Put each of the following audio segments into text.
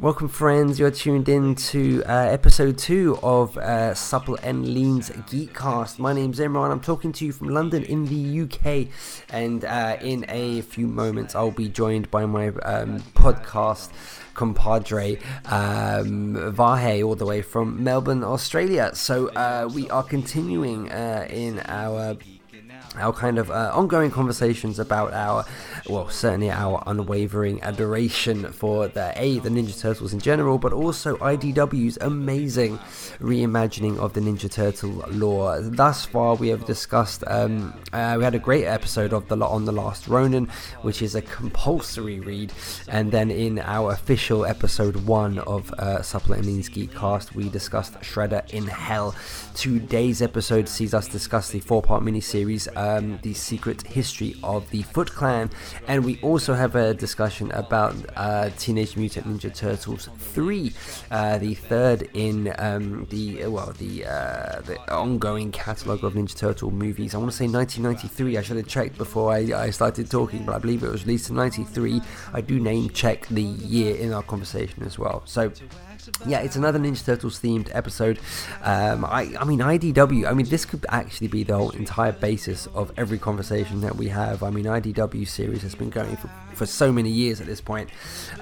Welcome, friends. You're tuned in to uh, episode two of uh, Supple and Lean's Geekcast. My name's Imran. I'm talking to you from London in the UK, and uh, in a few moments, I'll be joined by my um, podcast compadre um, Vahe, all the way from Melbourne, Australia. So uh, we are continuing uh, in our our kind of uh, ongoing conversations about our, well, certainly our unwavering adoration for the A, the Ninja Turtles in general, but also IDW's amazing reimagining of the Ninja Turtle lore. Thus far, we have discussed. Um, uh, we had a great episode of the Lot on the Last Ronin, which is a compulsory read, and then in our official episode one of uh, Supple and Lean's Geekcast, we discussed Shredder in Hell. Today's episode sees us discuss the four-part miniseries um, the secret history of the Foot Clan, and we also have a discussion about uh, Teenage Mutant Ninja Turtles 3, uh, the third in um, the well the uh, the ongoing catalog of Ninja Turtle movies. I want to say 1993. I should have checked before I, I started talking, but I believe it was released in 93. I do name check the year in our conversation as well. So yeah, it's another Ninja Turtles themed episode. Um, I, I mean, IDW. I mean, this could actually be the whole entire basis of every conversation that we have. I mean, IDW series has been going for for so many years at this point.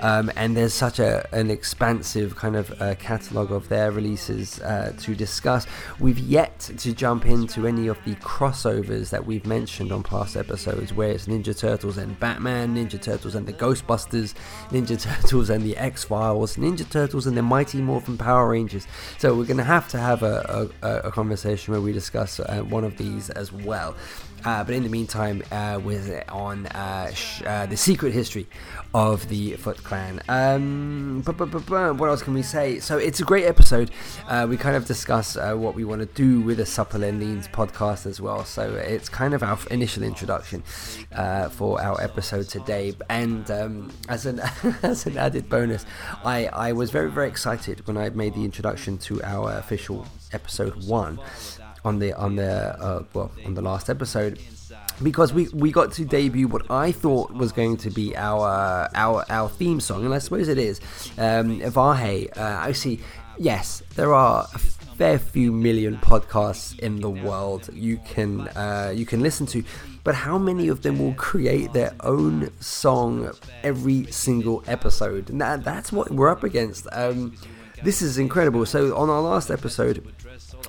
Um, and there's such a, an expansive kind of uh, catalogue of their releases uh, to discuss. We've yet to jump into any of the crossovers that we've mentioned on past episodes, where it's Ninja Turtles and Batman, Ninja Turtles and the Ghostbusters, Ninja Turtles and the X Files, Ninja Turtles and the Mighty Morphin Power Rangers. So we're going to have to have a, a, a, conversation where we discuss uh, one of these as well. Uh, but in the meantime, uh, we're on uh, sh- uh, the secret history of the Foot Clan. Um, what else can we say? So it's a great episode. Uh, we kind of discuss uh, what we want to do with the Supple and Leans podcast as well. So it's kind of our initial introduction for our episode today. And um, as an as an added bonus, I, I was very very excited when I made the introduction to our official episode one on the on the uh, well on the last episode because we, we got to debut what I thought was going to be our our our theme song, and I suppose it is. Um, Vahe, uh, I see. Yes, there are a fair few million podcasts in the world you can uh, you can listen to, but how many of them will create their own song every single episode? And that, that's what we're up against. Um, this is incredible. So on our last episode,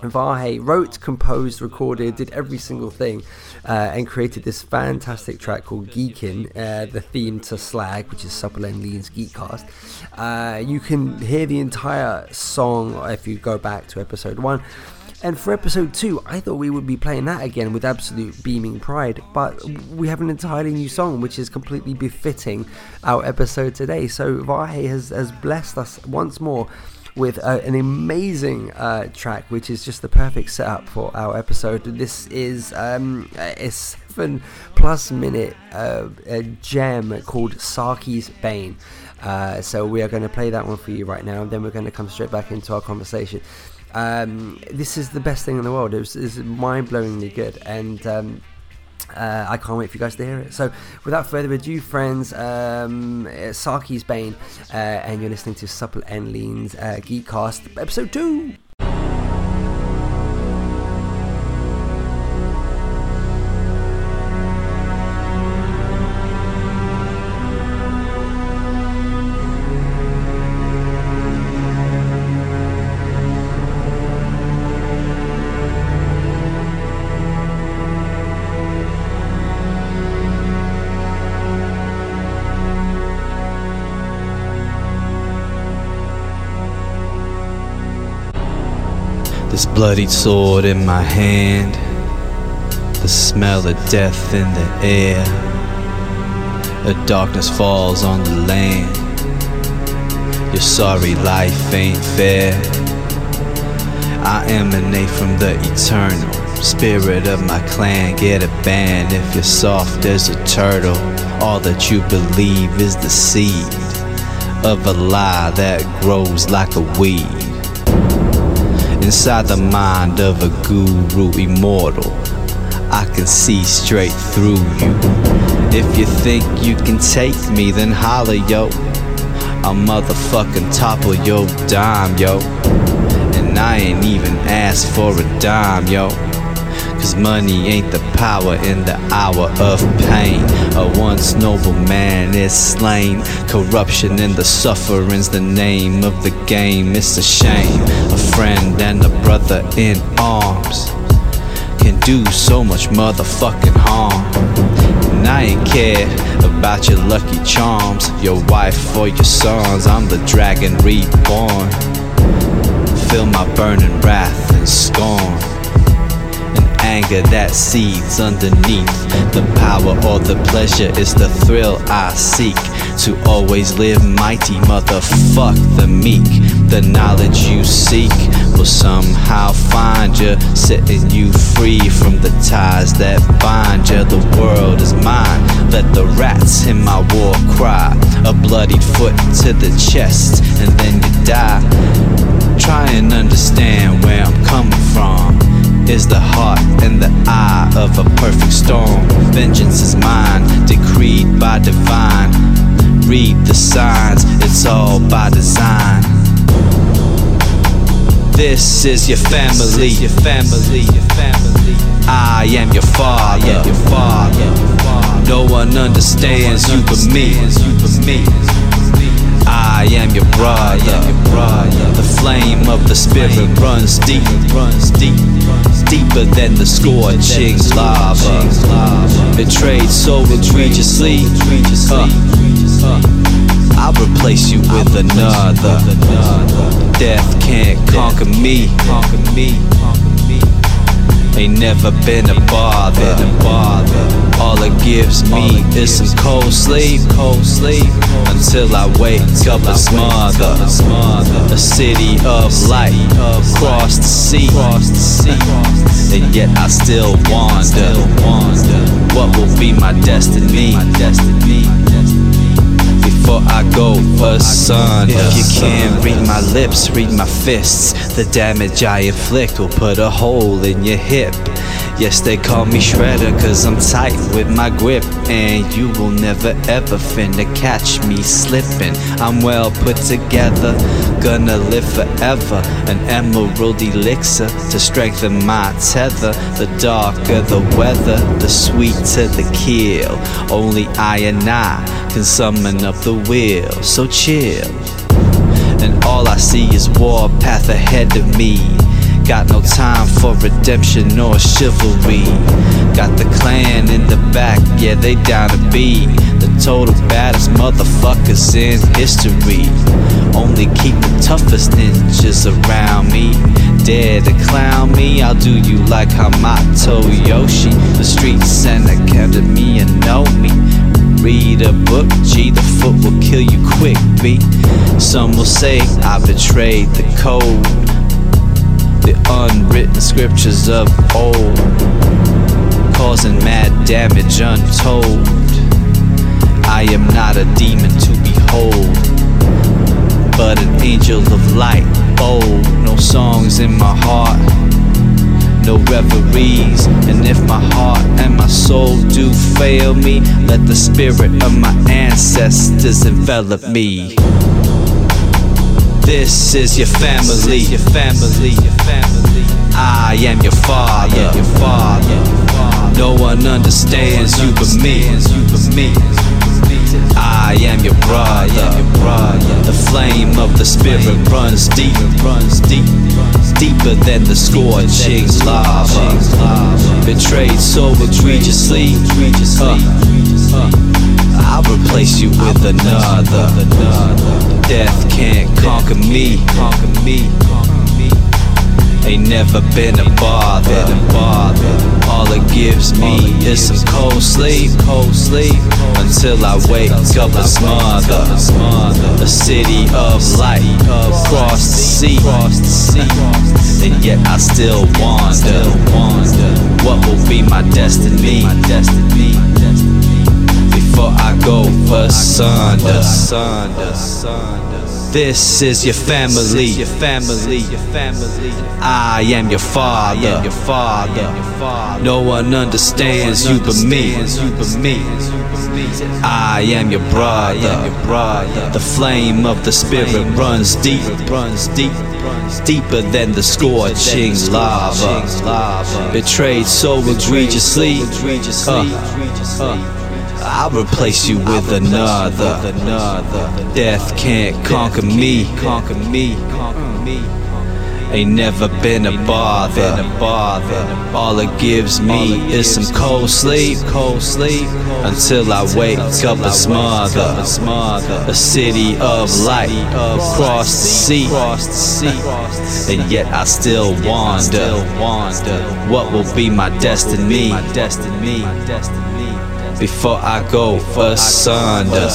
Vahe wrote, composed, recorded, did every single thing, uh, and created this fantastic track called Geekin, uh, the theme to Slag, which is Supple and Lean's Geekcast. Uh, you can hear the entire song if you go back to episode one. And for episode two, I thought we would be playing that again with absolute beaming pride, but we have an entirely new song which is completely befitting our episode today. So Vahe has, has blessed us once more with uh, an amazing uh, track, which is just the perfect setup for our episode. This is um, a seven plus minute uh, gem called Saki's Bane. Uh, so we are going to play that one for you right now, and then we're going to come straight back into our conversation. Um, this is the best thing in the world. It's, it's mind-blowingly good, and um, uh, I can't wait for you guys to hear it. So, without further ado, friends, um, Saki's Bane, uh, and you're listening to Supple and Lean's uh, Geekcast, episode 2. Bloodied sword in my hand, the smell of death in the air. A darkness falls on the land. Your sorry life ain't fair. I emanate from the eternal spirit of my clan. Get a band if you're soft as a turtle. All that you believe is the seed of a lie that grows like a weed inside the mind of a guru immortal. I can see straight through you. If you think you can take me, then holler, yo. I'll motherfucking topple your dime, yo. And I ain't even asked for a dime, yo. Cause money ain't the power in the hour of pain. A once noble man is slain. Corruption and the suffering's the name of the game. It's a shame. Friend and a brother in arms can do so much motherfucking harm. And I ain't care about your lucky charms, your wife or your sons. I'm the dragon reborn. Feel my burning wrath and scorn And anger that seethes underneath. The power or the pleasure is the thrill I seek. To always live mighty, motherfuck the meek. The knowledge you seek will somehow find you, setting you free from the ties that bind you. The world is mine. Let the rats in my war cry. A bloodied foot to the chest, and then you die. Try and understand where I'm coming from is the heart and the eye of a perfect storm. Vengeance is mine, decreed by divine. Read the signs, it's all by design. This is your family, your family, your family. I am your father, your father. No one understands you but me, you but me. I am your brother. The flame of the spirit runs deep, runs deep, deeper than the scorching lava. Betrayed so egregiously. Uh, I'll replace you with another. Death can't conquer me. Ain't never been a bother. All it gives me is some cold sleep, cold sleep until I wake up and smother. A city of light across the sea, and yet I still wander. What will be my destiny? Before I go asunder. If you can't read my lips, read my fists. The damage I inflict will put a hole in your hip. Yes, they call me Shredder cause I'm tight with my grip. And you will never ever finna catch me slipping. I'm well put together, gonna live forever. An emerald elixir to strengthen my tether. The darker the weather, the sweeter the kill. Only I and I can summon up the will, so chill. And all I see is war path ahead of me. Got no time for redemption or chivalry. Got the clan in the back, yeah, they down to be the total baddest motherfuckers in history. Only keep the toughest ninjas around me. Dare to clown me, I'll do you like Hamato Yoshi. The streets and know me. Read a book, G, the foot will kill you quick, B. Some will say I betrayed the code the unwritten scriptures of old, causing mad damage untold. I am not a demon to behold, but an angel of light, bold. No songs in my heart, no reveries. And if my heart and my soul do fail me, let the spirit of my ancestors envelop me. This is your family, your family, your family. I am your father, your father. No one understands you but me, you but me. I am your brother, The flame of the spirit runs deep, runs deep, deeper than the scorching lava. Betrayed so egregiously. Uh, I'll replace you with another death can't conquer me. Ain't never been a bother. All it gives me is some cold sleep, cold sleep until I wake up and smother. A city of light across the sea, and yet I still wander. What will be my destiny? Before I go asunder. asunder. This is your family. Your family. Your family. I am your father. I am your father. No one understands you but me. You but me. I am your brother. Your brother. The flame of the spirit runs deep. Runs deep. Deeper than the scorching lava. Betrayed so egregiously. Uh, uh. I'll replace you with another. Death can't conquer me. Conquer me. Conquer me. Ain't never been a bother. All it gives me is some cold sleep, cold sleep, until I wake up a smother. A city of light across the sea, and yet I still wander. What will be my destiny? Before I go asunder.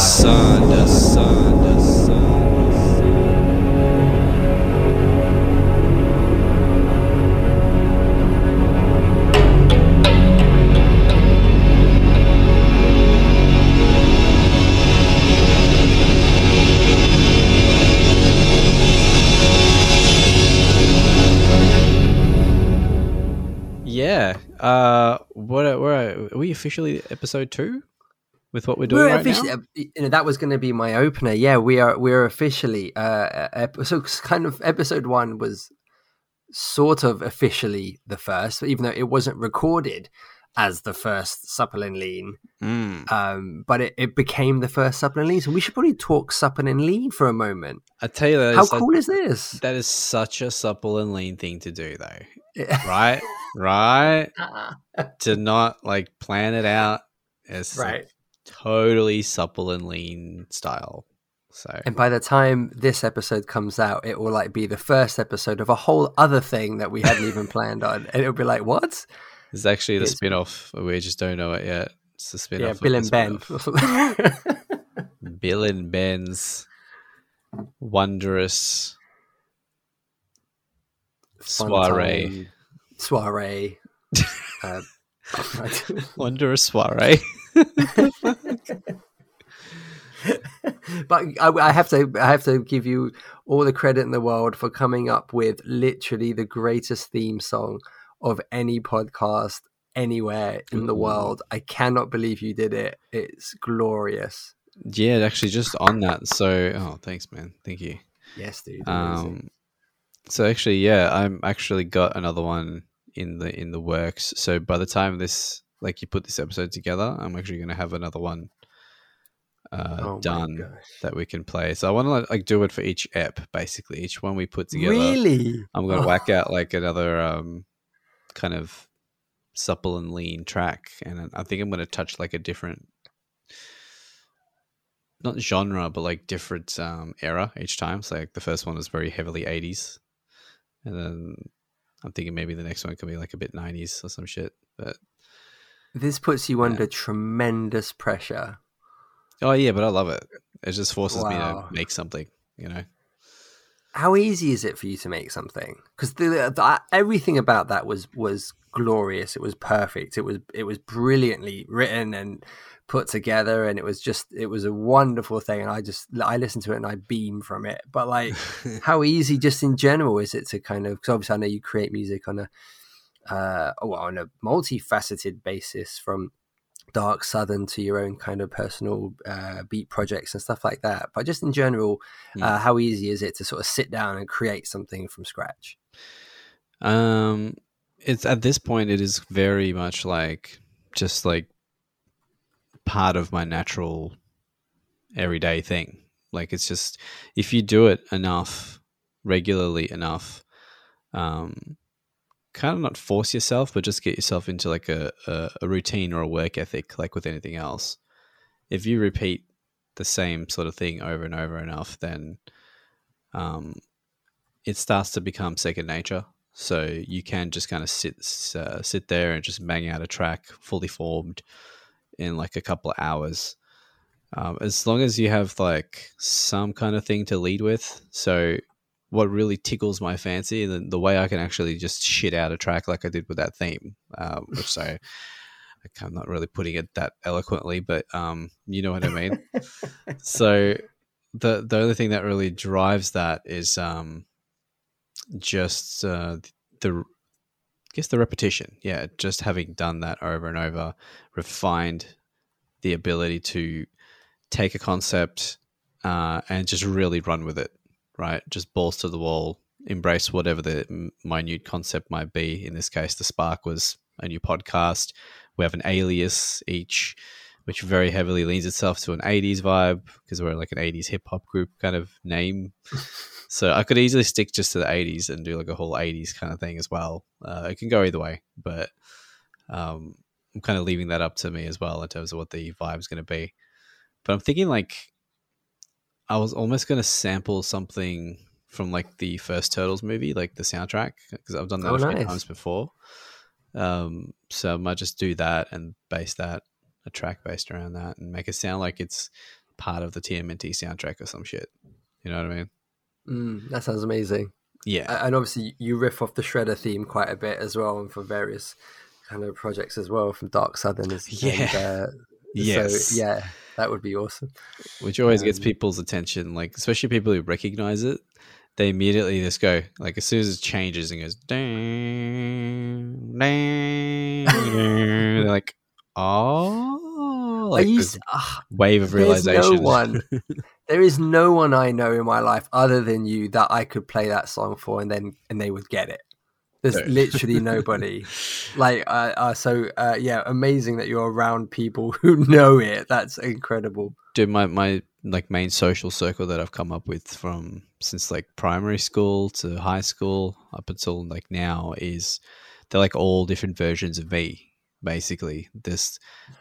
Officially episode two with what we're doing We're right officially, now? uh, you know, that was going to be my opener. Yeah, we are. We're officially. Uh, ep- so kind of episode one was sort of officially the first, even though it wasn't recorded as the first supple and lean. Mm. Um, but it, it became the first supple and lean. So we should probably talk supple and lean for a moment. I tell you that How is such- cool is this? that is such a supple and lean thing to do, though. Right? right? Uh-uh. To not like plan it out. Like, right. totally supple and lean style. So And by the time this episode comes out, it will like be the first episode of a whole other thing that we hadn't even planned on, and it'll be like, what? it's actually the it's- spin off. We just don't know it yet. It's the spin Yeah, off. Bill and Ben. Bill and Ben's wondrous soiree. time, soiree. uh, Wondrous soiree. but I, I have to, I have to give you all the credit in the world for coming up with literally the greatest theme song of any podcast anywhere in the world. I cannot believe you did it. It's glorious. Yeah, actually, just on that. So, oh, thanks, man. Thank you. Yes, dude. Um, so actually, yeah, I'm actually got another one in the in the works. So by the time this, like, you put this episode together, I'm actually going to have another one uh, Oh done that we can play. So I want to like do it for each ep, basically. Each one we put together. Really? I'm going to Oh. whack out like another um, kind of supple and lean track, and I think I'm going to touch like a different, not genre, but like different um, era each time. So like the first one was very heavily 80s, and then I'm thinking maybe the next one could be like a bit 90s or some shit. But This puts you Yeah. under tremendous pressure. oh yeah, but I love it. It just forces me to make something, you know. How easy is it for you to make something? Because the, the, everything about that was was glorious. It was perfect. It was it was brilliantly written and put together, and it was just it was a wonderful thing. And I just I listened to it and I beam from it. But like, how easy, just in general, is it to kind of? Because obviously, I know you create music on a uh, well, on a multifaceted basis from dark southern to your own kind of personal uh, beat projects and stuff like that. But just in general, uh, how easy is it to sort of sit down and create something from scratch? Um, it's at this point, it is very much like just like part of my natural everyday thing. Like it's just if you do it enough, regularly enough, um, kind of not force yourself, but just get yourself into like a, a, a routine or a work ethic, like with anything else. If you repeat the same sort of thing over and over enough, then um, it starts to become second nature. So you can just kind of sit uh, sit there and just bang out a track fully formed in like a couple of hours. Um, as long as you have like some kind of thing to lead with. So what really tickles my fancy, the, the way I can actually just shit out a track like I did with that theme, um, which so I'm not really putting it that eloquently, but um, you know what I mean. so the the only thing that really drives that is um just uh, the I guess the repetition. Yeah, just having done that over and over, refined the ability to take a concept uh, and just really run with it. Right, just balls to the wall, embrace whatever the minute concept might be. In this case, the spark was a new podcast. We have an alias each, which very heavily leans itself to an 80s vibe because we're like an 80s hip hop group kind of name. so I could easily stick just to the 80s and do like a whole 80s kind of thing as well. Uh, it can go either way, but um, I'm kind of leaving that up to me as well in terms of what the vibe's going to be. But I'm thinking like I was almost going to sample something from like the first Turtles movie, like the soundtrack, because I've done that oh, a few nice. times before. Um, so I might just do that and base that a track based around that and make it sound like it's part of the TMNT soundtrack or some shit. You know what I mean? Mm, that sounds amazing. Yeah, and obviously you riff off the Shredder theme quite a bit as well, and for various kind of projects as well from Dark Southern. Yeah, and, uh, yes, so, yeah, that would be awesome. Which always um, gets people's attention, like especially people who recognize it. They immediately just go like as soon as it changes and goes dang, dang, they're like oh like uh, wave of realization no one. There is no one i know in my life other than you that i could play that song for and then and they would get it there's no. literally nobody. Like uh, uh, so uh, yeah amazing that you're around people who know it. That's incredible. Dude my my like main social circle that I've come up with from since like primary school to high school up until like now is they're like all different versions of me basically. There's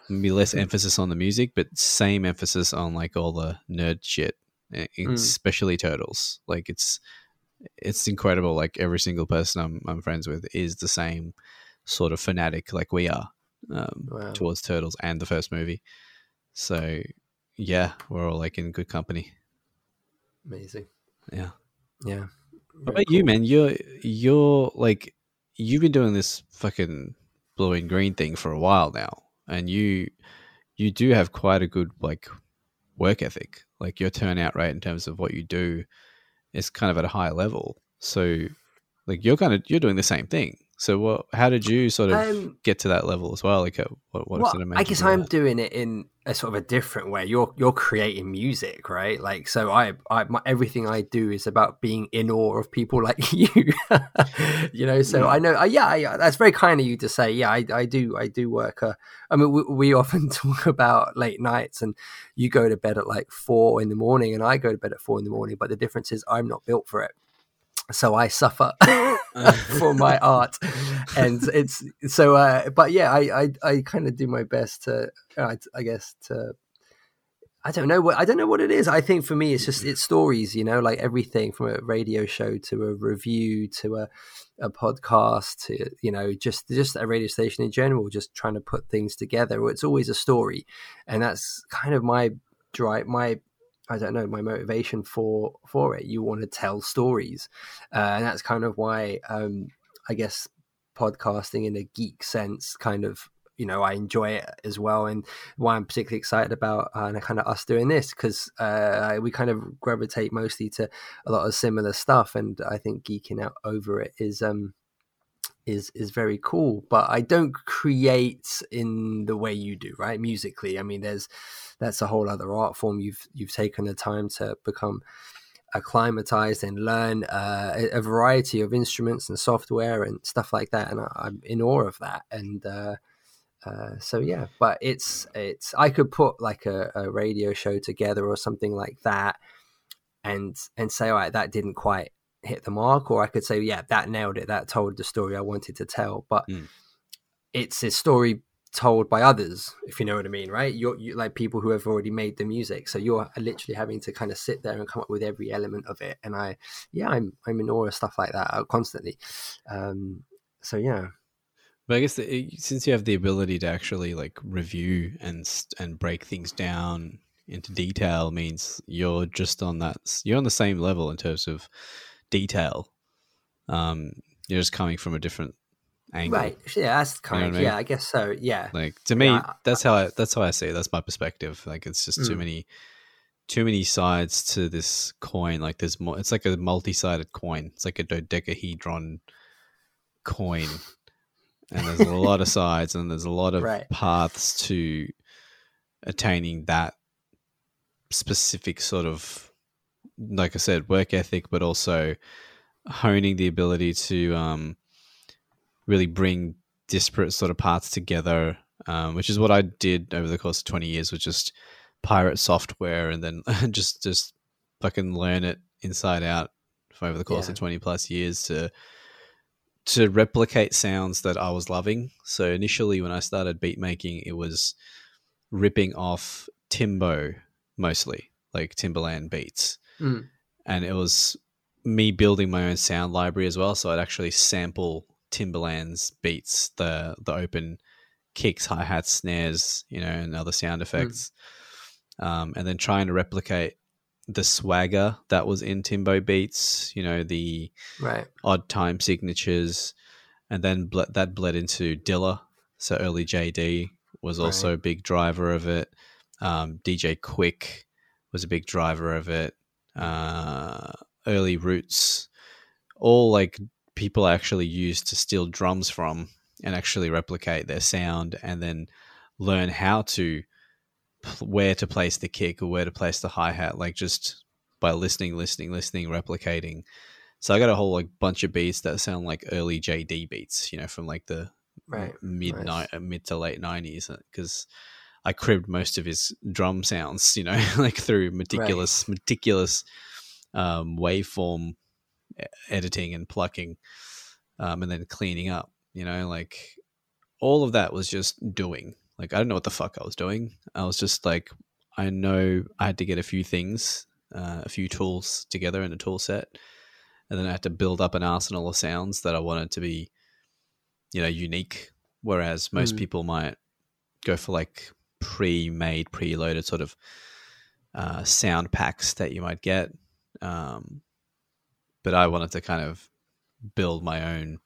maybe less emphasis on the music but same emphasis on like all the nerd shit mm. especially turtles. Like it's it's incredible like every single person I'm, I'm friends with is the same sort of fanatic like we are um, wow. towards turtles and the first movie so yeah, we're all like in good company. Amazing. Yeah. Yeah. What about cool. you, man? You're you're like you've been doing this fucking blue and green thing for a while now, and you you do have quite a good like work ethic. Like your turnout rate in terms of what you do is kind of at a high level. So like you're kind of you're doing the same thing. So, what? How did you sort of um, get to that level as well? Like, uh, what? what well, I guess I'm that? doing it in a sort of a different way. You're you're creating music, right? Like, so I, I my, everything I do is about being in awe of people like you. you know, so I know. Uh, yeah, I, that's very kind of you to say. Yeah, I, I do. I do work. Uh, I mean, we, we often talk about late nights, and you go to bed at like four in the morning, and I go to bed at four in the morning. But the difference is, I'm not built for it so I suffer for my art, and it's so. Uh, but yeah, I I, I kind of do my best to, uh, I guess to. I don't know what I don't know what it is. I think for me, it's just it's stories. You know, like everything from a radio show to a review to a a podcast to you know just just a radio station in general. Just trying to put things together. It's always a story, and that's kind of my drive. My I don't know my motivation for for it. You want to tell stories, uh, and that's kind of why um, I guess podcasting in a geek sense kind of you know I enjoy it as well, and why I'm particularly excited about uh, and kind of us doing this because uh, we kind of gravitate mostly to a lot of similar stuff, and I think geeking out over it is um is is very cool. But I don't create in the way you do, right? Musically, I mean, there's that's a whole other art form. You've you've taken the time to become acclimatized and learn uh, a variety of instruments and software and stuff like that. And I, am in awe of that. And uh, uh, so yeah, but it's it's I could put like a, a, radio show together or something like that, and and say all right that didn't quite hit the mark, or I could say yeah that nailed it, that told the story I wanted to tell. But mm. it's a story told by others, if you know what I mean, right? You're you, like people who have already made the music, so you're literally having to kind of sit there and come up with every element of it. And I, yeah, I'm I'm in awe of stuff like that uh, constantly. Um, so yeah. But I guess the, since you have the ability to actually like review and and break things down into detail, means you're just on that you're on the same level in terms of detail. Um, you're just coming from a different angle. Right. Yeah, that's kind you know of, I mean? yeah, I guess so. Yeah. Like to me, yeah, that's how I that's how I see it. That's my perspective. Like it's just mm. too many too many sides to this coin. Like there's more. It's like a multi-sided coin. It's like a dodecahedron coin, and there's a lot of sides, and there's a lot of Right. paths to attaining that specific sort of, like I said, work ethic, but also honing the ability to um, really bring disparate sort of parts together, um, which is what I did over the course of 20 years, was just pirate software and then just just fucking learn it inside out for over the course Yeah. of 20 plus years to to replicate sounds that I was loving. So initially when I started beat making, it was ripping off Timbo mostly, like Timbaland beats. Mm. And it was me building my own sound library as well. So I'd actually sample Timbaland's beats, the the open kicks, hi hats, snares, you know, and other sound effects. Um, and then trying to replicate the swagger that was in Timbo beats, you know, the Right. odd time signatures, and then ble- that bled into Dilla. So early JD was also Right. a big driver of it. Um, DJ Quik was a big driver of it. Uh, early Roots, all like people actually used to steal drums from and actually replicate their sound, and then learn how to where to place the kick or where to place the hi hat, like just by listening, listening, listening, replicating. So I got a whole like bunch of beats that sound like early JD beats, you know, from like the Right. mid Nice. ni- mid to late nineties, because I cribbed most of his drum sounds, you know, like through meticulous, meticulous um, waveform editing and plucking, um, and then cleaning up. You know, like all of that was just doing. Like I don't know what the fuck I was doing. I was just like, I know I had to get a few things, uh, a few tools together in a tool set, and then I had to build up an arsenal of sounds that I wanted to be, you know, unique. Whereas most Mm. people might go for like pre-made, pre-loaded sort of uh, sound packs that you might get. Um, but I wanted to kind of build my own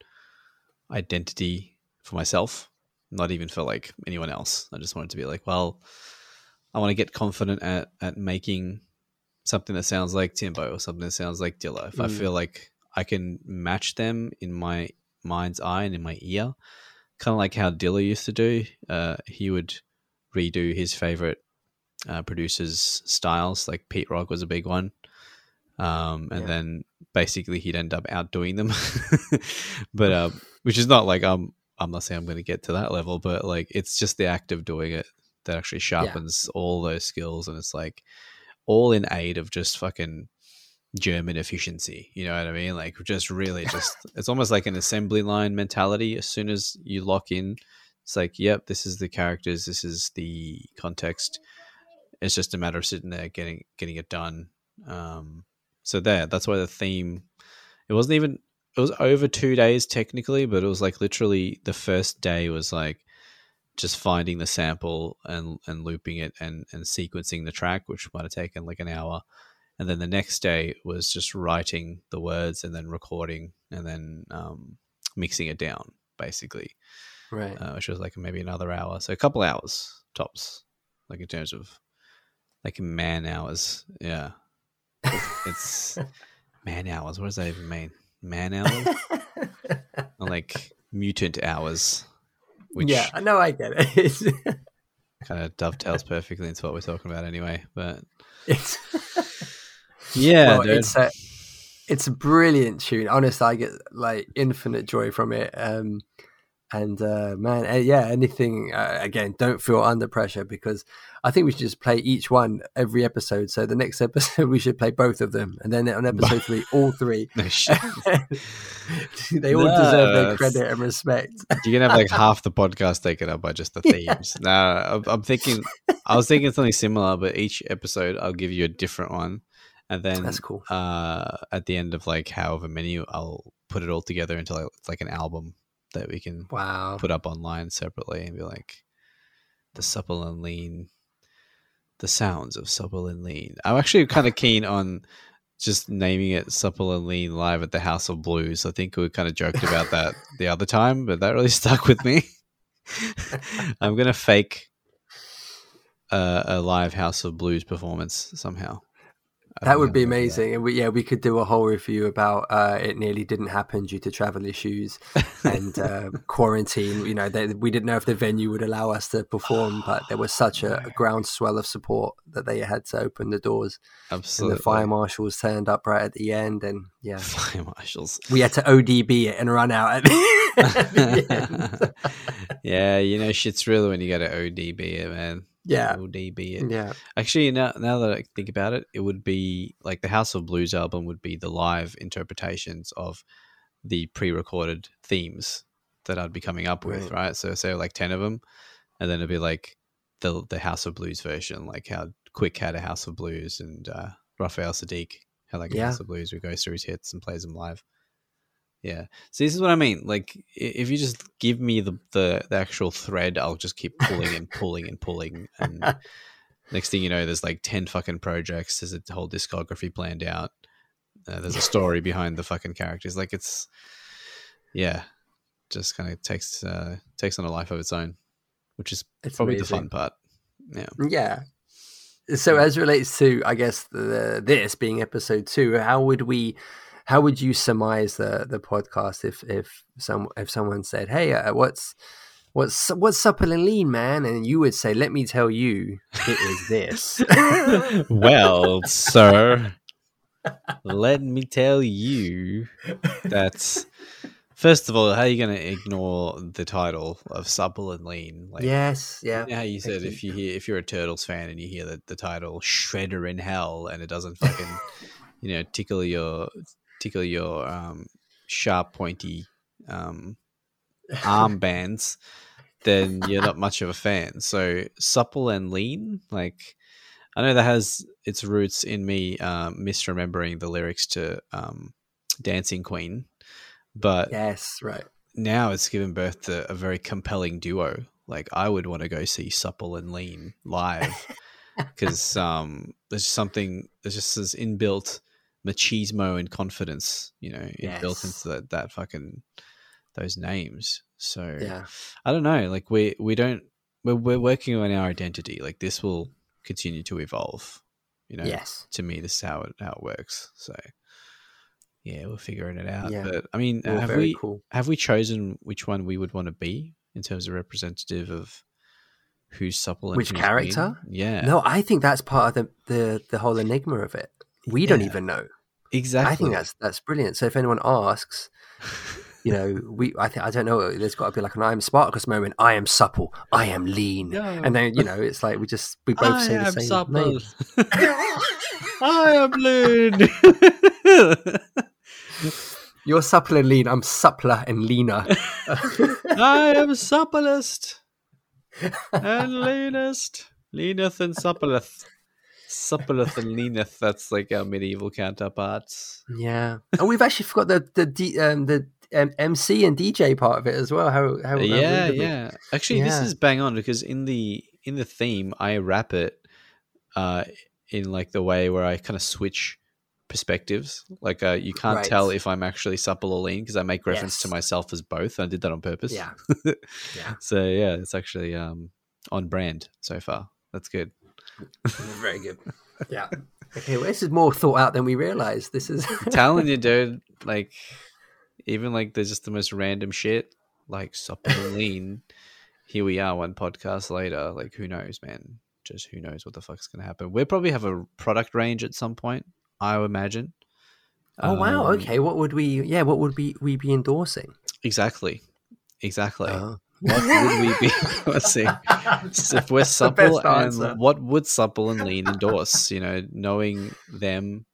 identity for myself, not even for like anyone else. I just wanted to be like, well, I want to get confident at at making something that sounds like Timbo or something that sounds like Dilla. If I Mm. feel like I can match them in my mind's eye and in my ear, kind of like how Dilla used to do. Uh, he would redo his favorite uh, producers' styles. Like Pete Rock was a big one, um, and Yeah. then basically he'd end up outdoing them. but uh, which is not like I'm. I'm not saying I'm going to get to that level, but like it's just the act of doing it that actually sharpens all those skills, and it's like all in aid of just fucking German efficiency. You know what I mean? Like just really just it's almost like an assembly line mentality. As soon as you lock in, it's like, yep, this is the characters, this is the context. It's just a matter of sitting there getting getting it done. Um, so there, that's why the theme. It wasn't even. It was over two days technically, but it was like literally the first day was like just finding the sample and and looping it and and sequencing the track, which might have taken like an hour. And then the next day was just writing the words and then recording and then um, mixing it down, basically, Right. uh, which was like maybe another hour. So a couple hours tops, like in terms of like man hours. Yeah. It's man hours. What does that even mean? Man hours? or like mutant hours, which yeah, I know I get it. Kind of dovetails perfectly into what we're talking about anyway. But it's yeah, well, it's a it's a brilliant tune. Honestly, I get like infinite joy from it. Um, and uh, man, uh, yeah, anything uh, again, don't feel under pressure because I think we should just play each one every episode. So the next episode we should play both of them, and then on episode three, all three. they all deserve their credit and respect. You're gonna have like half the podcast taken up by just the themes. no, I'm, I'm thinking. I was thinking something similar, but each episode I'll give you a different one, and then That's cool. uh, at the end of like however many, I'll put it all together into like, like an album that we can Wow. put up online separately and be like the supple and lean the sounds of supple and lean i'm actually kind of keen on just naming it supple and lean live at the house of blues i think we kind of joked about that the other time but that really stuck with me i'm gonna fake a, a live House of Blues performance somehow. That would be amazing. And we, yeah, we could do a whole review about uh, it nearly didn't happen due to travel issues and uh, quarantine. You know, they, we didn't know if the venue would allow us to perform, but there was such a, a groundswell of support that they had to open the doors. Absolutely. And the fire marshals turned up right at the end. And yeah, Fire marshals. we had to ODB it and run out at the, at the end. yeah, you know, shit's real when you go to ODB it, man. Yeah. ODB it. Yeah. Actually, now now that I think about it, it would be like the House of Blues album would be the live interpretations of the pre-recorded themes that I'd be coming up with, Right. right? So say like ten of them, and then it'd be like the the House of Blues version, like how Quik had a House of Blues and uh, Raphael Saadiq had like a Yeah. House of Blues who goes through his hits and plays them live. Yeah. So this is what I mean. Like, if you just give me the, the, the actual thread, I'll just keep pulling and pulling and pulling. And next thing you know, there's like 10 fucking projects. There's a whole discography planned out. Uh, there's a story behind the fucking characters. Like, it's, yeah, just kind of takes, uh, takes on a life of its own, which is It's probably amazing. the fun part. Yeah. Yeah. So as relates to, I guess, the, this being episode two, how would we, how would you surmise the the podcast if if some if someone said, "Hey, uh, what's what's what's supple and lean, man?" and you would say, "Let me tell you, it is this." well, sir, let me tell you that first of all, how are you going to ignore the title of supple and lean? Like, yes, yeah. you know how you said you. if you hear if you're a Turtles fan and you hear the, the title Shredder in Hell and it doesn't fucking you know tickle your tickle your um, sharp pointy um, armbands, then you're not much of a fan. So supple and lean, like I know that has its roots in me um, misremembering the lyrics to um, Dancing Queen, but Yes, right. now it's given birth to a very compelling duo. Like I would want to go see Supple and Lean live because um, there's something there's just this inbuilt machismo and confidence, you know, Yes. into that that fucking those names. So Yeah. I don't know. Like we we don't we're we're working on our identity. Like this will continue to evolve. You know, Yes. to me, this is how it how it works. So yeah, we're figuring it out. Yeah. But I mean, have we cool. have we chosen which one we would want to be in terms of representative of who's supple and Which character? lean? Yeah, No, I think that's part of the the, the whole enigma of it. We don't even know. exactly. I think that's that's brilliant. So if anyone asks, you know, we I think I don't know. There's got to be like an I am Spartacus moment. I am supple. I am lean. No. And then you know, it's like we just we both I say the same. I am supple. I am lean. You're supple and lean. I'm suppler and leaner. I am supplest and leanest, leaneth and suppleth, suppleth and leaneth. That's like our medieval counterparts. yeah. And we've actually forgot the the D, um, the um, MC and DJ part of it as well. How how how yeah, of yeah. Actually, this is bang on because in the in the theme, I wrap it uh, in like the way where I kind of switch perspectives. Like uh, you can't Right. tell if I'm actually supple or lean because I make reference to myself as both. I did that on purpose. Yeah. Yeah. So yeah, it's actually um, on brand so far. That's good. Very good. Yeah. Okay, well, this is more thought out than we realized. This is telling you, dude. Like, even like there's just the most random shit, like supple lean. Here we are, one podcast later. Like, who knows, man? Just who knows what the fuck's gonna happen? We'll probably have a product range at some point. I imagine. Oh wow. Um, Okay. What would we? Yeah. What would we we be endorsing? Exactly. Exactly. Oh. What would we be endorsing? if we're supple and what would supple and lean endorse? You know, knowing them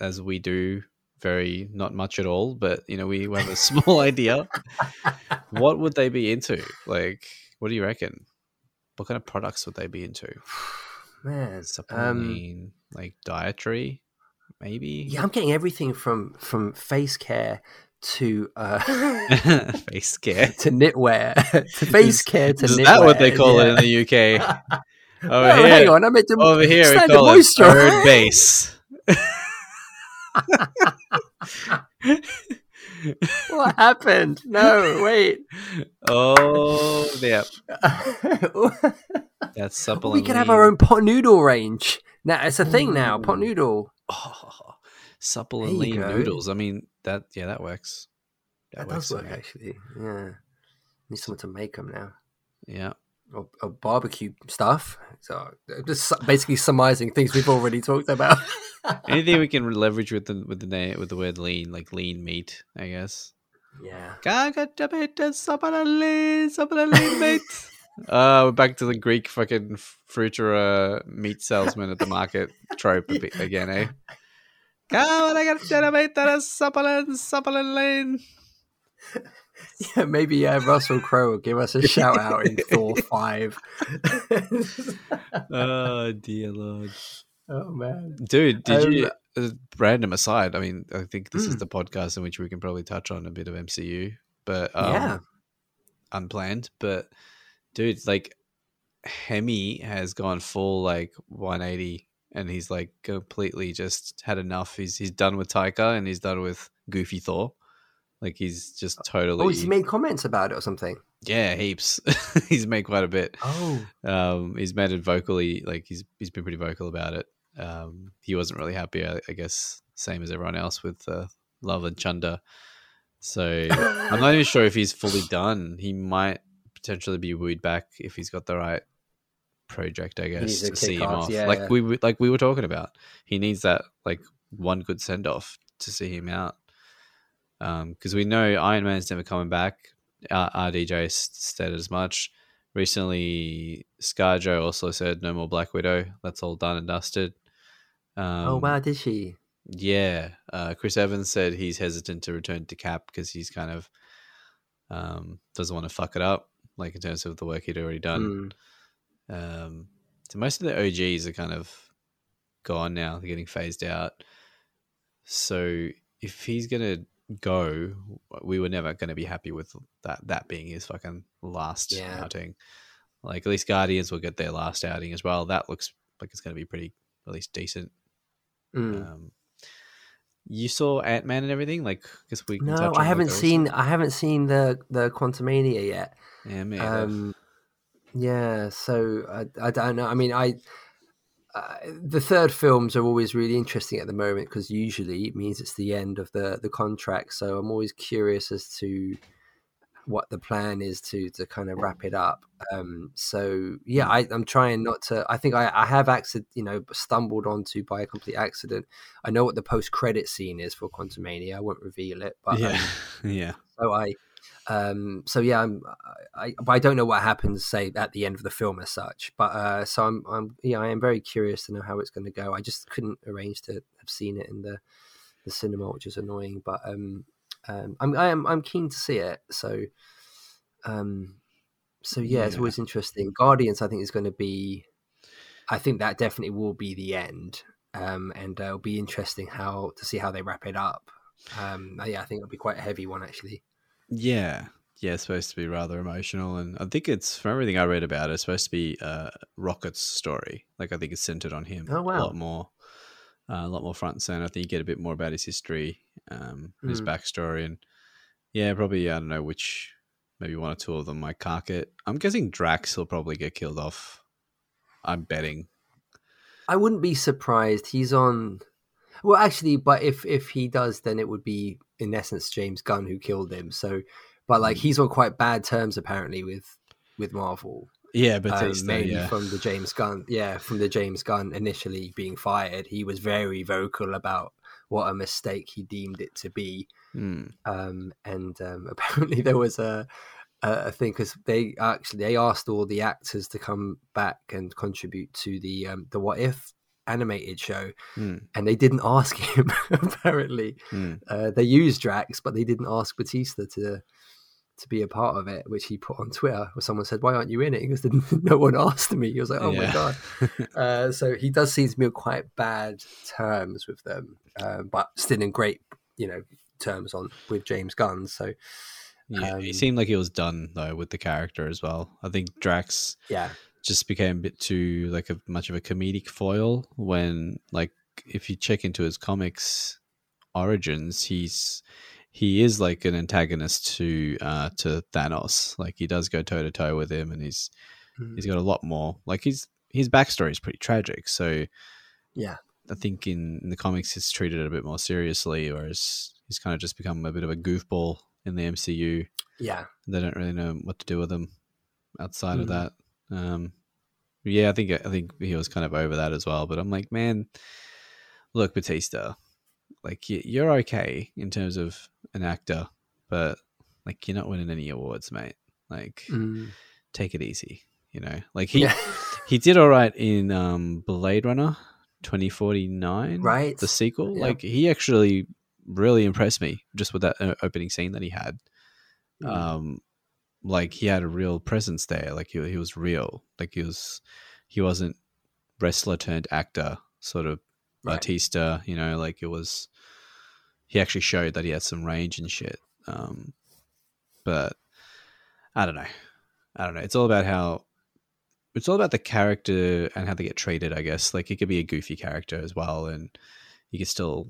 as we do, very not much at all, but you know, we have a small idea. What would they be into? Like, what do you reckon? What kind of products would they be into? Man. Supple and Um, lean, like dietary, maybe. yeah, I'm getting everything from from face care to uh Face care. to knitwear to face Is- care to Is knitwear. that what they call it in the UK? Over Oh, here, hang on, I meant to over here we call it third base. what happened? No, wait. Oh, yeah. That's supple. we could have our own pot noodle range. Now it's a thing now. Pot noodle. Oh, supple and lean go. noodles. I mean, that yeah, that works. That, works does work me. actually. Yeah. Need someone to make them now. Yeah. Or, or barbecue stuff. So uh, just basically surmising things we've already talked about. Anything we can leverage with the with the name with the word lean, like lean meat, I guess. yeah. Gagajabeta supple and lean, supple meat. Uh, we're back to the Greek fucking fruiterer meat salesman at the market trope a bit again, eh? Gagajabeta supple and supple and lean. Yeah, maybe uh, Russell Crowe will give us a shout out in Thor 5. Oh dear lord. oh, man. Dude, did Um, you? Uh, random aside, I mean, I think this is Mm. the podcast in which we can probably touch on a bit of MCU, but um, yeah. unplanned. But dude, like Hemi has gone full like 180, and he's like completely just had enough. He's he's done with Taika, and he's done with Goofy Thor. Like he's just totally Oh, has he made comments about it or something? yeah, heaps. he's made quite a bit. Oh. Um, he's made it vocally, like he's he's been pretty vocal about it. Um, he wasn't really happy, I, I guess, same as everyone else with uh, Love and Thunder. So I'm not even sure if he's fully done. He might potentially be wooed back if he's got the right project, I guess, to see him off. yeah, like yeah. we were- like we were talking about. He needs that like one good send off to see him out. Because we know Iron Man's never coming back. Uh, RDJ s- stated as much. Recently, ScarJo also said no more Black Widow. That's all done and dusted. Um, oh, wow, did she? yeah, uh, Chris Evans said he's hesitant to return to Cap because he's kind of um, doesn't want to fuck it up, like in terms of the work he'd already done. Mm. Um, so most of the OGs are kind of gone now; they're getting phased out. So if he's gonna go, we were never to be happy with that. That being his fucking last Yeah. outing. Like at least Guardians will get their last outing as well. That looks like it's to be pretty, at least decent. Mm. Um, you saw Ant Man and everything. Like, I guess we can No, I haven't seen. I haven't seen the the Quantumania yet. Yeah, me. Um, yeah, so I, I don't know. I mean, I uh, the third films are always really interesting at the moment because usually it means it's the end of the the contract. So I'm always curious as to what the plan is to to kind of wrap it up. Um, so yeah, I, I'm trying not to. I think I, I have accident, you know, stumbled onto by a complete accident. I know what the post credit scene is for Quantumania. I won't reveal it, but yeah, um, yeah. so I, um, so yeah, I'm, I, but I don't know what happens, say at the end of the film as such. But uh, so I'm, I'm, yeah, I am very curious to know how it's going to go. I just couldn't arrange to have seen it in the, the cinema, which is annoying. But um, um, I'm, I am, I'm keen to see it. So, um, so yeah, it's always interesting. Guardians, I think, is going to be, I think that definitely will be the end. Um, and uh, it'll be interesting how to see how they wrap it up. Um, yeah, I think it'll be quite a heavy one actually. Yeah. Yeah, it's supposed to be rather emotional, and I think it's from everything I read about it, it's supposed to be uh, Rocket's story. Like I think it's centered on him Oh, a lot more, uh, a lot more front and center. I think you get a bit more about his history, um, his Mm. backstory, and yeah, probably I don't know which, maybe one or two of them might cark it. I'm guessing Drax will probably get killed off. I'm betting. I wouldn't be surprised. He's on. Well, actually, but if if he does, then it would be in essence James Gunn who killed him. So, but like he's on quite bad terms apparently with with Marvel. Yeah, um, mainly yeah, from the James Gunn. Yeah, from the James Gunn initially being fired, he was very vocal about what a mistake he deemed it to be. Hmm. um, and um, apparently there was a a a thing because they actually they asked all the actors to come back and contribute to the um, the What If animated show, Hmm. and they didn't ask him. apparently, Hmm. uh, they used Drax, but they didn't ask Batista to to be a part of it, which he put on Twitter. Where someone said, "Why aren't you in it?" He goes, "No one asked me." He was like, "Oh my god!" uh, so he does seem to be on quite bad terms with them, uh, but still in great, you know, terms on with James Gunn. So Yeah, he Um, seemed like he was done though with the character as well. I think Drax yeah, just became a bit too like a much of a comedic foil when like if you check into his comics origins, he's he is like an antagonist to uh to Thanos. Like he does go toe to toe with him and he's Mm. He's got a lot more. Like his his backstory is pretty tragic. So Yeah. I think in, in the comics he's treated it a bit more seriously, whereas he's kind of just become a bit of a goofball in the MCU. Yeah. They don't really know what to do with him outside of Mm. that. Um, yeah, I think I think he was kind of over that as well. But I'm like, man, look, Batista, like you're okay in terms of an actor, but like you're not winning any awards, mate. Like, Mm. take it easy, you know. Like he Yeah. he did all right in um, Blade Runner 2049, Right. The sequel. Yeah. Like he actually really impressed me just with that uh, opening scene that he had. Mm. Um, like he had a real presence there. Like he he was real. Like he was he wasn't wrestler turned actor sort of Right. Batista. You know, like it was. He actually showed that he had some range and shit. Um, but I don't know. I don't know. It's all about how it's all about the character and how they get treated, I guess. Like it could be a goofy character as well and you can still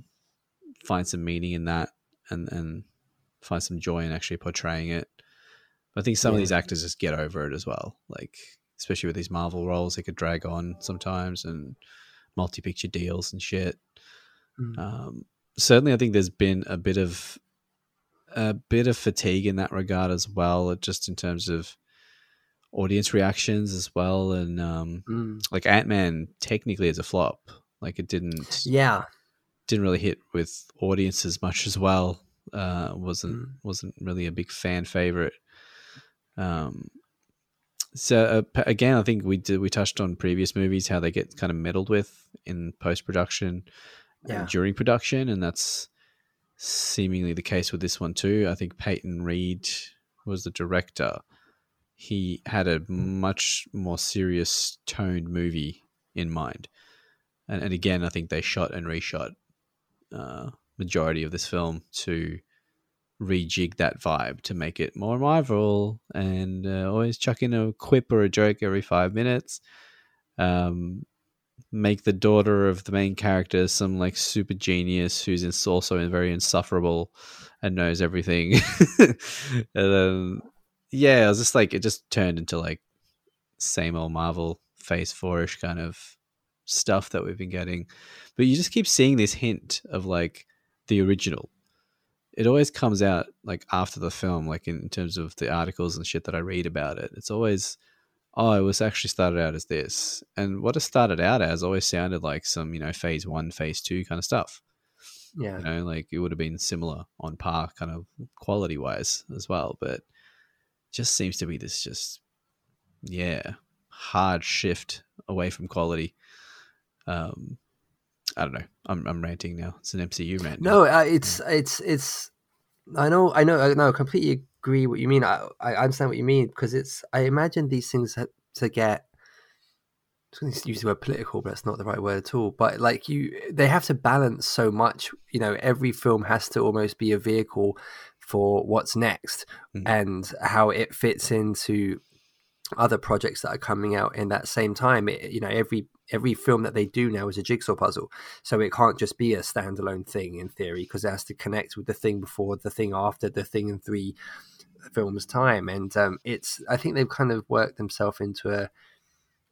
find some meaning in that and and find some joy in actually portraying it. I think some of these actors just get over it as well. Like especially with these Marvel roles, they could drag on sometimes and multi-picture deals and shit. Mm. Um, certainly, I think there's been a bit of a bit of fatigue in that regard as well, just in terms of audience reactions as well. And um, Mm. like Ant Man, technically, is a flop. Like it didn't Yeah. didn't really hit with audiences much as well. Uh, wasn't Mm. wasn't really a big fan favorite. Um, so uh, again, I think we did we touched on previous movies how they get kind of meddled with in post production, Yeah. during production, and that's seemingly the case with this one too. I think Peyton Reed was the director. He had a much more serious toned movie in mind, and, and again, I think they shot and reshot uh, majority of this film to rejig that vibe to make it more Marvel and uh, always chuck in a quip or a joke every five minutes. Um, make the daughter of the main character some like super genius who's ins- also and very insufferable and knows everything. and then, yeah, it was just like it just turned into like same old Marvel phase four ish kind of stuff that we've been getting. But you just keep seeing this hint of like the original. It always comes out like after the film, like in terms of the articles and shit that I read about it. It's always, oh, it was actually started out as this. And what it started out as always sounded like some, you know, phase one, phase two kind of stuff. Yeah. You know, like it would have been similar on par kind of quality wise as well. But just seems to be this just, yeah, hard shift away from quality. Um, I don't know. I'm I'm ranting now. It's an MCU rant. No, uh, it's it's it's. I know, I know, I know. I completely agree what you mean. I I understand what you mean because it's. I imagine these things to get. I was going to use the word political, but that's not the right word at all. But like you, they have to balance so much. You know, every film has to almost be a vehicle for what's next Mm. and how it fits into other projects that are coming out in that same time. It, you know, every every film that they do now is a jigsaw puzzle, so it can't just be a standalone thing in theory because it has to connect with the thing before, the thing after, the thing in three films time. And um, it's I think they've kind of worked themselves into a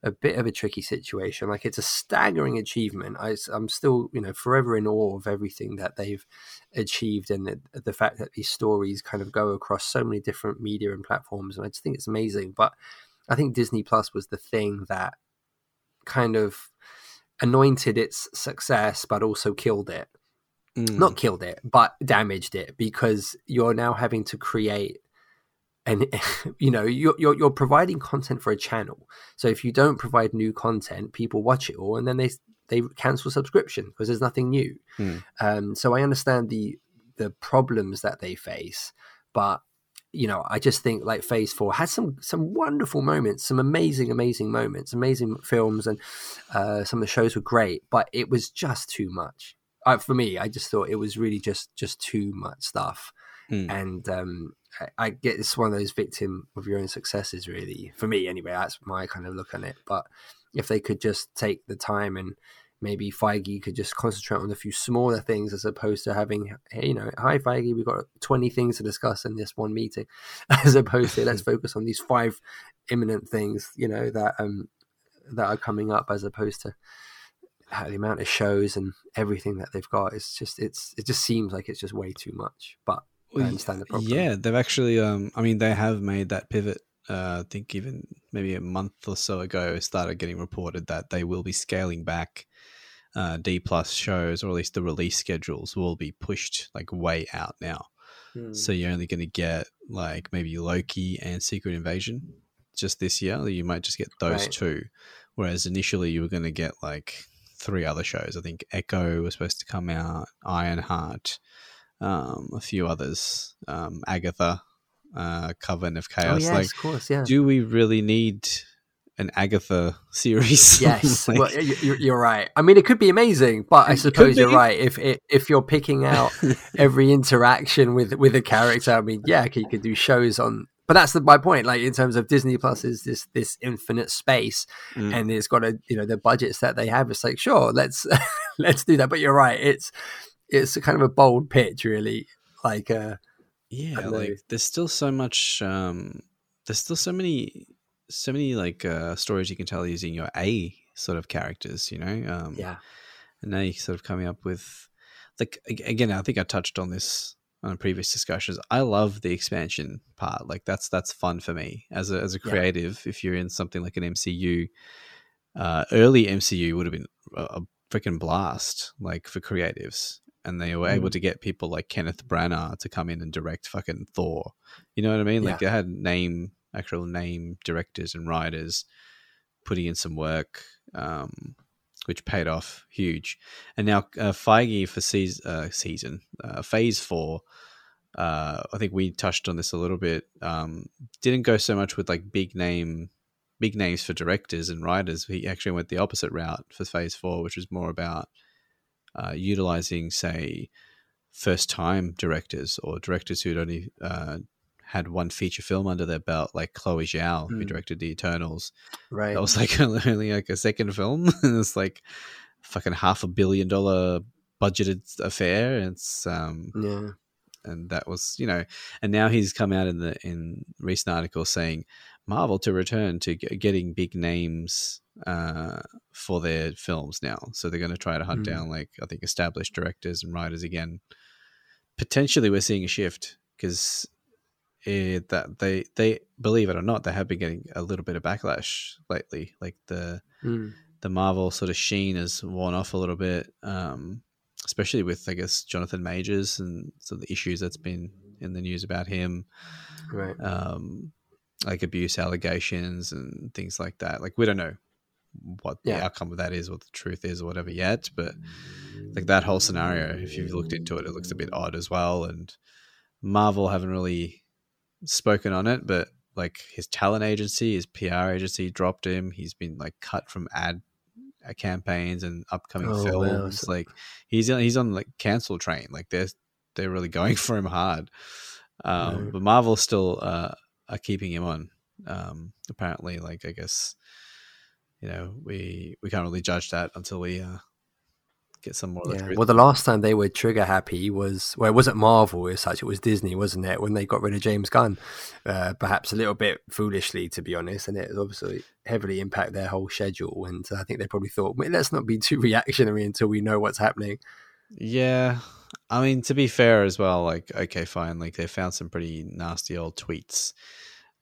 a bit of a tricky situation. Like it's a staggering achievement. I, am still, you know, forever in awe of everything that they've achieved and the, the fact that these stories kind of go across so many different media and platforms. And I just think it's amazing. But I think Disney Plus was the thing that kind of anointed its success, but also killed it. Mm. Not killed it, but damaged it because you're now having to create and you know you're, you're you're providing content for a channel so if you don't provide new content people watch it all and then they they cancel subscription because there's nothing new Hmm. um so i understand the the problems that they face but you know i just think like phase four has some some wonderful moments some amazing amazing moments amazing films and uh some of the shows were great but it was just too much uh, for me i just thought it was really just just too much stuff Mm. and um, I, I get it's one of those victim of your own successes, really. For me, anyway, that's my kind of look on it. But if they could just take the time and maybe Feige could just concentrate on a few smaller things as opposed to having, hey, you know, hi Feige, we've got 20 things to discuss in this one meeting, as opposed to let's focus on these five imminent things, you know, that um that are coming up, as opposed to the amount of shows and everything that they've got. It's just it's it just seems like it's just way too much. But I understand the problem. Yeah, they've actually, um, I mean, they have made that pivot uh, I think even maybe a month or so ago, it started getting reported that they will be scaling back uh, D plus shows, or at least the release schedules will be pushed like way out now. Hmm. So you're only going to get like maybe Loki and Secret Invasion just this year. You might just get those right. two, whereas initially you were going to get like three other shows. I think Echo was supposed to come out, Ironheart, um, a few others, um, Agatha uh, Coven of oh, Chaos. Oh, yes, like, of course, yeah. Do we really need an Agatha series? Yes, like, well, you're, you're, right. I mean, it could be amazing, but I suppose you're right. If if you're picking out every interaction with with a character, I mean, yeah, you could do shows on. But that's the, my point. Like in terms of Disney Plus is this this infinite space, mm. and it's got a you know the budgets that they have. It's like sure, let's let's do that. But you're right. It's it's kind of a bold pitch, really. Like uh, yeah like there's still so much um there's still so many so many like uh stories you can tell using your a sort of characters you know um yeah and now you're sort of coming up with like again i think i touched on this on previous discussions i love the expansion part like that's that's fun for me as a as a creative yeah. if you're in something like an mcu uh early mcu would have been a, a freaking blast like for creatives and they were mm. able to get people like Kenneth Branagh to come in and direct fucking Thor. You know what I mean? Like yeah. they had name actual name directors and writers putting in some work, um, which paid off huge. And now uh, Feige for season, uh, season uh, phase four. Uh, I think we touched on this a little bit. Um, didn't go so much with like big name, big names for directors and writers. He actually went the opposite route for phase four, which was more about uh, utilizing, say, first time directors or directors who'd only uh, had one feature film under their belt, like Chloe Zhao, mm. who hmm. directed The Eternals. Right. That was like only like a second film. it's like fucking half a billion dollar budgeted affair. It's um yeah. And that was, you know, and now he's come out in the in recent articles saying Marvel to return to getting big names uh, for their films now. So they're going to try to hunt mm. down like I think established directors and writers again. Potentially, we're seeing a shift because that they they believe it or not, they have been getting a little bit of backlash lately. Like the mm. the Marvel sort of sheen has worn off a little bit, um, especially with I guess Jonathan Majors and some of the issues that's been in the news about him. Right. Um, like abuse allegations and things like that. Like we don't know what yeah. the outcome of that is, what the truth is, or whatever yet. But like that whole scenario, if you've looked into it, it looks a bit odd as well. And Marvel haven't really spoken on it, but like his talent agency, his PR agency dropped him. He's been like cut from ad uh, campaigns and upcoming oh, films. Wow. Like he's he's on like cancel train. Like they're they're really going for him hard. Um, But Marvel still uh, are keeping him on. Um, apparently, like I guess you know we we can't really judge that until we uh, get some more. Yeah. Well, the last time they were trigger happy was well, it wasn't Marvel as such; it was Disney, wasn't it? When they got rid of James Gunn, uh, perhaps a little bit foolishly, to be honest, and it obviously heavily impact their whole schedule. And I think they probably thought, let's not be too reactionary until we know what's happening. Yeah, I mean, to be fair as well, like okay, fine, like they found some pretty nasty old tweets.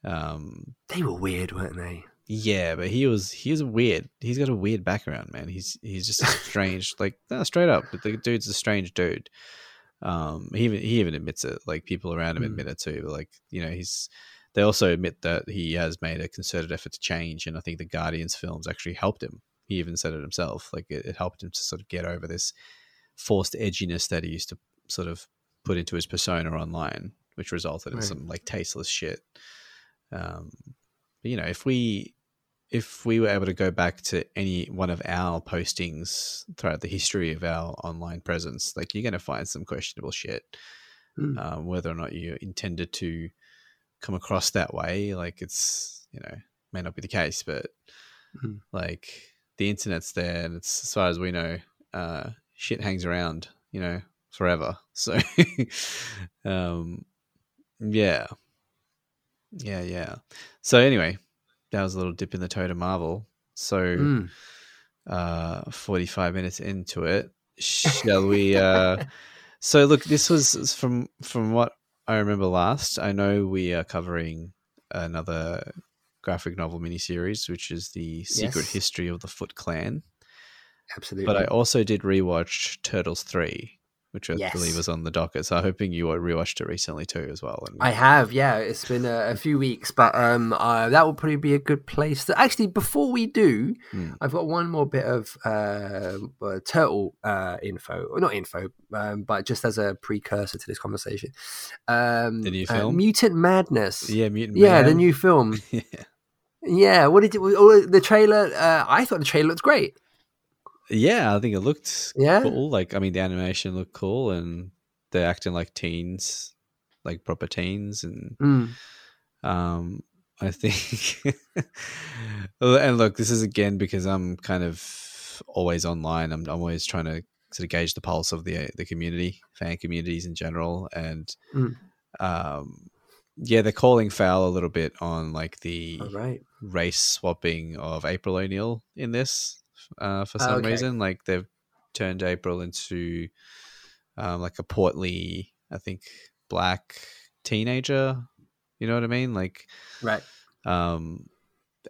Um, they were weird, weren't they? Yeah, but he was he's weird. He's got a weird background, man. He's he's just strange. like no, straight up, but the dude's a strange dude. Um, he even he even admits it. Like people around him mm. admit it too. But like you know, he's they also admit that he has made a concerted effort to change, and I think the Guardians films actually helped him. He even said it himself. Like it, it helped him to sort of get over this forced edginess that he used to sort of put into his persona online, which resulted in some like tasteless shit. Um, but, you know, if we if we were able to go back to any one of our postings throughout the history of our online presence, like you're going to find some questionable shit. Mm. Um, whether or not you intended to come across that way, like it's you know may not be the case, but mm. like the internet's there, and it's as far as we know, uh, shit hangs around, you know, forever. So, um, yeah, yeah, yeah. So anyway, that was a little dip in the toe to Marvel. So, Mm. uh, forty-five minutes into it, shall we? Uh, so look, this was from from what I remember last. I know we are covering another graphic novel miniseries, which is the Secret Yes. History of the Foot Clan. Absolutely. But I also did rewatch Turtles Three, which I Yes. believe was on the docket. So I'm hoping you rewatched it recently too, as well. And I have, yeah. It's been a, a few weeks, but um, uh, that will probably be a good place to. Actually, before we do, Hmm. I've got one more bit of uh, uh, turtle uh, info, or not info, um, but just as a precursor to this conversation. Um, The new uh, film? Mutant Madness. yeah, Mutant yeah, the new film. yeah. Yeah, what did you? The trailer. Uh, I thought the trailer looked great. Yeah, I think it looked Yeah? cool. Like, I mean, the animation looked cool, and they're acting like teens, like proper teens, and Mm. um, I think. and look, this is again because I'm kind of always online. I'm, I'm always trying to sort of gauge the pulse of the the community, fan communities in general, and Mm. um, yeah, they're calling foul a little bit on like the right. race swapping of April O'Neil in this uh, for Oh, some okay. reason. Like they've turned April into um, like a portly, I think, black teenager. You know what I mean? Like, Right. um,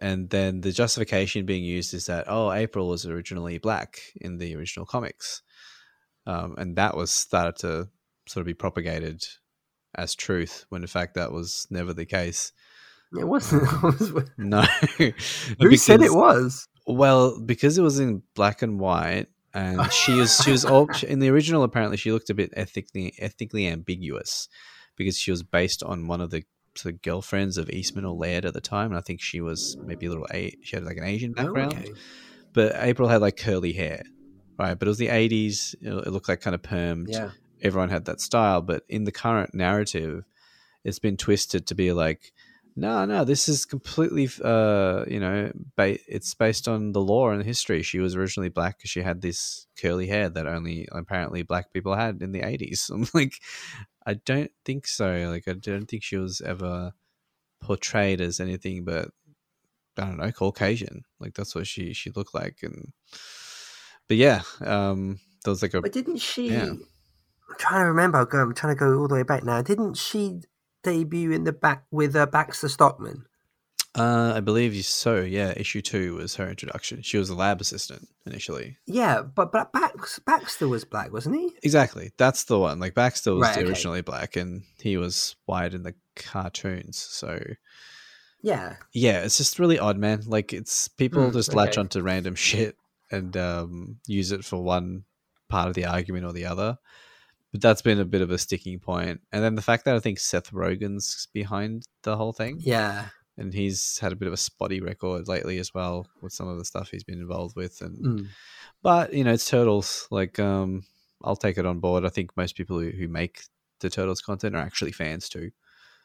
and then the justification being used is that oh, April was originally black in the original comics, um, and that was started to sort of be propagated as truth when in fact that was never the case. It wasn't. No, Who said it was? Well, because it was in black and white, and she was she was all in the original. Apparently, she looked a bit ethically ethically ambiguous because she was based on one of the sort of girlfriends of Eastman or Laird at the time, and I think she was maybe a little a she had like an Asian Oh, background. okay. But April had like curly hair, right? But it was the eighties. It it looked like kind of permed Yeah. everyone had that style, but in the current narrative, it's been twisted to be like, no, no, this is completely, uh, you know, ba- it's based on the lore and the history. She was originally black because she had this curly hair that only apparently black people had in the eighties. I'm like, I don't think so. Like, I don't think she was ever portrayed as anything but I don't know, Caucasian. Like that's what she she looked like, and but yeah, um, there was like a But didn't she? Yeah. I'm trying to remember. I'm trying to go all the way back now. Didn't she debut in the back with uh, Baxter Stockman? Uh, I believe you so. Yeah, issue two was her introduction. She was a lab assistant initially. Yeah, but but Bax, Baxter was black, wasn't he? Exactly, that's the one. Like Baxter was Right, okay. originally black, and he was white in the cartoons. So Yeah. yeah, it's just really odd, man. Like it's people Hmm, just latch okay. onto random shit and um, use it for one part of the argument or the other. But that's been a bit of a sticking point. And then the fact that I think Seth Rogen's behind the whole thing. Yeah. and he's had a bit of a spotty record lately as well with some of the stuff he's been involved with and Mm. but you know it's turtles like um i'll take it on board i think most people who, who make the turtles content are actually fans too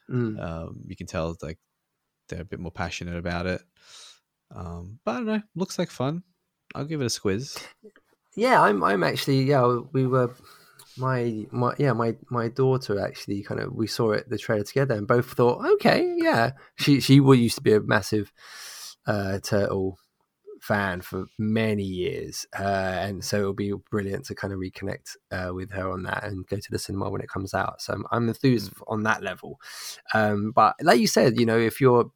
Mm. um you can tell like they're a bit more passionate about it um but i don't know looks like fun i'll give it a squiz Yeah, I'm. I'm actually. Yeah, we were. My my yeah my my daughter actually kind of we saw it the trailer together and both thought okay yeah. She she used to be a massive uh turtle fan for many years uh and so it'll be brilliant to kind of reconnect uh with her on that and go to the cinema when it comes out. So I'm, I'm enthused on that level. Um but like you said you know if you're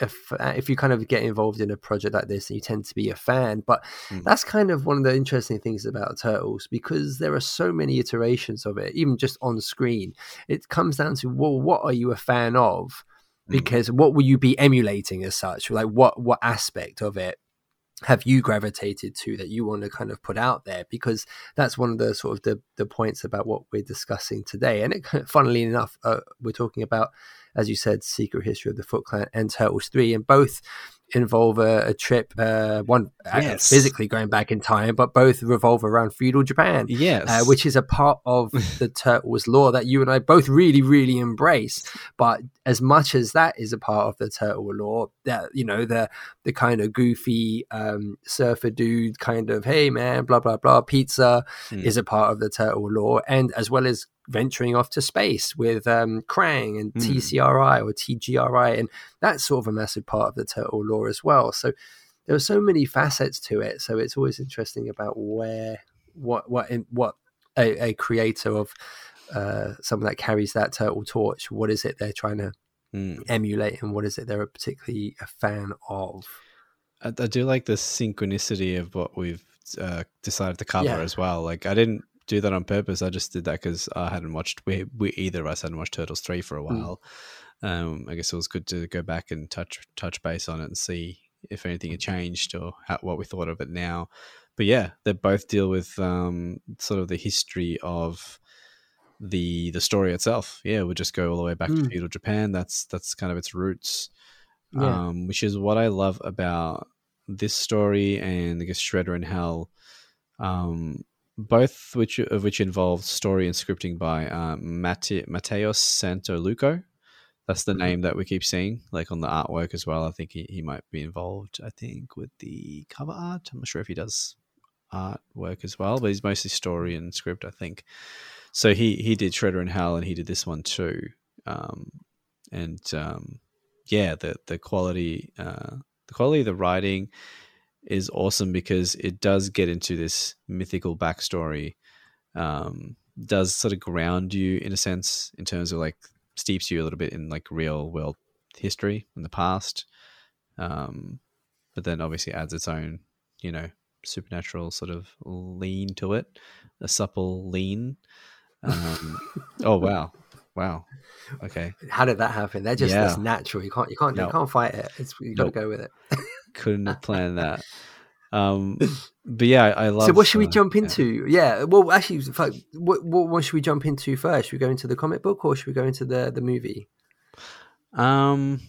if uh, if you kind of get involved in a project like this, and you tend to be a fan. But Mm. that's kind of one of the interesting things about Turtles because there are so many iterations of it, even just on screen. It comes down to well, what are you a fan of? Mm. Because what will you be emulating as such? Like what what aspect of it have you gravitated to that you want to kind of put out there? Because that's one of the sort of the, the points about what we're discussing today. And it, funnily enough uh, we're talking about as you said secret history of the foot clan and turtles 3 and both involve a, a trip, uh, one uh, Yes. physically going back in time, but both revolve around feudal Japan. Yes. Uh, which is a part of the Turtles lore that you and I both really, really embrace. But as much as that is a part of the Turtle lore, that you know the the kind of goofy um, surfer dude kind of hey man, blah blah blah, pizza Hmm. is a part of the Turtle lore, and as well as venturing off to space with um, Krang and Hmm. TCRI or TGRI, and that's sort of a massive part of the Turtle lore as well. So there are so many facets to it. So it's always interesting about where what what in, what a, a creator of uh, someone that carries that turtle torch. What is it they're trying to Mm. emulate, and what is it they're particularly a fan of? I, I do like the synchronicity of what we've uh, decided to cover Yeah. as well. Like I didn't do that on purpose. I just did that because I hadn't watched. We, we either of us hadn't watched Turtles three for a Mm. while. Um, I guess it was good to go back and touch touch base on it and see if anything had changed or how, what we thought of it now. But yeah, they both deal with um, sort of the history of the the story itself. Yeah, we'll just go all the way back to Mm. feudal Japan. That's that's kind of its roots Yeah. um, which is what I love about this story and I guess Shredder and Hell, um, both which of which involve story and scripting by um, Mate- Mateus Santolouco. That's the Mhm. name that we keep seeing, like on the artwork as well. I think he, he might be involved. I think with the cover art. I'm not sure if he does artwork as well, but he's mostly story and script. I think. So he he did Shredder and Hell, and he did this one too. Um, and um, yeah, the the quality uh, the quality of the writing is awesome because it does get into this mythical backstory. Um, does sort of ground you in a sense in terms of like steeps you a little bit in like real world history in the past. Um, but then obviously adds its own, you know, supernatural sort of lean to it, a supple lean. Um, oh wow, wow, okay. How did that happen? They're just Yeah. natural. You can't you can't No. you can't fight it. It's you got to Nope. go with it. couldn't have planned that. Um, but yeah, I, I love. so what should we uh, jump into? Yeah. Well, actually, what, what what should we jump into first? Should we go into the comic book or should we go into the the movie? Um,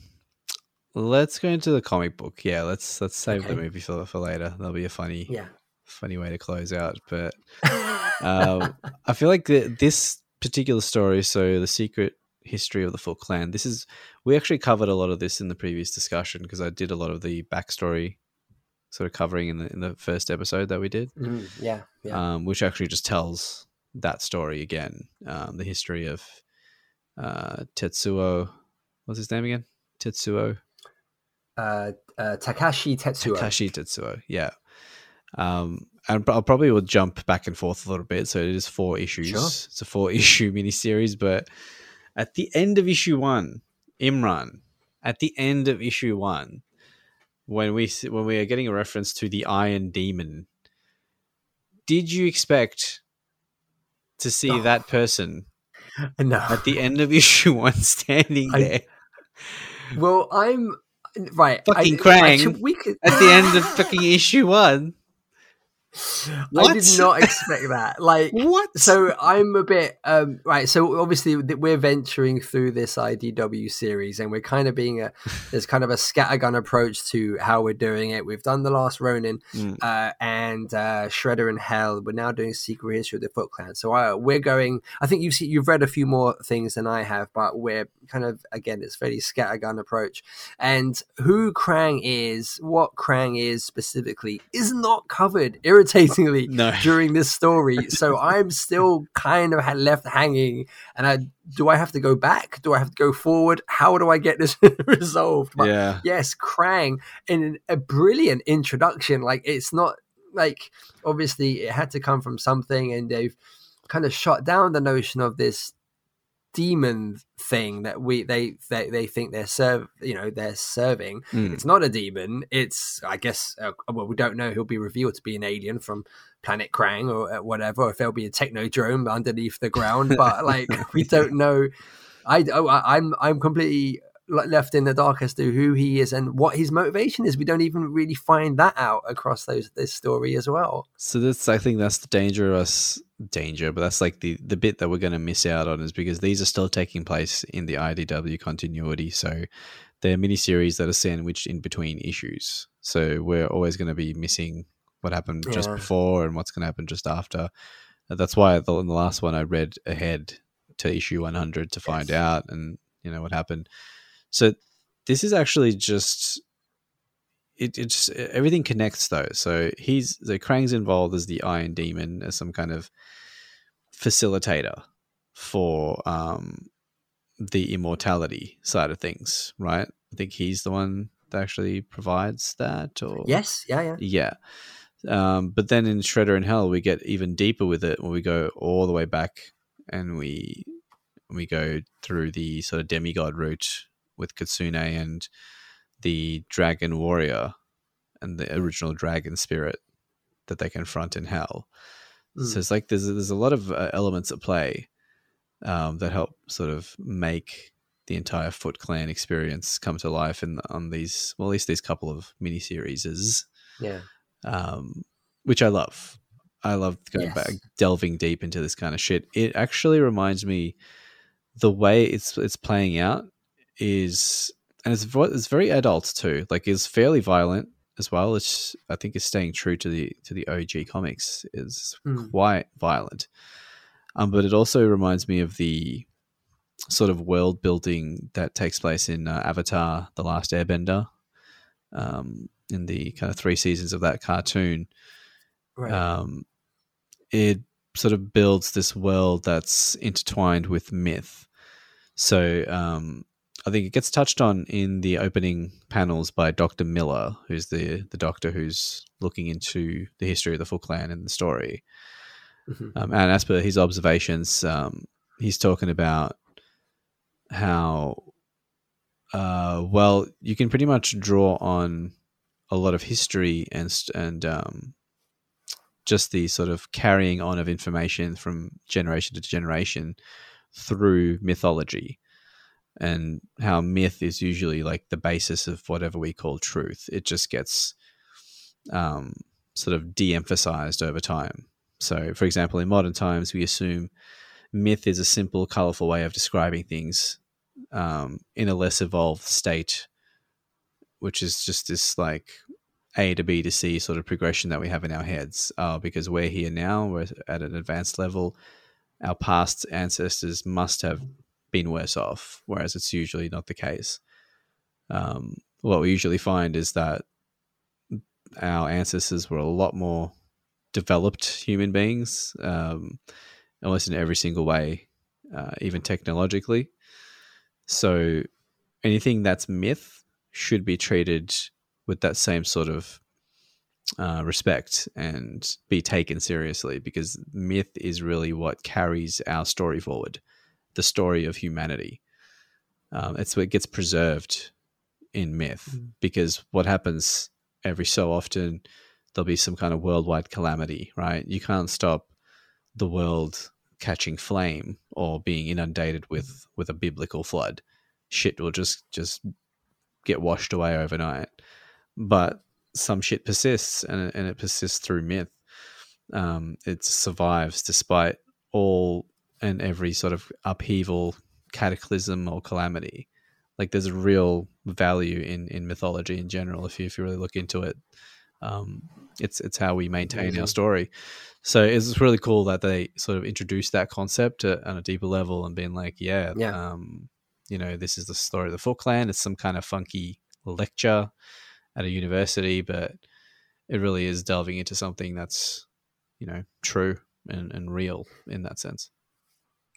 let's go into the comic book. Yeah, let's let's save the movie for for later. That'll be a funny Yeah. funny way to close out. But um, I feel like the, this particular story, so the secret history of the Foot Clan, this is we actually covered a lot of this in the previous discussion because I did a lot of the backstory sort of covering in the in the first episode that we did. Mm, yeah. Yeah. um, which actually just tells that story again. Um, the history of uh, Tetsuo. What's his name again? Tetsuo Uh, uh, Takashi Tetsuo. Takashi Tetsuo. Yeah. Um, and I'll probably will jump back and forth a little bit. So it is four issues. Sure. It's a four issue miniseries, but at the end of issue one, Imran, at the end of issue one, when we when we are getting a reference to the Iron Demon, did you expect to see Oh. that person No. at the end of issue one standing I- there Well, I'm right. Fucking I, Krang. Could, at the end of fucking issue one? I did not expect that. Like, What? so I'm a bit um, right. So obviously we're venturing through this IDW series, and we're kind of being a there's kind of a scattergun approach to how we're doing it. We've done the last Ronin Mm. uh, and uh, Shredder and Hell. We're now doing Secret History of the Foot Clan. So uh, we're going. I think you've seen, you've read a few more things than I have, but we're kind of again it's very scattergun approach. And who Krang is, what Krang is specifically, is not covered irritatingly No. during this story. So I'm still kind of left hanging. And I do I have to go back? Do I have to go forward? How do I get this resolved? But yeah. yes, Krang in a brilliant introduction. Like it's not like obviously it had to come from something, and they've kind of shut down the notion of this demon thing that we they they, they think they're serve you know they're serving. Mm. it's not a demon. It's i guess uh, well we don't know he'll be revealed to be an alien from planet krang or uh, whatever or if there'll be a technodrome underneath the ground but like we don't know. I oh, I- i'm i'm completely le- left in the dark as to who he is and what his motivation is we don't even really find that out across those this story as well So that's I think that's the dangerous danger, but that's like the the bit that we're going to miss out on is because these are still taking place in the IDW continuity. So they're miniseries that are sandwiched in between issues. So we're always going to be missing what happened just before and what's going to happen just after. That's why the, in the last one I read ahead to issue 100 to find Yes. out and you know what happened. So this is actually just it, it's everything connects though. So he's so Krang's involved as the Iron Demon as some kind of facilitator for um the immortality side of things, right? I think he's the one that actually provides that or Yes, yeah, yeah. yeah. Um, but then in Shredder and Hell, we get even deeper with it when we go all the way back and we we go through the sort of demigod route with Kitsune and the dragon warrior and the original dragon spirit that they confront in Hell. Mm. So it's like there's there's a lot of uh, elements at play um, that help sort of make the entire Foot Clan experience come to life in on these well at least these couple of mini series Yeah. um, which I love. I love going Yes. back, delving deep into this kind of shit. It actually reminds me the way it's it's playing out is, and it's it's very adult too. Like it's fairly violent as well. It's I think it's staying true to the to the OG comics. is Mm. quite violent, um, but it also reminds me of the sort of world building that takes place in uh, Avatar: The Last Airbender. Um, in the kind of three seasons of that cartoon, Right. um, it sort of builds this world that's intertwined with myth. So um, I think it gets touched on in the opening panels by Doctor Miller, who's the the doctor who's looking into the history of the Foot Clan and the story. Mhm. Um, and as per his observations, um, he's talking about how, uh, well, you can pretty much draw on a lot of history and and um, just the sort of carrying on of information from generation to generation through mythology and how myth is usually like the basis of whatever we call truth. It just gets um, sort of de emphasized over time. So, for example, in modern times, we assume myth is a simple, colorful way of describing things um, in a less evolved state, which is just this like A to B to C sort of progression that we have in our heads. Uh, because we're here now, we're at an advanced level. Our past ancestors must have been worse off, whereas it's usually not the case. Um, what we usually find is that our ancestors were a lot more developed human beings, um, almost in every single way, uh, even technologically. So anything that's myth should be treated with that same sort of uh, respect and be taken seriously because myth is really what carries our story forward, the story of humanity. Um, it's what gets preserved in myth Mm. because what happens every so often there'll be some kind of worldwide calamity, right? You can't stop the world catching flame or being inundated with with a biblical flood. Shit will just just get washed away overnight. But some shit persists, and it, and it persists through myth. Um, it survives despite all and every sort of upheaval, cataclysm, or calamity. Like there's a real value in in mythology in general. If you if you really look into it, um, it's it's how we maintain Amazing. our story. So it's really cool that they sort of introduced that concept at, on a deeper level and being like, yeah, Yeah. um, you know, this is the story of the Foot Clan. It's some kind of funky lecture at a university, but it really is delving into something that's, you know, true and, and real in that sense.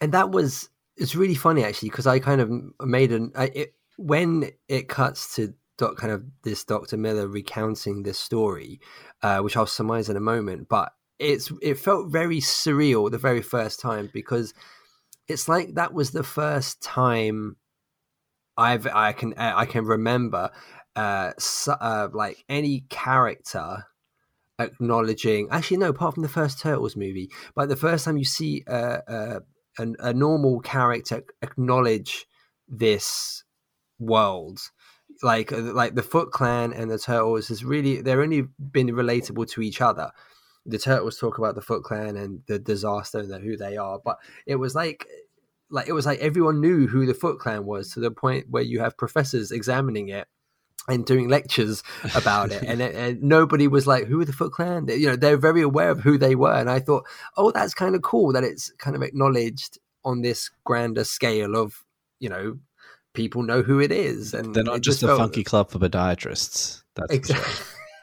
And that was it's really funny actually because I kind of made an I, it, when it cuts to doc, kind of this Doctor Miller recounting this story, uh, which I'll surmise in a moment, but it's it felt very surreal the very first time because it's like that was the first time I've I can I can remember uh, so, uh like any character acknowledging actually no apart from the first turtles movie but the first time you see uh, uh a, a normal character acknowledge this world. Like uh, like the foot clan and the turtles has really they're only been relatable to each other. The turtles talk about the foot clan and the disaster and who they are but it was like like it was like everyone knew who the Foot Clan was to the point where you have professors examining it and doing lectures about it. And, and nobody was like who are the foot clan you know they're very aware of who they were. And i thought oh that's kind of cool that it's kind of acknowledged on this grander scale of you know people know who it is and they're not just, just, a felt... funky club for podiatrists that's exactly.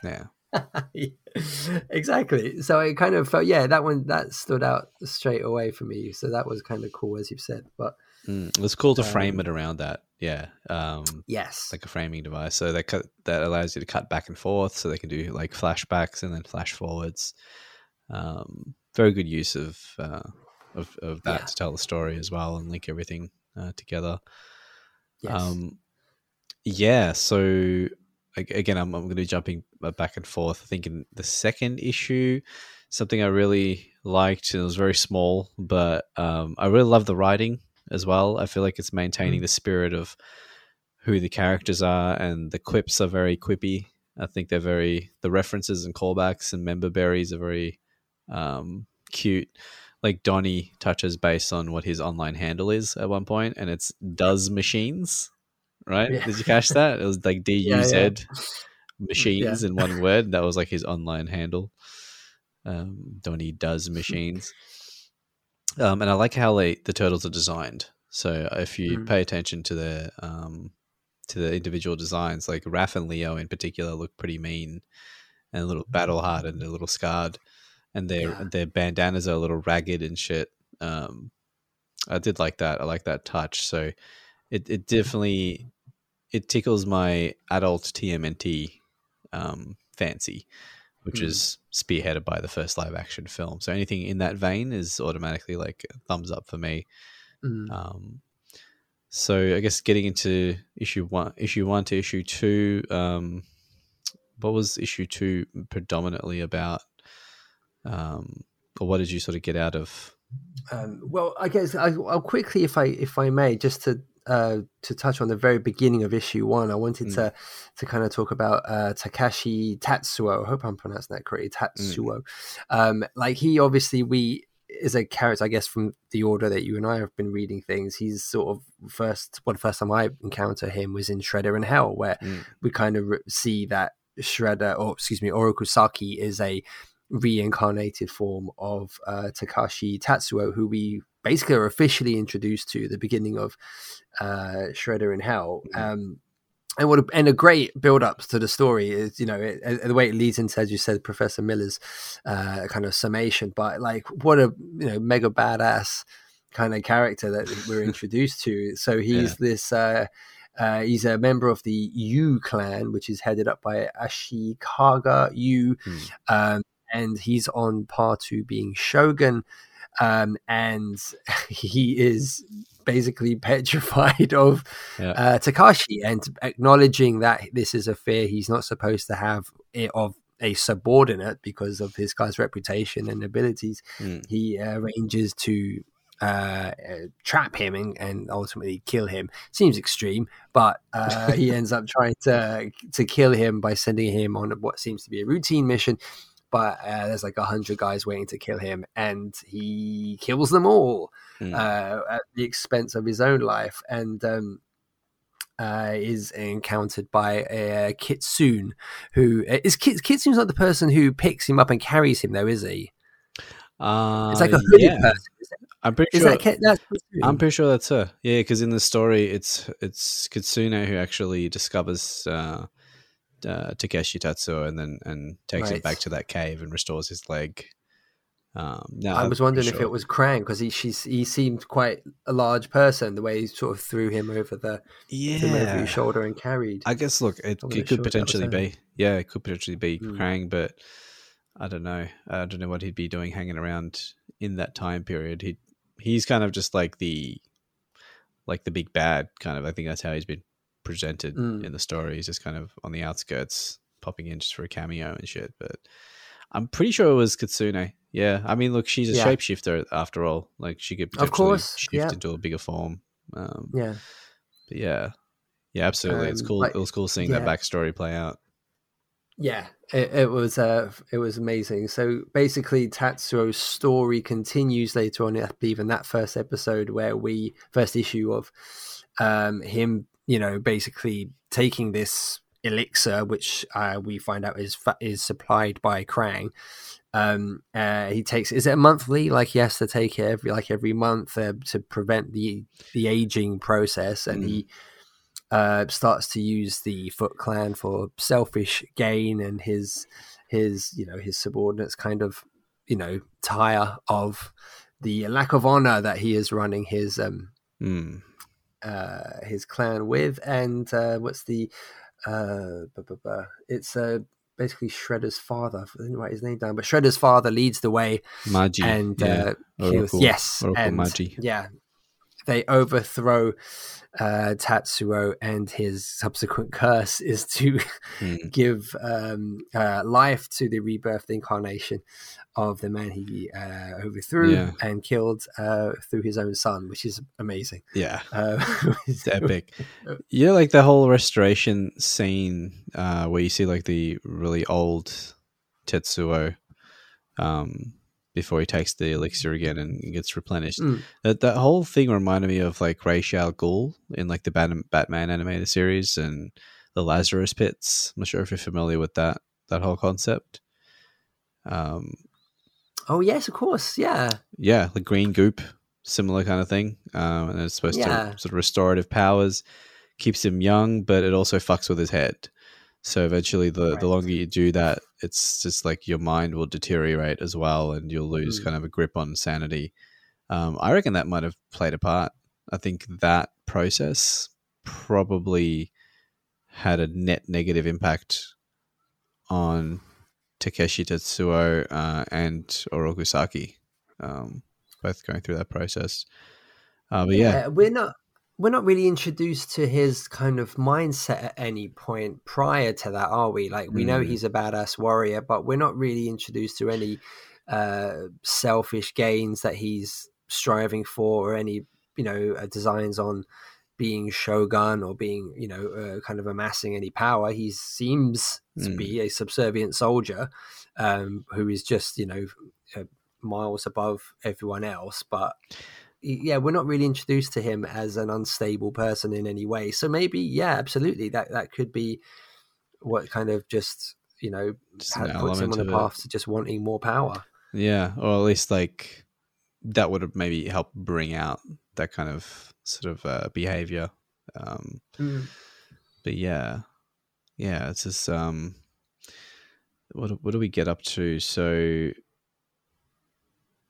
Sure. yeah. Exactly. So it kind of felt yeah that one that stood out straight away for me. So that was kind of cool as you've said. But mm, it was cool to um, frame it around that yeah. Um, yes. Like a framing device. So they cut, that allows you to cut back and forth. So they can do like flashbacks and then flash forwards. Um, very good use of uh, of, of that yeah. to tell the story as well and link everything uh, together. Yes. Um, yeah. So again, I'm, I'm going to be jumping uh, back and forth. I think in the second issue, something I really liked, and it was very small, but um, I really love the writing as well. I feel like it's maintaining mm. the spirit of who the characters are, and the quips are very quippy. I think they're very the references and callbacks and member berries are very um, cute. Like Donnie touches based on what his online handle is at one point, and it's does machines, right? Yeah. Did you catch that? It was like D U Z machines yeah. in one word. That was like his online handle. Um, Donnie does machines. Um, and I like how they, the turtles are designed. So if you mm. pay attention to the um, to the individual designs, like Raph and Leo in particular look pretty mean and a little battle hardened and a little scarred, and their yeah. their bandanas are a little ragged and shit. Um, I did like that. I like that touch. So it it definitely it tickles my adult TMNT um, fancy which mm. is spearheaded by the first live action film. So anything in that vein is automatically like thumbs up for me. Mm. Um, so I guess getting into issue one, issue one to issue two, um, what was issue two predominantly about? Um, or what did you sort of get out of? Um, well, I guess I, will quickly, if I if I may, just to uh, to touch on the very beginning of issue one, I wanted mm. to to kind of talk about uh, Takashi Tatsuo. I hope I'm pronouncing that correctly. Tatsuo, mm. um, like he obviously we is a character, I guess, from the order that you and I have been reading things. He's sort of first. Well, the first time I encounter him was in Shredder in Hell, where mm. we kind of see that Shredder, or excuse me, Oroku Saki is a reincarnated form of uh, Takashi Tatsuo, who we basically are officially introduced to the beginning of uh, Shredder in Hell. Mm-hmm. Um, and what a, and a great build up to the story is you know it, the way it leads into as you said Professor Miller's uh, kind of summation, but like what a you know mega badass kind of character that we're introduced to. So he's yeah. this. Uh, uh, he's a member of the Yu clan, which is headed up by Ashikaga Yu, hmm. um, and he's on par to being shogun um, and he is basically petrified of yeah. uh, Takashi and acknowledging that this is a fear he's not supposed to have of a subordinate because of his guy's reputation and abilities. Mm. He uh, arranges to uh, uh, trap him and, and, ultimately kill him. Seems extreme, but uh, he ends up trying to to kill him by sending him on what seems to be a routine mission but uh, there's like a hundred guys waiting to kill him, and he kills them all mm. uh, at the expense of his own life, and um, uh, is encountered by a Kitsune, who uh, is Kitsune's not the person who picks him up and carries him, though, is he? it's like a hooded yeah. person. I'm pretty is sure. That, that's I'm pretty sure that's her. Yeah, because in the story, it's it's Kitsune who actually discovers uh, uh, Takeshi Tatsuo and then and takes right. him back to that cave and restores his leg. Um, no, I was wondering sure. if it was Krang because he she's, he seemed quite a large person the way he sort of threw him over the yeah over his shoulder and carried. I guess look, it, it could potentially be yeah, it could potentially be mm. Krang, but I don't know. I don't know what he'd be doing hanging around in that time period. He he's kind of just like the like the big bad kind of. I think that's how he's been presented mm. in the story. He's just kind of on the outskirts, popping in just for a cameo and shit. But I'm pretty sure it was Kitsune. Yeah, I mean, look, she's a yeah. shapeshifter after all. Like she could of course shift yeah. into a bigger form. Um, yeah, but yeah, yeah, absolutely. Um, it's cool. Like, it was cool seeing yeah. that backstory play out. Yeah, it, it was uh, it was amazing. So basically, Tatsuo's story continues later on. I believe in that first episode where we first issue of um, him, you know, basically taking this elixir, which uh, we find out is is supplied by Krang. Um, uh, he takes is it monthly? Like he has to take it every like every month uh, to prevent the the aging process, and mm. he uh, starts to use the Foot Clan for selfish gain, and his his you know his subordinates kind of you know tire of the lack of honor that he is running his um mm. Uh, his clan with, and uh, what's the uh, it's uh, basically Shredder's father. I didn't write his name down, but Shredder's father leads the way. Magi, and yeah. uh, Oroku, yes, Oroku and Magi. yeah, they overthrow uh, Tatsuo, and his subsequent curse is to mm. give um, uh, life to the rebirth the incarnation of the man he uh, overthrew Yeah. and killed uh, through his own son, which is amazing. Yeah, Uh, it's epic. Yeah, like the whole restoration scene uh, where you see like the really old Tetsuo um, before he takes the elixir again and gets replenished. Mm. That that whole thing reminded me of like Ra's al Ghul in like the Bat- Batman animated series and the Lazarus Pits. I'm not sure if you're familiar with that that whole concept. Um, Oh yes, of course, yeah. yeah, the green goop, similar kind of thing. Um, and it's supposed Yeah. to sort of restorative powers, keeps him young, but it also fucks with his head. So eventually, the, Right. the longer you do that, it's just like your mind will deteriorate as well, and you'll lose Mm. kind of a grip on sanity. Um, I reckon that might have played a part. I think that process probably had a net negative impact on Takeshi Tetsuo uh, and Oroku Saki, um, both going through that process. Uh, but yeah, we're not we're not really introduced to his kind of mindset at any point prior to that, are we? Like we know Mm. he's a badass warrior, but we're not really introduced to any uh, selfish gains that he's striving for, or any you know uh, designs on being shogun or being you know uh, kind of amassing any power. He seems to Mm. be a subservient soldier um, who is just you know uh, miles above everyone else, but yeah, we're not really introduced to him as an unstable person in any way. So maybe, yeah, absolutely, that that could be what kind of just you know Just had, puts him on the it. path to just wanting more power. yeah, or at least like that would have maybe helped bring out that kind of sort of uh, behavior. Um, but yeah, yeah, it's just um, what what do we get up to? So,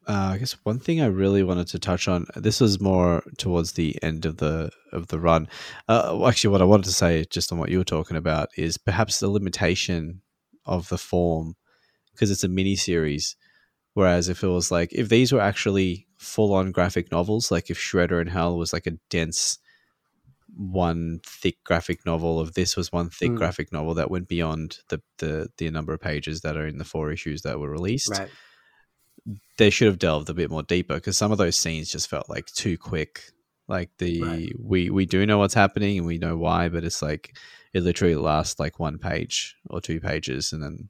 uh, I guess one thing I really wanted to touch on. This was more towards the end of the of the run. Uh, actually, what I wanted to say, just on what you were talking about, is perhaps the limitation of the form because it's a mini series. Whereas if it was like if these were actually full on graphic novels, like if Shredder in Hell was like a dense one thick graphic novel, if this was one thick Mm. graphic novel that went beyond the, the the number of pages that are in the four issues that were released, Right. They should have delved a bit more deeper because some of those scenes just felt like too quick. Like the Right. we we do know what's happening and we know why, but it's like it literally lasts like one page or two pages, and then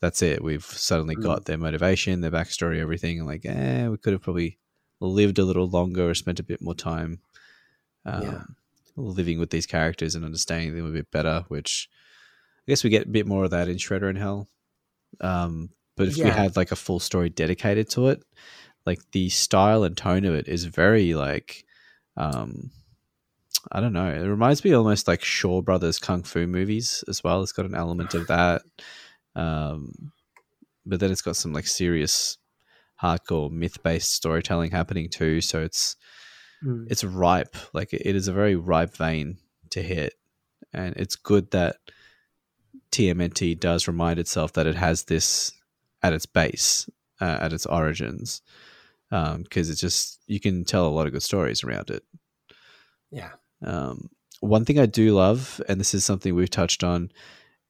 that's it. We've suddenly Mm. got their motivation, their backstory, everything. And like, eh, we could have probably lived a little longer or spent a bit more time um, Yeah. living with these characters and understanding them a bit better. Which I guess we get a bit more of that in Shredder in Hell. Um, but if we had like a full story dedicated to it, like the style and tone of it is very like, um, I don't know. It reminds me almost like Shaw Brothers kung fu movies as well. It's got an element of that, um, but then it's got some like serious, hardcore myth based storytelling happening too. So it's Mm. it's ripe. Like it is a very ripe vein to hit, and it's good that TMNT does remind itself that it has this at its base, uh, at its origins, because it's just you can tell a lot of good stories around it. Yeah. Um, one thing I do love, and this is something we've touched on,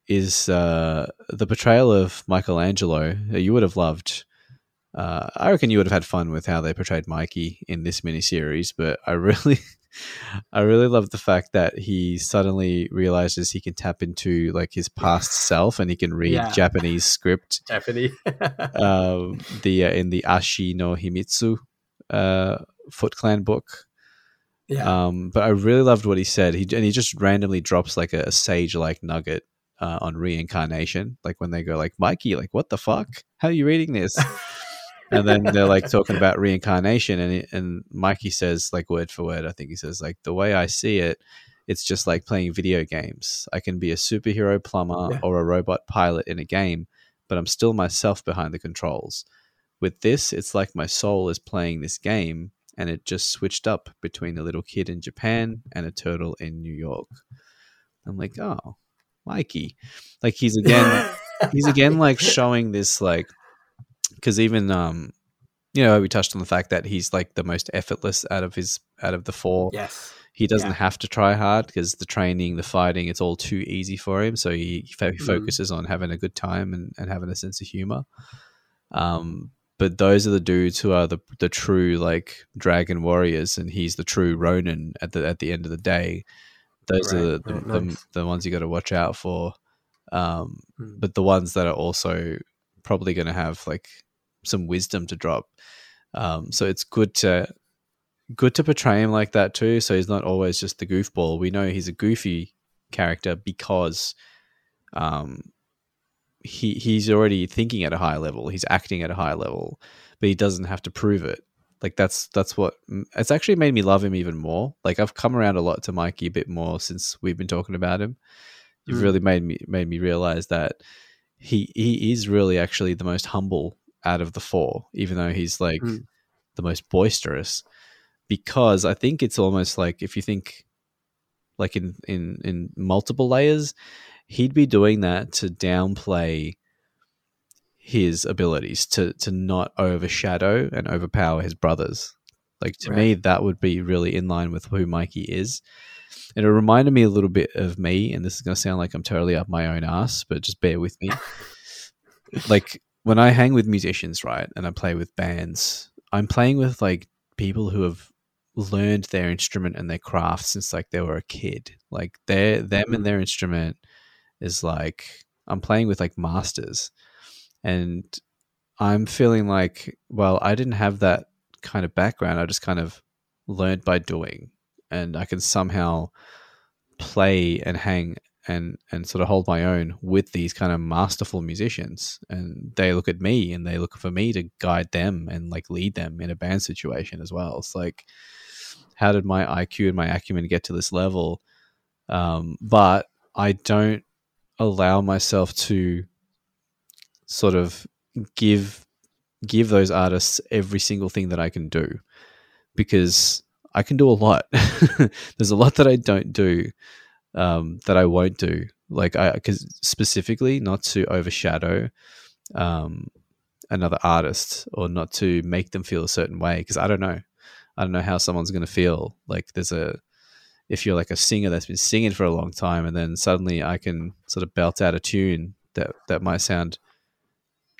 is uh, the portrayal of Michelangelo. You would have loved. Uh, I reckon you would have had fun with how they portrayed Mikey in this miniseries, but I really, I really love the fact that he suddenly realizes he can tap into like his past self and he can read Yeah. Japanese script. Definitely. Um, the uh, in the Ashi no Himitsu uh, Foot Clan book. yeah. Um, but I really loved what he said. He and he just randomly drops like a, a sage like nugget uh, on reincarnation, like when they go like Mikey, like what the fuck? How are you reading this? and then they're like talking about reincarnation, and and Mikey says like word for word, I think he says like the way I see it, it's just like playing video games. I can be a superhero plumber Yeah. or a robot pilot in a game, but I'm still myself behind the controls. With this, it's like my soul is playing this game, and it just switched up between a little kid in Japan and a turtle in New York. I'm like, oh, Mikey, like he's again he's again like showing this like because even um you know we touched on the fact that he's like the most effortless out of his out of the four yes. he doesn't Yeah. have to try hard because the training the fighting it's all too easy for him so he, he Mhm. focuses on having a good time and, and having a sense of humor um but those are the dudes who are the the true like dragon warriors and he's the true ronin at the at the end of the day those are the, Right, the, right, the, the ones you got to watch out for um Mm. but the ones that are also probably going to have like some wisdom to drop. Um, so it's good to good to portray him like that too. So he's not always just the goofball. We know he's a goofy character because um, he he's already thinking at a high level. He's acting at a high level, but he doesn't have to prove it. Like that's that's what it's actually made me love him even more. Like I've come around a lot to Mikey a bit more since we've been talking about him. You've Mm. really made me made me realize that he he is really actually the most humble out of the four, even though he's like Mm. the most boisterous. Because I think it's almost like if you think like in in in multiple layers, he'd be doing that to downplay his abilities to to not overshadow and overpower his brothers. Like to me, that would be really in line with who Mikey is. And it reminded me a little bit of me, and this is going to sound like I'm totally up my own ass, but just bear with me. like when I hang with musicians, right, and I play with bands, I'm playing with like people who have learned their instrument and their craft since like they were a kid. Like their them and mm. their instrument is like I'm playing with like masters, and I'm feeling like, well, I didn't have that kind of background. I just kind of learned by doing, and I can somehow play and hang and and sort of hold my own with these kind of masterful musicians. And they look at me and they look for me to guide them and like lead them in a band situation as well. It's like how did my iq and my acumen get to this level? Um, but i don't allow myself to sort of give give those artists every single thing that i can do because i can do a lot. There's a lot that i don't do um, that I won't do. Like I, because specifically not to overshadow um, another artist or not to make them feel a certain way. Because I don't know, I don't know how someone's going to feel. Like there's a, if you're like a singer that's been singing for a long time, and then suddenly I can sort of belt out a tune that that might sound,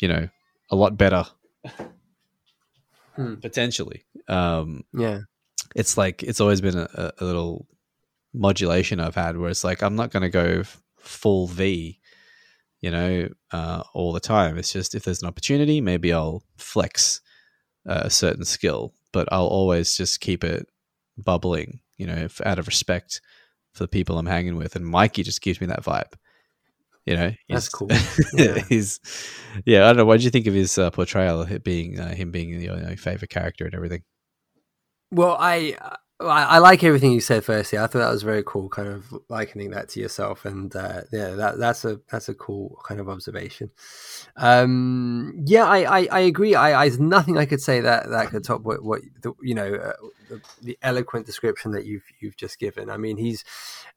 you know, a lot better. Hmm. Potentially, um, Yeah. it's like it's always been a, a- a little modulation I've had where it's like I'm not going to go full V, you know, uh, all the time. It's just if there's an opportunity, maybe I'll flex uh, a certain skill, but I'll always just keep it bubbling, you know, if, out of respect for the people I'm hanging with. And Mikey just gives me that vibe. You know, That's cool. Yeah. he's, yeah. I don't know. What did you think of his uh, portrayal, of it being uh, him being your, your favorite character and everything? Well, I, I I like everything you said. Firstly, I thought that was very cool, kind of likening that to yourself, and uh, yeah, that that's a that's a cool kind of observation. Um, yeah, I, I, I agree. I, I there's nothing I could say that that could top what what the, you know uh, the, the eloquent description that you've you've just given. I mean, he's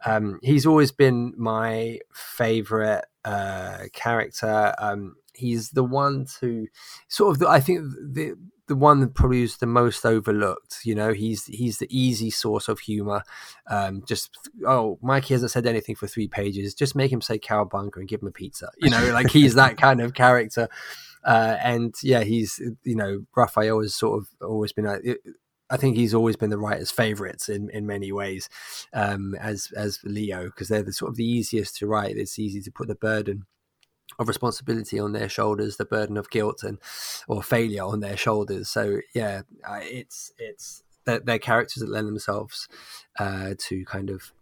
um, he's always been my favorite uh, character. Um, he's the one to sort of the, I think the the one that probably is the most overlooked. You know, he's he's the easy source of humor. Um, just oh, Mikey hasn't said anything for three pages. Just make him say cowabunga and give him a pizza. You know, like he's that kind of character. Uh, and yeah, he's you know Raphael has sort of always been I think he's always been the writer's favourites in, in many ways, um, as as Leo, because they're the sort of the easiest to write. It's easy to put the burden of responsibility on their shoulders, the burden of guilt and or failure on their shoulders. So yeah, it's it's they're characters that lend themselves uh, to kind of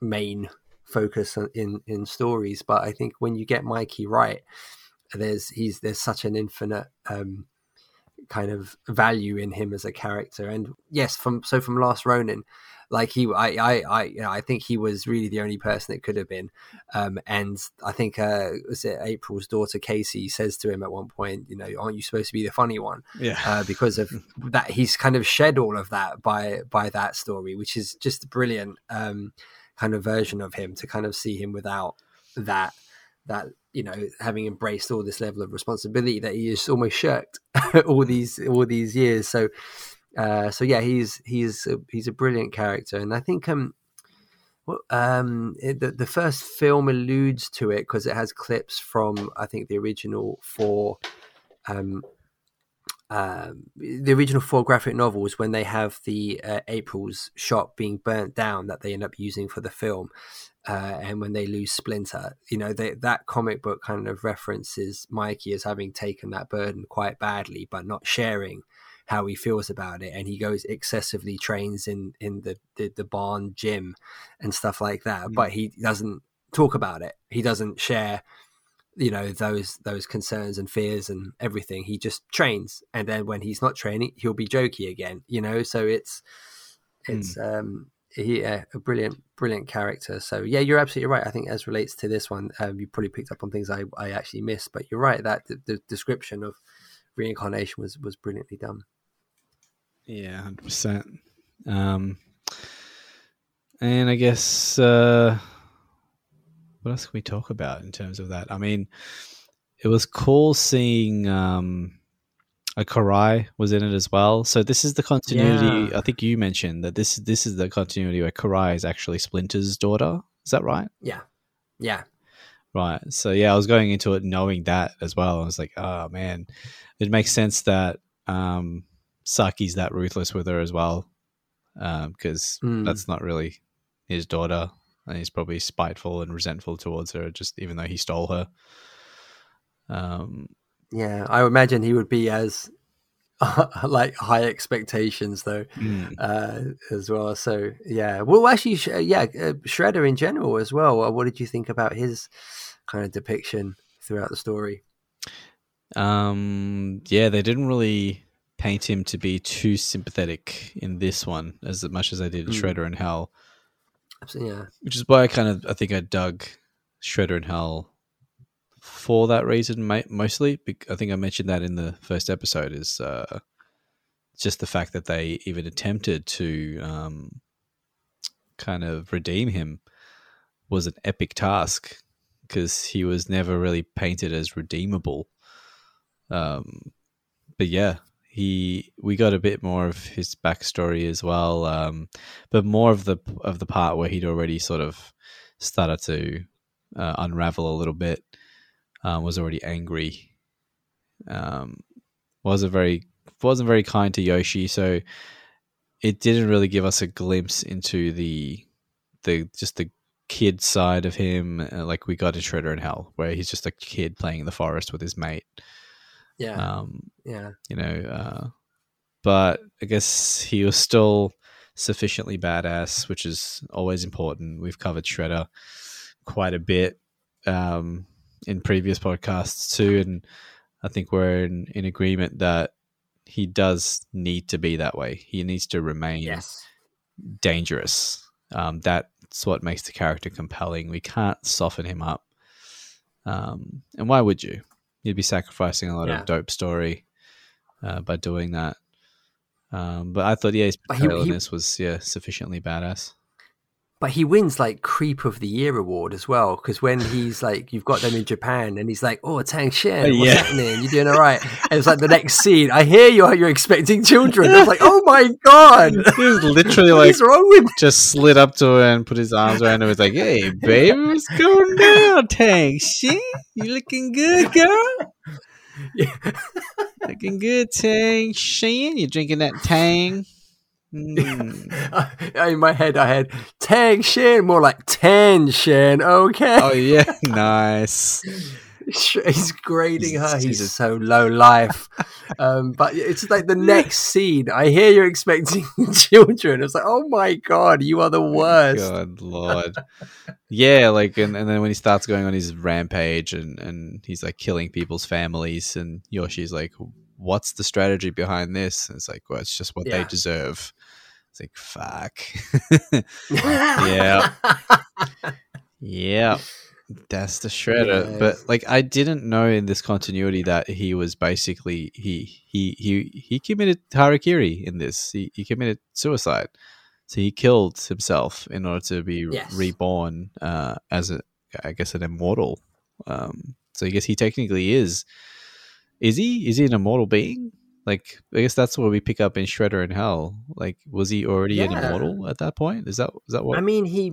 main focus in in stories. But I think when you get Mikey right, there's he's there's such an infinite um, kind of value in him as a character. And yes, from so from Last Ronin, like he, I, I, I, you know, I think he was really the only person it could have been. Um, and I think uh, was it April's daughter Casey says to him at one point, you know, aren't you supposed to be the funny one? Yeah, uh, because of that, he's kind of shed all of that by by that story, which is just a brilliant um, kind of version of him to kind of see him without that that you know having embraced all this level of responsibility that he has almost shirked all these all these years so uh, so yeah he's he's a, he's a brilliant character. And i think um um it, the, the first film alludes to it because it has clips from i think the original four um um, the original four graphic novels when they have the uh, April's shop being burnt down that they end up using for the film, uh, and when they lose Splinter, you know they, that comic book kind of references Mikey as having taken that burden quite badly, but not sharing how he feels about it, and he goes excessively trains in in the the, the barn gym and stuff like that, mm-hmm. but he doesn't talk about it. He doesn't share you know those those concerns and fears and everything he just trains and then when he's not training he'll be jokey again you know so it's it's mm. um he uh, a brilliant brilliant character so yeah you're absolutely right i think as relates to this one um, you probably picked up on things i i actually missed but you're right that the, the description of reincarnation was was brilliantly done yeah 100% um and i guess uh what else can we talk about in terms of that? I mean, it was cool seeing um, a Karai was in it as well. So this is the continuity. Yeah. I think you mentioned that this this is the continuity where Karai is actually Splinter's daughter. Is that right? Yeah, yeah. Right. So yeah, I was going into it knowing that as well. I was like, oh man, it makes sense that um, Saki's that ruthless with her as well, because um, mm. that's not really his daughter and he's probably spiteful and resentful towards her, just even though he stole her. Um, yeah, I imagine he would be as like high expectations though mm. uh, as well. So yeah, well, actually, yeah, uh, Shredder in general as well. Uh, what did you think about his kind of depiction throughout the story? Um, yeah, they didn't really paint him to be too sympathetic in this one as much as they did mm. Shredder in Hell. Yeah. Which is why I kind of I think I dug Shredder in Hell for that reason mostly. I think I mentioned that in the first episode is uh, just the fact that they even attempted to um, kind of redeem him was an epic task because he was never really painted as redeemable. Um, but yeah, he we got a bit more of his backstory as well, um, but more of the of the part where he'd already sort of started to uh, unravel a little bit. Um, was already angry. Um, wasn't very wasn't very kind to Yoshi, so it didn't really give us a glimpse into the the just the kid side of him, uh, like we got in Shredder in Hell, where he's just a kid playing in the forest with his mate. Yeah. Um, yeah. You know, uh, but I guess he was still sufficiently badass, which is always important. We've covered Shredder quite a bit um, in previous podcasts too, and I think we're in, in agreement that he does need to be that way. He needs to remain yes. dangerous. Um, that's what makes the character compelling. We can't soften him up. Um, and why would you? you'd be sacrificing a lot yeah. of dope story uh, by doing that. Um, but I thought, yeah, his portrayal in this was yeah sufficiently badass. But he wins like creep of the year award as well because when he's like, you've got them in Japan, and he's like, "Oh, Tang Shen, uh, what's yeah. happening? You're doing all right." And it's like the next scene. I hear you. You're expecting children. I was like, "Oh my god!" He was literally like, wrong with?" Just slid up to her and put his arms around her. Was like, "Hey, baby, what's going down, Tang Shen? You looking good, girl?" Yeah. looking good, Tang Shen. You drinking that Tang? Mm. in my head, I had Tang Shin, more like Tan. Okay. Oh yeah, nice. he's grading her. He's so low life. um, but it's like the next scene. I hear you're expecting children. It's like, oh my god, you are the worst. God lord. yeah, like and, and then when he starts going on his rampage and, and he's like killing people's families and Yoshi's like, What's the strategy behind this? And it's like, well, it's just what they deserve. It's like fuck. Yeah. yeah. That's the shredder. But like I didn't know in this continuity that he was basically he he he he committed harakiri in this. He he committed suicide. So he killed himself in order to be Yes. reborn uh, as a, I guess, an immortal. Um, so I guess he technically is. Is he? Is he an immortal being? Like I guess that's what we pick up in Shredder in Hell. Like, was he already an Yeah. immortal at that point? Is that is that what? I mean, he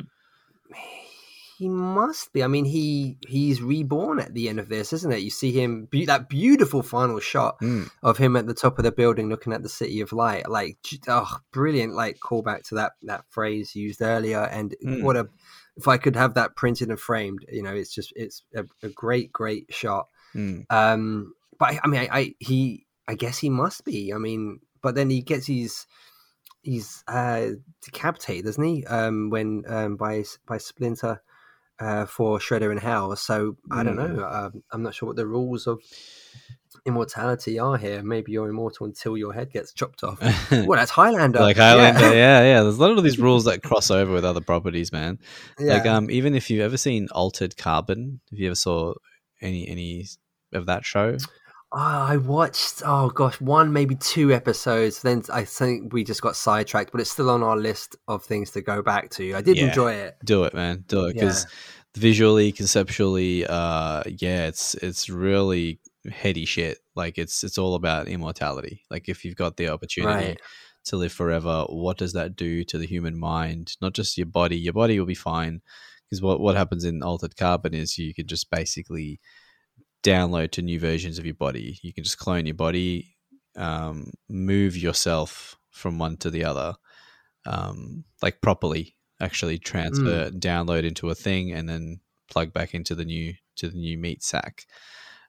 he must be. I mean, he he's reborn at the end of this, isn't it? You see him be- that beautiful final shot Mm, of him at the top of the building looking at the city of light. Like, oh, brilliant! Like callback to that that phrase used earlier. And Mm. what a if I could have that printed and framed, you know, it's just it's a, a great great shot. mm, Um, but I, I mean, I, I he I guess he must be. I mean, but then he gets his he's uh decapitated, doesn't he? Um, when um by by Splinter. Uh, for Shredder in Hell, so I don't know. Um, I'm not sure what the rules of immortality are here. Maybe you're immortal until your head gets chopped off. well, that's Highlander. like Highlander, yeah. yeah, There's a lot of these rules that cross over with other properties, man. Yeah. Like, um, even if you've ever seen Altered Carbon, if you ever saw any any of that show, I watched. Oh gosh, one maybe two episodes. Then I think we just got sidetracked, but it's still on our list of things to go back to. I did Yeah. enjoy it. do it, man, do it Yeah. because visually, conceptually, uh, yeah, it's it's really heady shit. Like it's it's all about immortality. Like if you've got the opportunity Right. to live forever, what does that do to the human mind? Not just your body. Your body will be fine because what what happens in altered carbon is you can just basically download to new versions of your body. You can just clone your body, um, move yourself from one to the other, um, like properly. Actually, transfer, download into a thing, and then plug back into the new to the new meat sack.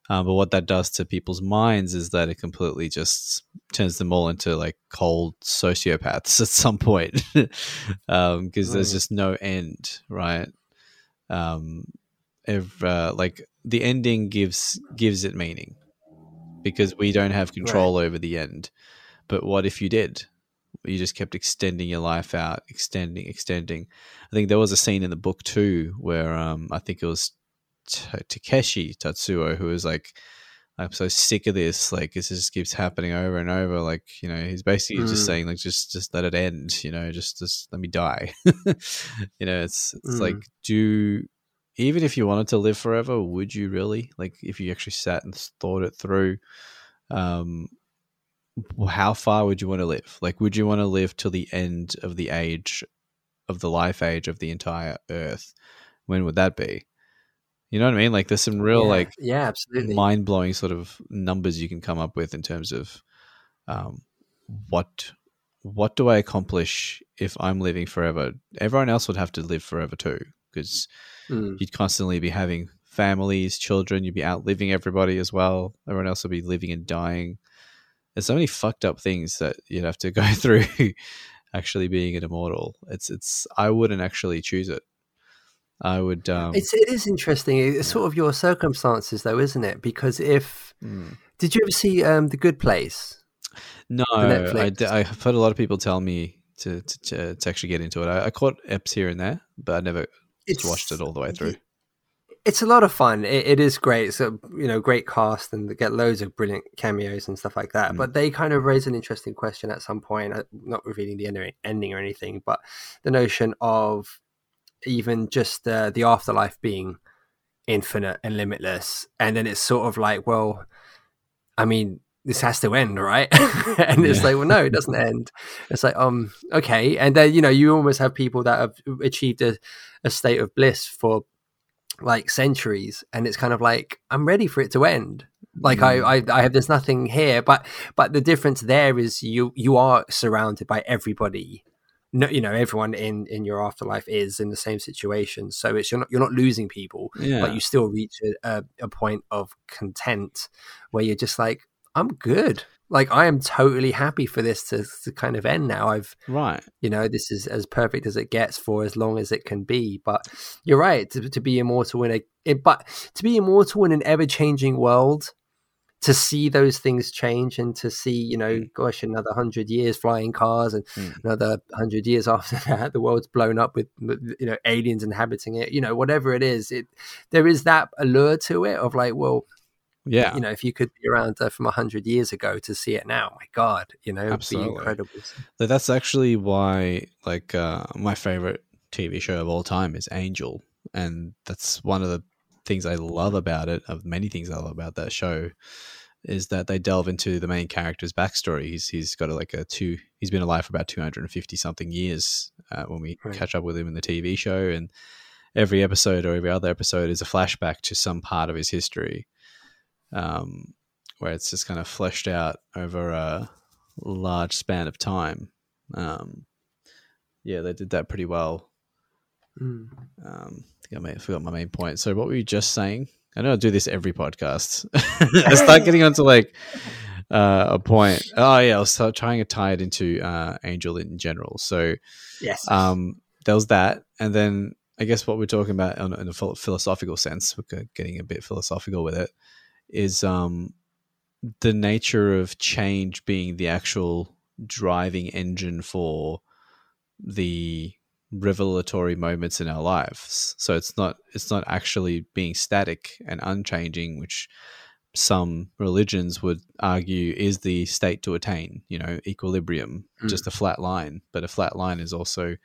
Um, but what that does to people's minds is that it completely just turns them all into like cold sociopaths at some point, because there's Mm. just no end, right? Um, if uh, like the ending gives gives it meaning because we don't have control over the end. But what if you did? You just kept extending your life out, extending, extending. I think there was a scene in the book too where um, I think it was T- Takeshi Tatsuo who was like, "I'm so sick of this. Like this just keeps happening over and over. Like you know, he's basically just Mm. saying like, just just let it end. You know, just just let me die. you know, it's it's Mm. like do even if you wanted to live forever, would you really? Like if you actually sat and thought it through, um, how far would you want to live? Like, would you want to live till the end of the age, of the life age of the entire Earth? When would that be? You know what I mean? Like, there's some real yeah. like yeah, absolutely. mind blowing sort of numbers you can come up with in terms of um, what what do I accomplish if I'm living forever? Everyone else would have to live forever too, because Mm. you'd constantly be having families, children. You'd be outliving everybody as well. Everyone else would be living and dying. There's so many fucked up things that you'd have to go through. actually, being an immortal, it's it's. I wouldn't actually choose it. I would. Um, It's it is interesting. It's sort of your circumstances, though, isn't it? Because if mm. did you ever see um, the Good Place? No, I, I've heard a lot of people tell me to to, to, to actually get into it. I, I caught eps here and there, but I never just watched it all the way through. It's a lot of fun. It, it is great. It's a you know great cast and they get loads of brilliant cameos and stuff like that. Mm. But they kind of raise an interesting question at some point. uh, Not revealing the ending, or anything, but the notion of even just uh, the afterlife being infinite and limitless, and then it's sort of like, well, I mean, this has to end, right? and it's like, well, no, it doesn't end. It's like, um, okay. And then, you know, you almost have people that have achieved a, a state of bliss for like centuries. And it's kind of like, I'm ready for it to end. Like Mm. I, I, I have there's nothing here, but but the difference there is you you are surrounded by everybody. No, you know everyone in in your afterlife is in the same situation, so it's you're not you're not losing people, Yeah. but you still reach a, a, a point of content where you're just like, I'm good. Like I am totally happy for this to, to kind of end now. I've right. you know this is as perfect as it gets for as long as it can be but you're right to, to be immortal in a it, but to be immortal in an ever-changing world to see those things change and to see you know gosh another 100 years flying cars and Mm. another 100 years after that the world's blown up with you know aliens inhabiting it you know whatever it is it there is that allure to it of like well Yeah. you know if you could be around uh, from 100 years ago to see it now my god you know it'd Absolutely. be incredible Th- That's actually why, like, uh, my favorite TV show of all time is Angel, and that's one of the things I love about it. Of many things I love about that show, is that they delve into the main character's backstory. He's he's got a, like a two. He's been alive for about two hundred and fifty something years uh, when we Right. catch up with him in the TV show, and every episode or every other episode is a flashback to some part of his history. Um, where it's just kind of fleshed out over a large span of time. Um, yeah, they did that pretty well. Mm. Um, I think I may have forgot my main point. So, what were you just saying? I know I do this every podcast. I start getting onto like uh, a point. Oh yeah, I was trying to tie it into uh, Angel in general. So, yes um, there was that, and then I guess what we're talking about in a philosophical sense, we're getting a bit philosophical with it, is um, the nature of change being the actual driving engine for the revelatory moments in our lives. So it's not it's not actually being static and unchanging, which some religions would argue is the state to attain. You know, equilibrium, Mm. just a flat line. But a flat line is also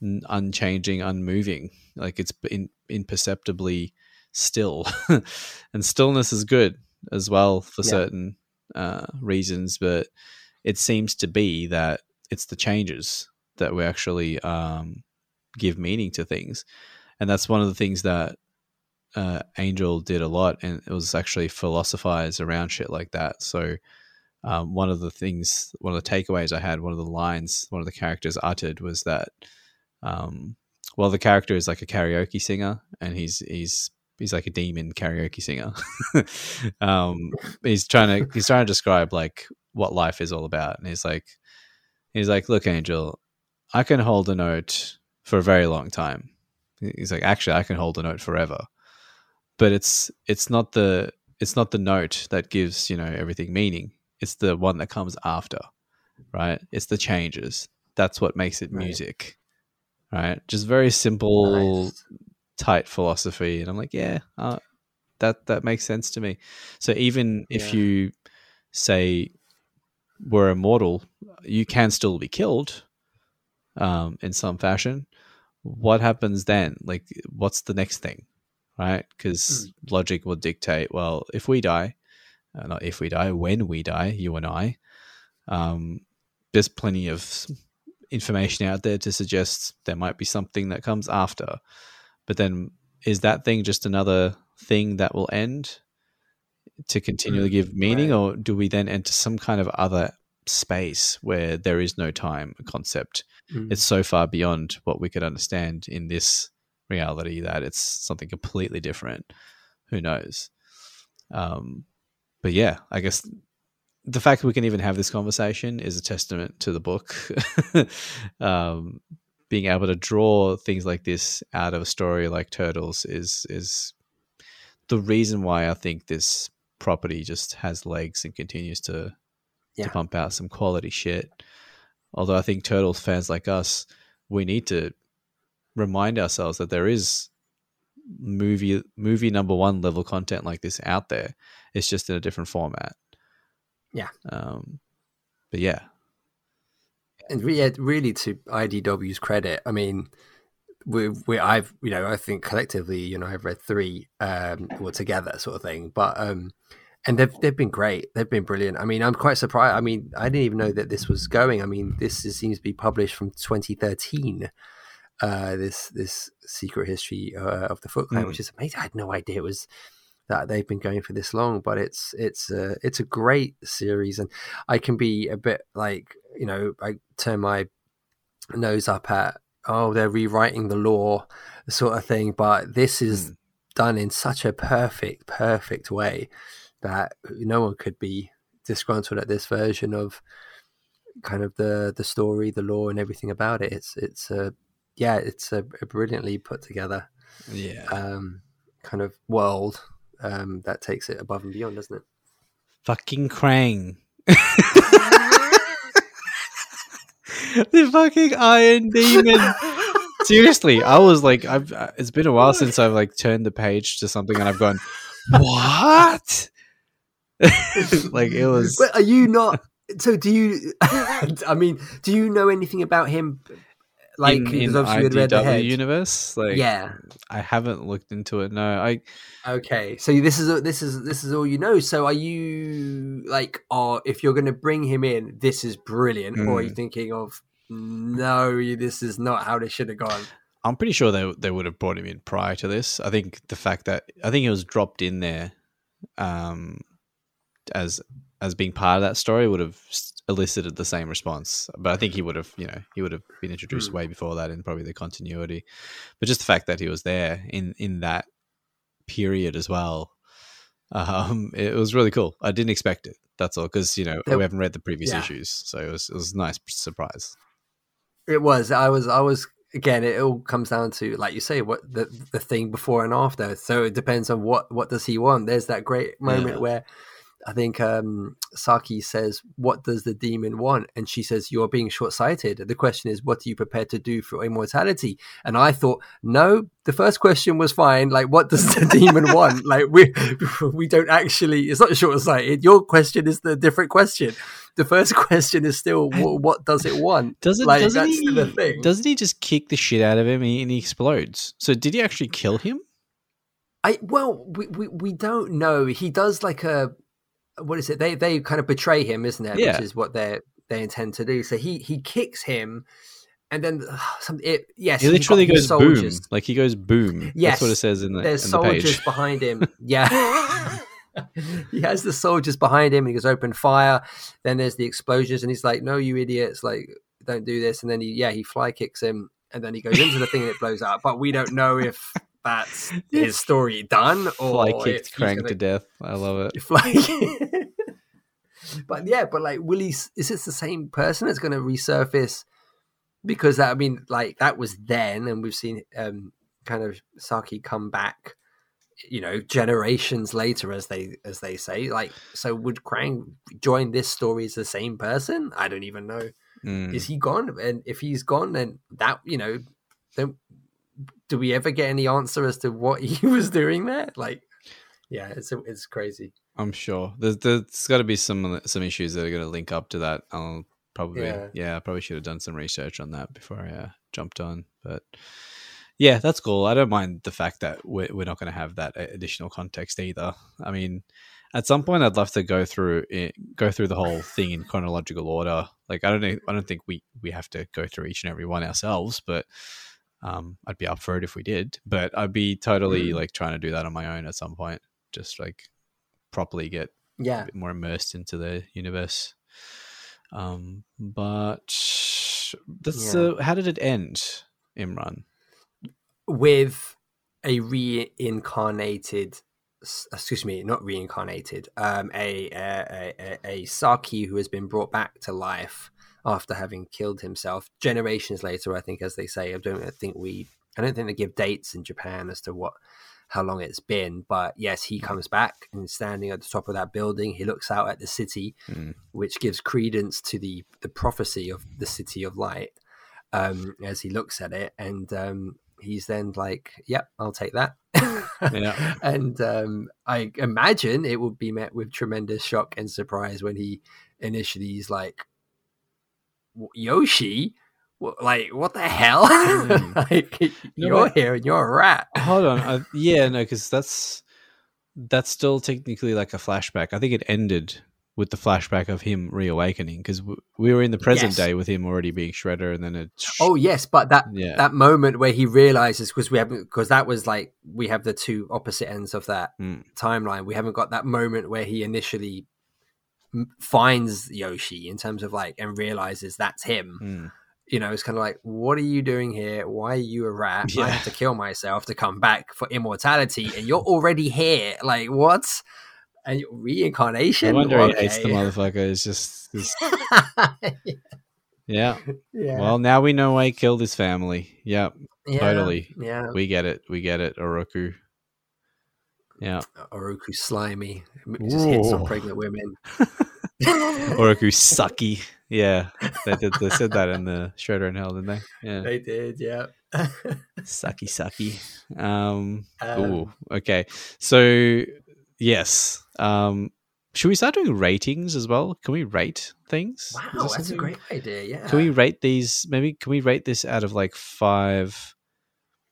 unchanging, unmoving. Like it's in, imperceptibly still, and stillness is good as well for Yeah. certain uh, reasons. But it seems to be that it's the changes that we actually um, give meaning to things, and that's one of the things that uh, Angel did a lot, and it was actually philosophize around shit like that. So. Um, one of the things, one of the takeaways I had, one of the lines, one of the characters uttered was that, um, well, the character is like a karaoke singer, and he's he's he's like a demon karaoke singer. um, he's trying to he's trying to describe like what life is all about, and he's like, he's like, look, Angel, I can hold a note for a very long time. He's like, actually, I can hold a note forever, but it's it's not the it's not the note that gives you know everything meaning. It's the one that comes after, right? It's the changes. That's what makes it Right. music, right? Just very simple, Nice. Tight philosophy, and I'm like, yeah, uh, that that makes sense to me. So even if you say we're immortal, you can still be killed um, in some fashion. What happens then? Like, what's the next thing, right? Because logic will dictate. Well, if we die, uh, not if we die, when we die, you and I, um, there's plenty of information out there to suggest there might be something that comes after. But then, is that thing just another thing that will end to continually Mm, give meaning, right. or do we then enter some kind of other space where there is no time concept? Mm. It's so far beyond what we could understand in this reality that it's something completely different. Who knows? Um, but yeah, I guess the fact that we can even have this conversation is a testament to the book. um, being able to draw things like this out of a story like Turtles is is the reason why I think this property just has legs and continues to Yeah. to pump out some quality shit. Although I think Turtles fans like us, we need to remind ourselves that there is movie movie number one level content like this out there. It's just in a different format. Yeah. Um, but yeah, and yeah, really to IDW's credit, I mean, we we I've you know I think collectively you know I've read three um all together sort of thing, but um and they've they've been great, they've been brilliant. I mean, I'm quite surprised. I mean, I didn't even know that this was going. I mean, this is, seems to be published from 2013. Uh, this this secret history uh, of the Foot Clan, Mm. which is amazing. I had no idea it was that they've been going for this long. But it's it's a it's a great series, and I can be a bit like you know I turn my nose up at oh they're rewriting the lore sort of thing, but this is Mm. done in such a perfect perfect way that no one could be disgruntled at this version of kind of the the story, the lore, and everything about it. It's it's a yeah, it's a, a brilliantly put together Yeah. um, kind of world um, that takes it above and beyond, doesn't it? fucking Krang. the fucking Iron Demon. Seriously, I was like, I've. uh, It's been a while since I've like turned the page to something and I've gone, what? like it was. But are you not? So do you? I mean, do you know anything about him? Like, in, in obviously you read the IDW head. universe, like yeah. I haven't looked into it. No, I Okay. So this is this is this is all you know. So are you like, oh, if you're going to bring him in, this is brilliant, or are you Mm. thinking of no, this is not how this should have gone? I'm pretty sure they they would have brought him in prior to this. I think the fact that I think it was dropped in there, um, as as being part of that story would have elicited the same response. But I think he would have, you know, he would have been introduced Hmm. way before that in probably the continuity. But just the fact that he was there in in that period as well, um, it was really cool. I didn't expect it. That's all because you know There- we haven't read the previous Yeah. issues, so it was it was a nice surprise. It was. I was. I was. Again, it all comes down to, like you say, what the the thing before and after. So it depends on what what does he want. There's that great moment Yeah. where I think um, Saki says, "What does the demon want?" And she says, "You're being short sighted." The question is, "What are you prepared to do for immortality?" And I thought, no, the first question was fine. Like, what does the demon want? Like, we we don't actually. It's not short sighted. Your question is the different question. The first question is still, what, what does it want? Doesn't Like, doesn't he? Doesn't he just kick the shit out of him and he, and he explodes? So did he actually kill him? I well, we, we we don't know. He does like a what is it? They they kind of betray him, isn't it? Yeah. Which is what they they intend to do. So he he kicks him, and then some it yes, He literally goes boom, like he goes boom. Yes. That's what it says in the, There's in the soldiers page. behind him. Yeah. he has the soldiers behind him and he goes open fire then there's the explosions and he's like no you idiots like don't do this and then he yeah he fly kicks him and then he goes into the thing and it blows up but we don't know if that's his story done or Fly kicked Krang gonna to death. I love it. fly. but yeah, but like, will he? Is this the same person that's going to resurface? Because that, I mean, like that was then, and we've seen um kind of Saki come back, you know, generations later, as they as they say. Like, so would Krang join this story as the same person? I don't even know. Mm. Is he gone? And if he's gone, then that you know, then do we ever get any answer as to what he was doing there? Like, yeah, it's it's crazy. I'm sure there's there's got to be some some issues that are going to link up to that. I'll probably Yeah. yeah. I probably should have done some research on that before I uh, jumped on. But yeah, that's cool. I don't mind the fact that we're we're not going to have that additional context either. I mean, at some point, I'd love to go through it, go through the whole thing in chronological order. Like I don't know, I don't think we we have to go through each and every one ourselves, but. Um, I'd be up for it if we did, but I'd be totally Mm. like trying to do that on my own at some point. Just like properly get Yeah. a bit more immersed into the universe. Um, but that's Yeah. uh, how did it end, Imran? with a reincarnated excuse me not reincarnated um a a, a a saki who has been brought back to life after having killed himself generations later i think as they say i don't think we i don't think they give dates in japan as to what how long it's been but yes he comes back and standing at the top of that building he looks out at the city Mm. which gives credence to the the prophecy of the city of light um as he looks at it and um he's then like yep i'll take that Yeah. and um i imagine it would be met with tremendous shock and surprise when he initially is like "W- yoshi like what the hell Mm. like No, you're but- here and you're a rat Hold on, uh, yeah, no, because that's that's still technically like a flashback. I think it ended with the flashback of him reawakening because w- we were in the present Yes. day with him already being Shredder, and then it. Oh yes, but that Yeah. that moment where he realizes because we haven't because that was like we have the two opposite ends of that Mm. timeline. We haven't got that moment where he initially finds Yoshi in terms of like and realizes that's him. Mm. You know, it's kind of like, what are you doing here? Why are you a rat? I Yeah. have to kill myself to come back for immortality, and you're already here. Like what? And No reincarnation? wonder he hates the motherfucker. It's just, it's- yeah. yeah. Well, now we know why he killed his family. Yep, yeah. totally. Yeah. we get it. We get it. Oroku. Yeah, Oroku slimy. Just hits on pregnant women. Oroku sucky. Yeah, they did. They said that in the Shredder in Hell, didn't they? Yeah, They did, yeah. sucky, sucky. Um, Um, ooh, okay. So yes. Um, should we start doing ratings as well? Can we rate things? Wow, that's a great idea. Yeah. Can we rate these? Maybe can we rate this out of like five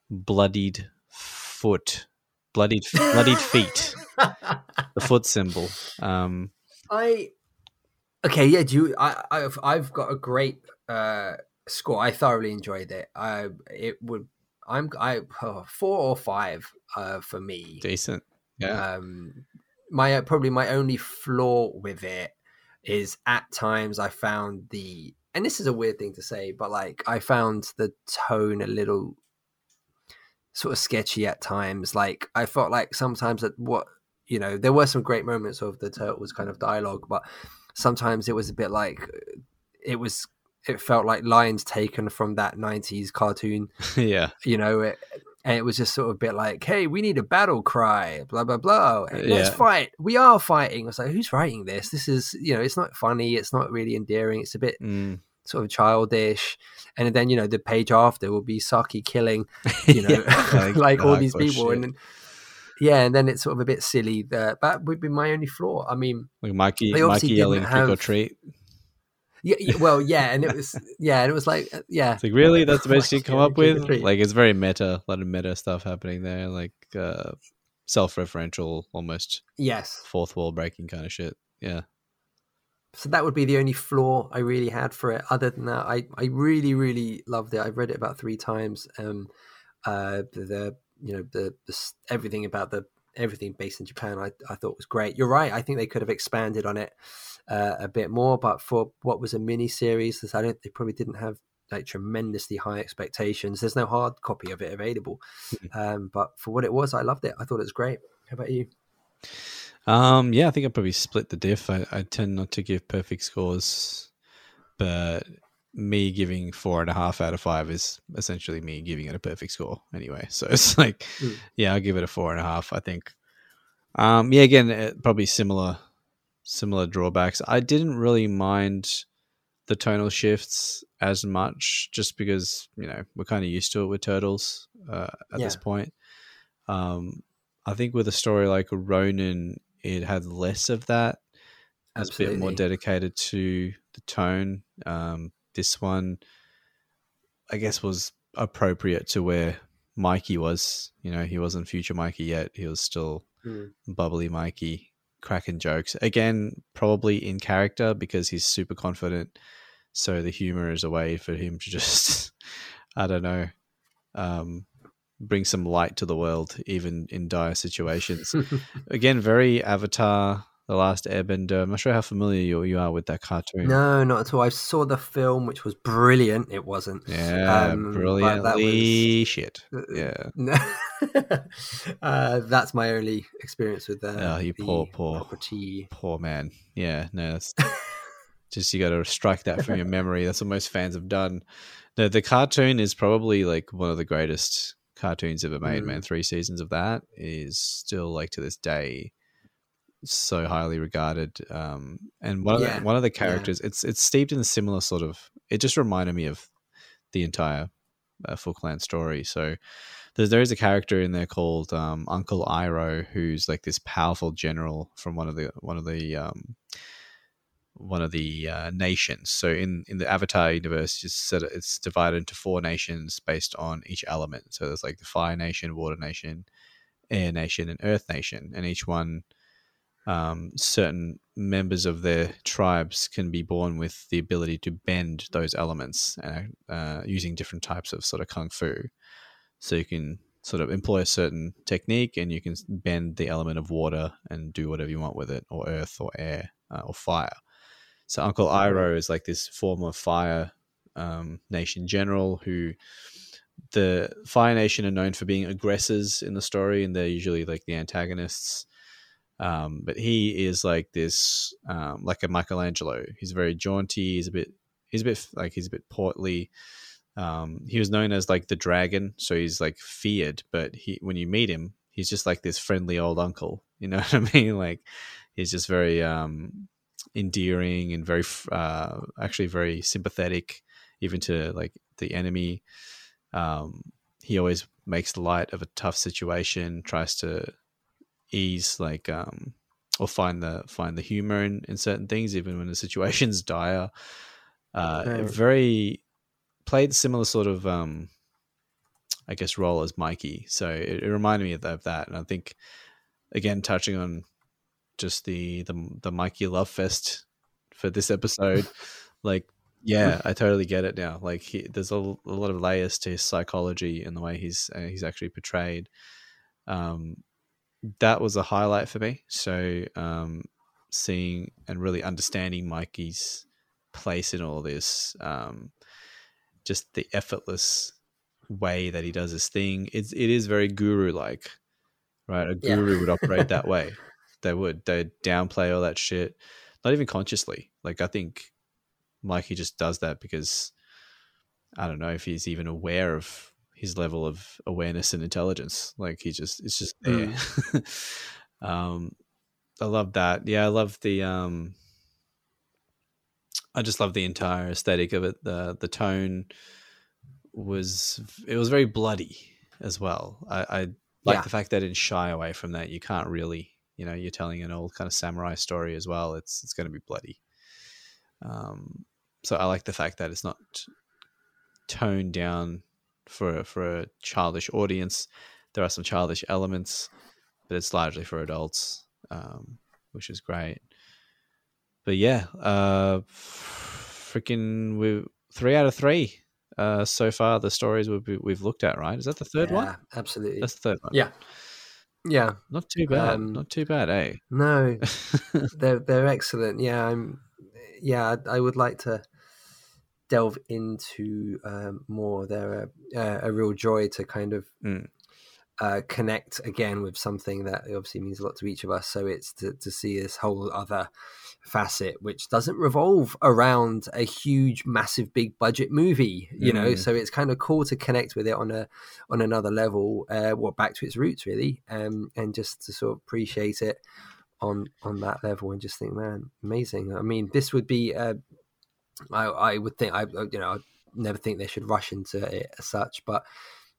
bloodied foot, bloodied bloodied feet, the foot symbol. Um, I okay, yeah. Do you? I, I've I've got a great uh, score. I thoroughly enjoyed it. I it would. I'm I oh, four or five uh, for me. decent. Yeah. Um, my uh, probably my only flaw with it is at times I found the and this is a weird thing to say, but like I found the tone a little sort of sketchy at times. Like I felt like sometimes that what you know there were some great moments of the turtles kind of dialogue, but sometimes it was a bit like it was it felt like lines taken from that 90s cartoon yeah. you know it, and it was just sort of a bit like hey we need a battle cry blah blah blah and let's fight we are fighting i was like who's writing this this is you know it's not funny it's not really endearing it's a bit Mm. Sort of childish and then you know the page after will be saki killing you know Yeah, like, all these people shit. and then yeah and then it's sort of a bit silly that that would be my only flaw i mean like Mikey, Mikey yelling didn't trick or treat. yeah, yeah, well yeah and it was yeah and it was like uh, yeah It's like really that's the best you come up with. Like it's very meta, a lot of meta stuff happening there, like uh, self-referential, almost yes fourth wall breaking kind of shit. Yeah. So that would be the only flaw I really had for it. Other than that, I, I really really loved it. I've read it about three times. Um, uh, the, the you know the, the everything about the everything based in Japan, I I thought was great. You're right. I think they could have expanded on it uh, a bit more, but for what was a mini series, I don't. They probably didn't have like tremendously high expectations. There's no hard copy of it available, um, but for what it was, I loved it. I thought it was great. How about you? Um, yeah, I think I probably split the diff. I, I tend not to give perfect scores, but me giving four and a half out of five is essentially me giving it a perfect score anyway. So it's like, Mm. yeah, I'll give it a four and a half. I think. Um, yeah, again, uh, probably similar, similar drawbacks. I didn't really mind the tonal shifts as much, just because you know we're kind of used to it with turtles uh, at this point. Um, I think with a story like Ronin, it had less of that. It was a bit more dedicated to the tone. Um, this one, I guess, was appropriate to where Mikey was. You know, he wasn't future Mikey yet. He was still Mm. bubbly Mikey, cracking jokes. Again, probably in character because he's super confident. So the humor is a way for him to just, I don't know, um, bring some light to the world, even in dire situations. Again, very Avatar, The Last Airbender. I'm not sure how familiar you, you are with that cartoon. No, not at all. I saw the film, which was brilliant. It wasn't. Yeah, Um, that brilliantly was- shit. Uh, Yeah. No. uh, that's my only experience with uh, Oh, you the poor, poor. property. Poor man. Yeah, no, that's just you got to strike that from your memory. That's what most fans have done. No, the cartoon is probably like one of the greatest cartoons ever made. Mm. Man, three seasons of that is still like to this day so highly regarded. Um, and one of the, one of the yeah. characters, it's it's steeped in a similar sort of. It just reminded me of the entire uh, Foot Clan story. So there's there is a character in there called um, Uncle Iroh, who's like this powerful general from one of the one of the um, one of the uh, nations. So in in the Avatar universe, it's it's divided into four nations based on each element. So there's like the Fire Nation, Water Nation, Air Nation, and Earth Nation, and each one um, certain members of their tribes can be born with the ability to bend those elements uh, uh, using different types of sort of kung fu. So you can sort of employ a certain technique and you can bend the element of water and do whatever you want with it, or earth, or air, uh, or fire. So Uncle Iroh is like this former fire um, nation general who the Fire Nation are known for being aggressors in the story, and they're usually like the antagonists. Um, but he is like this, um, like a Michelangelo. He's very jaunty. He's a bit, he's a bit like he's a bit portly. Um, he was known as like the dragon, so he's like feared. But he, when you meet him, he's just like this friendly old uncle. You know what I mean? Like he's just very um, endearing and very, uh, actually very sympathetic, even to like the enemy. Um, he always makes light of a tough situation, tries to ease like um, or find the find the humor in, in certain things, even when the situation's dire. Uh, right. Very played similar sort of um, I guess role as Mikey, so it, it reminded me of of that, and I think again touching on just the the the Mikey love fest for this episode, like yeah, I totally get it now. Like he, there's a, a, lot of layers to his psychology and the way he's uh, he's actually portrayed. Um, that was a highlight for me. So um, seeing and really understanding Mikey's place in all this, um, just the effortless way that he does his thing. It's it is very guru like, right? A guru yeah. would operate that way. They would. They downplay all that shit, not even consciously. Like I think Mikey just does that because I don't know if he's even aware of his level of awareness and intelligence. Like he just it's just there. Mm. um, I love that. Yeah, I love the um, I just love the entire aesthetic of it. The the tone was it was very bloody as well. I, I like yeah. the fact that didn't shy away from that. You can't really, you know, you're telling an old kind of samurai story as well. It's it's going to be bloody. Um, so I like the fact that it's not toned down for for a childish audience. There are some childish elements, but it's largely for adults, um, which is great. But yeah, uh, freaking we three out of three uh, so far. The stories we've we've looked at, right? Is that the third yeah, one? Absolutely, that's the third one. Yeah, yeah, not too bad. Um, not too bad, eh? No, they're they're excellent. Yeah, I'm. Yeah, I, I would like to delve into um, more. They're a, a, real joy to kind of mm. uh, connect again with something that obviously means a lot to each of us. So it's to, to see this whole other facet, which doesn't revolve around a huge, massive, big budget movie, you mm. know. So it's kind of cool to connect with it on a on another level, uh, what back to its roots really, um, and just to sort of appreciate it on on that level and just think, man, amazing. I mean, this would be. Uh, I, I would think I you know I never think they should rush into it as such, but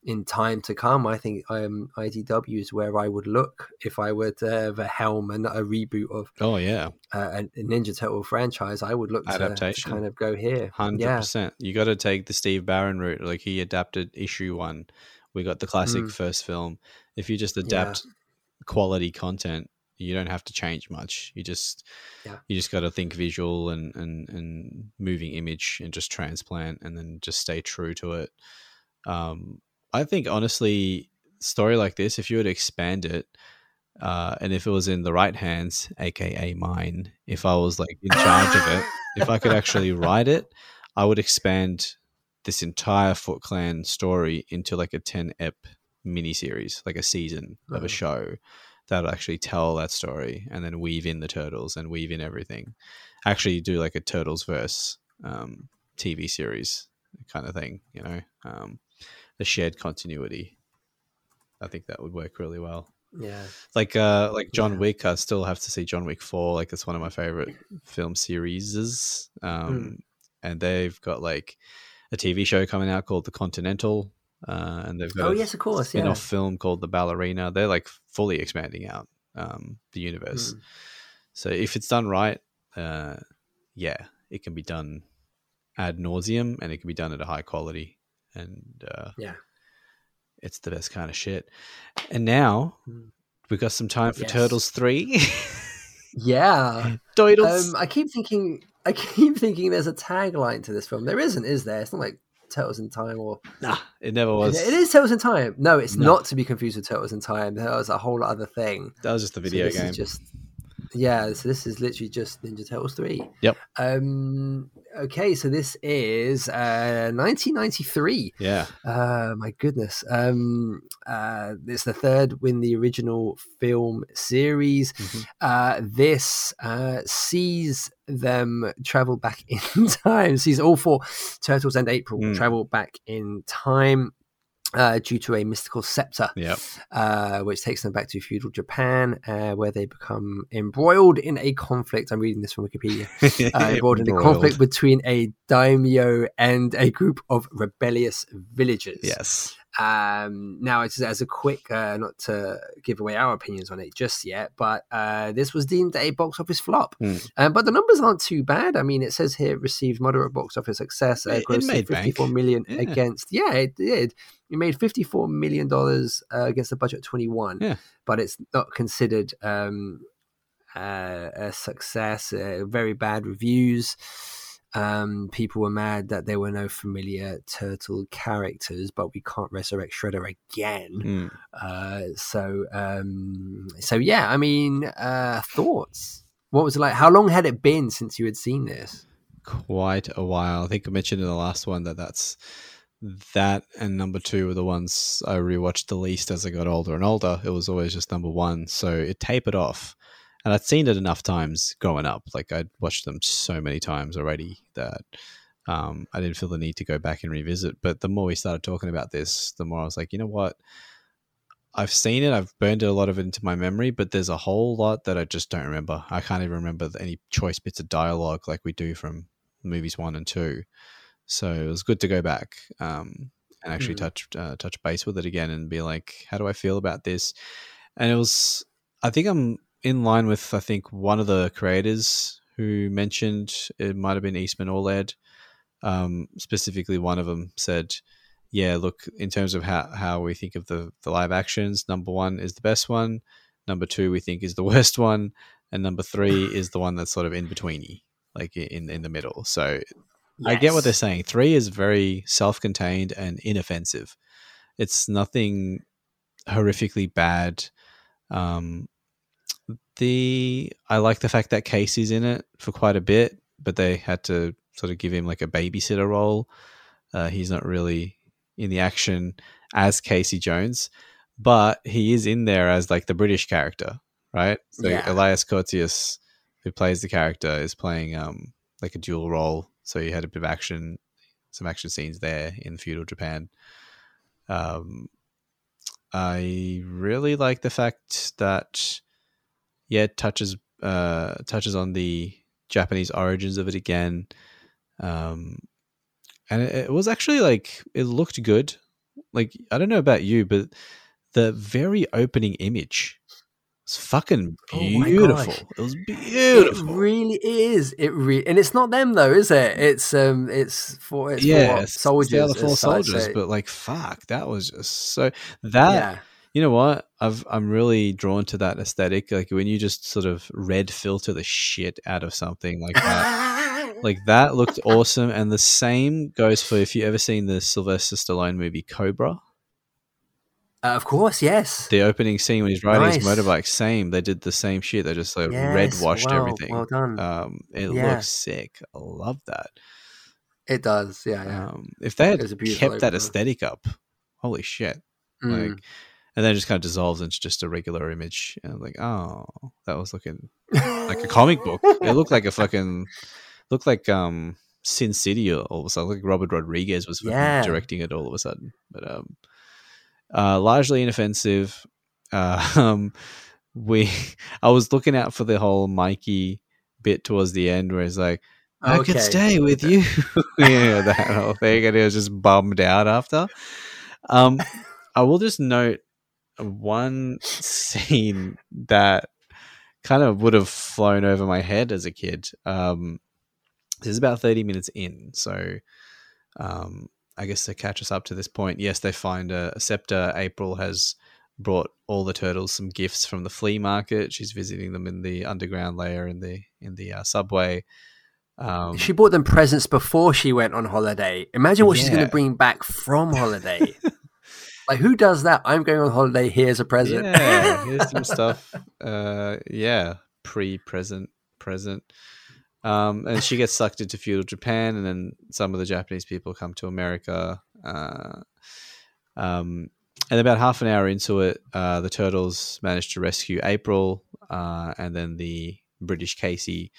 in time to come, I think um, IDW is where I would look if I were to have a helm and a reboot of oh yeah uh, a Ninja Turtle franchise. I would look adaptation to kind of go here. Hundred yeah. percent. You got to take the Steve Barron route. Like he adapted issue one. We got the classic mm. first film. If you just adapt yeah. quality content, you don't have to change much. You just yeah. you just got to think visual and, and and moving image and just transplant and then just stay true to it. Um, I think honestly, story like this, if you were to expand it, uh, and if it was in the right hands, aka mine, if I was like in charge of it, if I could actually write it, I would expand this entire Foot Clan story into like a ten ep miniseries, like a season of a show that'll actually tell that story and then weave in the turtles and weave in everything. Actually, do like a turtles verse um, TV series kind of thing, you know, um, the shared continuity. I think that would work really well. Yeah, like uh, like John yeah. Wick. I still have to see John Wick four. Like it's one of my favorite film series. Um, mm. and they've got like a TV show coming out called The Continental, uh, and they've got oh yes, of course, spin-off yeah. film called The Ballerina. They're like fully expanding out um, the universe. Mm. So if it's done right, uh, yeah, it can be done ad nauseum, and it can be done at a high quality, and uh, yeah, it's the best kind of shit. And now mm. we've got some time for yes. Turtles three. Yeah. Doidles. Um, I keep thinking, I keep thinking there's a tagline to this film. There isn't, is there? It's not like Turtles in Time or nah, it never was. it is Turtles in Time. No, it's No. not to be confused with Turtles in Time. That was a whole other thing. That was just So video is game. just yeah. So this is literally just Ninja Turtles three. Yep. Um. Okay, so this is uh 1993. Yeah. Uh, my goodness. Um, uh, it's the third in the original film series. Mhm. Uh, this uh, sees them travel back in time, sees all four Turtles and April Mm. travel back in time. Uh, due to a mystical scepter, Yep. uh, which takes them back to feudal Japan, uh, where they become embroiled in a conflict. I'm reading this from Wikipedia uh, embroiled in a conflict between a daimyo and a group of rebellious villagers. Yes. Um, now, it's as a quick, uh, not to give away our opinions on it just yet, but uh, this was deemed a box office flop. Hmm. Um, but the numbers aren't too bad. I mean, it says here it received moderate box office success, uh, grossing made bank. 54 million Yeah. against. Yeah, it did. It made 54 million dollars uh, against a budget of 21. Yeah. But it's not considered um, uh, a success. Uh, very bad reviews. Um, people were mad that there were no familiar turtle characters, but we can't resurrect Shredder again. Mm. Uh, so, um, so yeah. I mean, uh, thoughts. What was it like? How long had it been since you had seen this? Quite a while. I think I mentioned in the last one that that's that and number two were the ones I rewatched the least as I got older and older. It was always just number one, so it tapered off. And I'd seen it enough times growing up. Like I'd watched them so many times already that um, I didn't feel the need to go back and revisit. But the more we started talking about this, the more I was like, you know what? I've seen it. I've burned a lot of it into my memory, but there's a whole lot that I just don't remember. I can't even remember any choice bits of dialogue like we do from movies one and two. So it was good to go back um, and actually Mhm. touch uh, touch base with it again and be like, how do I feel about this? And it was, I think I'm in line with I think one of the creators who mentioned it might have been Eastman or Laird. Um, specifically, one of them said, "Yeah, look, in terms of how how we think of the the live actions, number one is the best one, number two we think is the worst one, and number three is the one that's sort of in betweeny, like in in the middle." So I get what they're saying. Three is very self-contained and inoffensive. It's nothing horrifically bad. Um, the I like the fact that Casey's in it for quite a bit, but they had to sort of give him like a babysitter role. Uh, he's not really in the action as Casey Jones, but he is in there as like the British character, right? So Yeah. Elias Koteas, who plays the character, is playing um like a dual role. So he had a bit of action, some action scenes there in feudal Japan. Um, I really like the fact that yeah, it touches uh touches on the Japanese origins of it again. Um, and it, it was actually like it looked good. Like I don't know about you, but the very opening image was fucking Oh beautiful. gosh. it was beautiful. It really is. It re- and it's not them though, is it? It's um, it's for it's yeah, for it's- it's soldiers. the other four soldiers, so- but like fuck, that was just so that yeah, you know what I've I'm really drawn to that aesthetic. Like when you just sort of red filter the shit out of something like that. like that looked awesome, and the same goes for if you ever seen the Sylvester Stallone movie Cobra. Uh, of course, yes. The opening scene when he's riding his motorbike, same. They did the same shit. They just like red washed wow, everything. Well done. Um, it Yeah. looks sick. I love that. it does. Yeah, yeah. Um, if they had It was a beautiful kept that aesthetic up, holy shit! Mm. Like, and then it just kind of dissolves into just a regular image. And I'm like, oh, that was looking like a comic book. It looked like a fucking looked like um Sin City all of a sudden. Like Robert Rodriguez was Yeah. directing it all of a sudden. But um, uh, largely inoffensive. Uh, um, we I was looking out for the whole Mikey bit towards the end where he's like. I could stay with you. yeah, that whole thing, and he was just bummed out after. Um, I will just note one scene that kind of would have flown over my head as a kid. Um, this is about thirty minutes in, so um, I guess to catch us up to this point, yes, they find a, a scepter. April has brought all the turtles some gifts from the flea market. She's visiting them in the underground layer in the in the uh, subway. Um, she bought them presents before she went on holiday. Imagine what she's going to bring back from holiday. like, who does that? I'm going on holiday. Here's a present. Yeah, here's some stuff. Uh, yeah, pre-present, present. Um, and she gets sucked into feudal Japan, and then some of the Japanese people come to America. Uh, um, and about half an hour into it, uh, the turtles manage to rescue April, uh, and then the British Casey,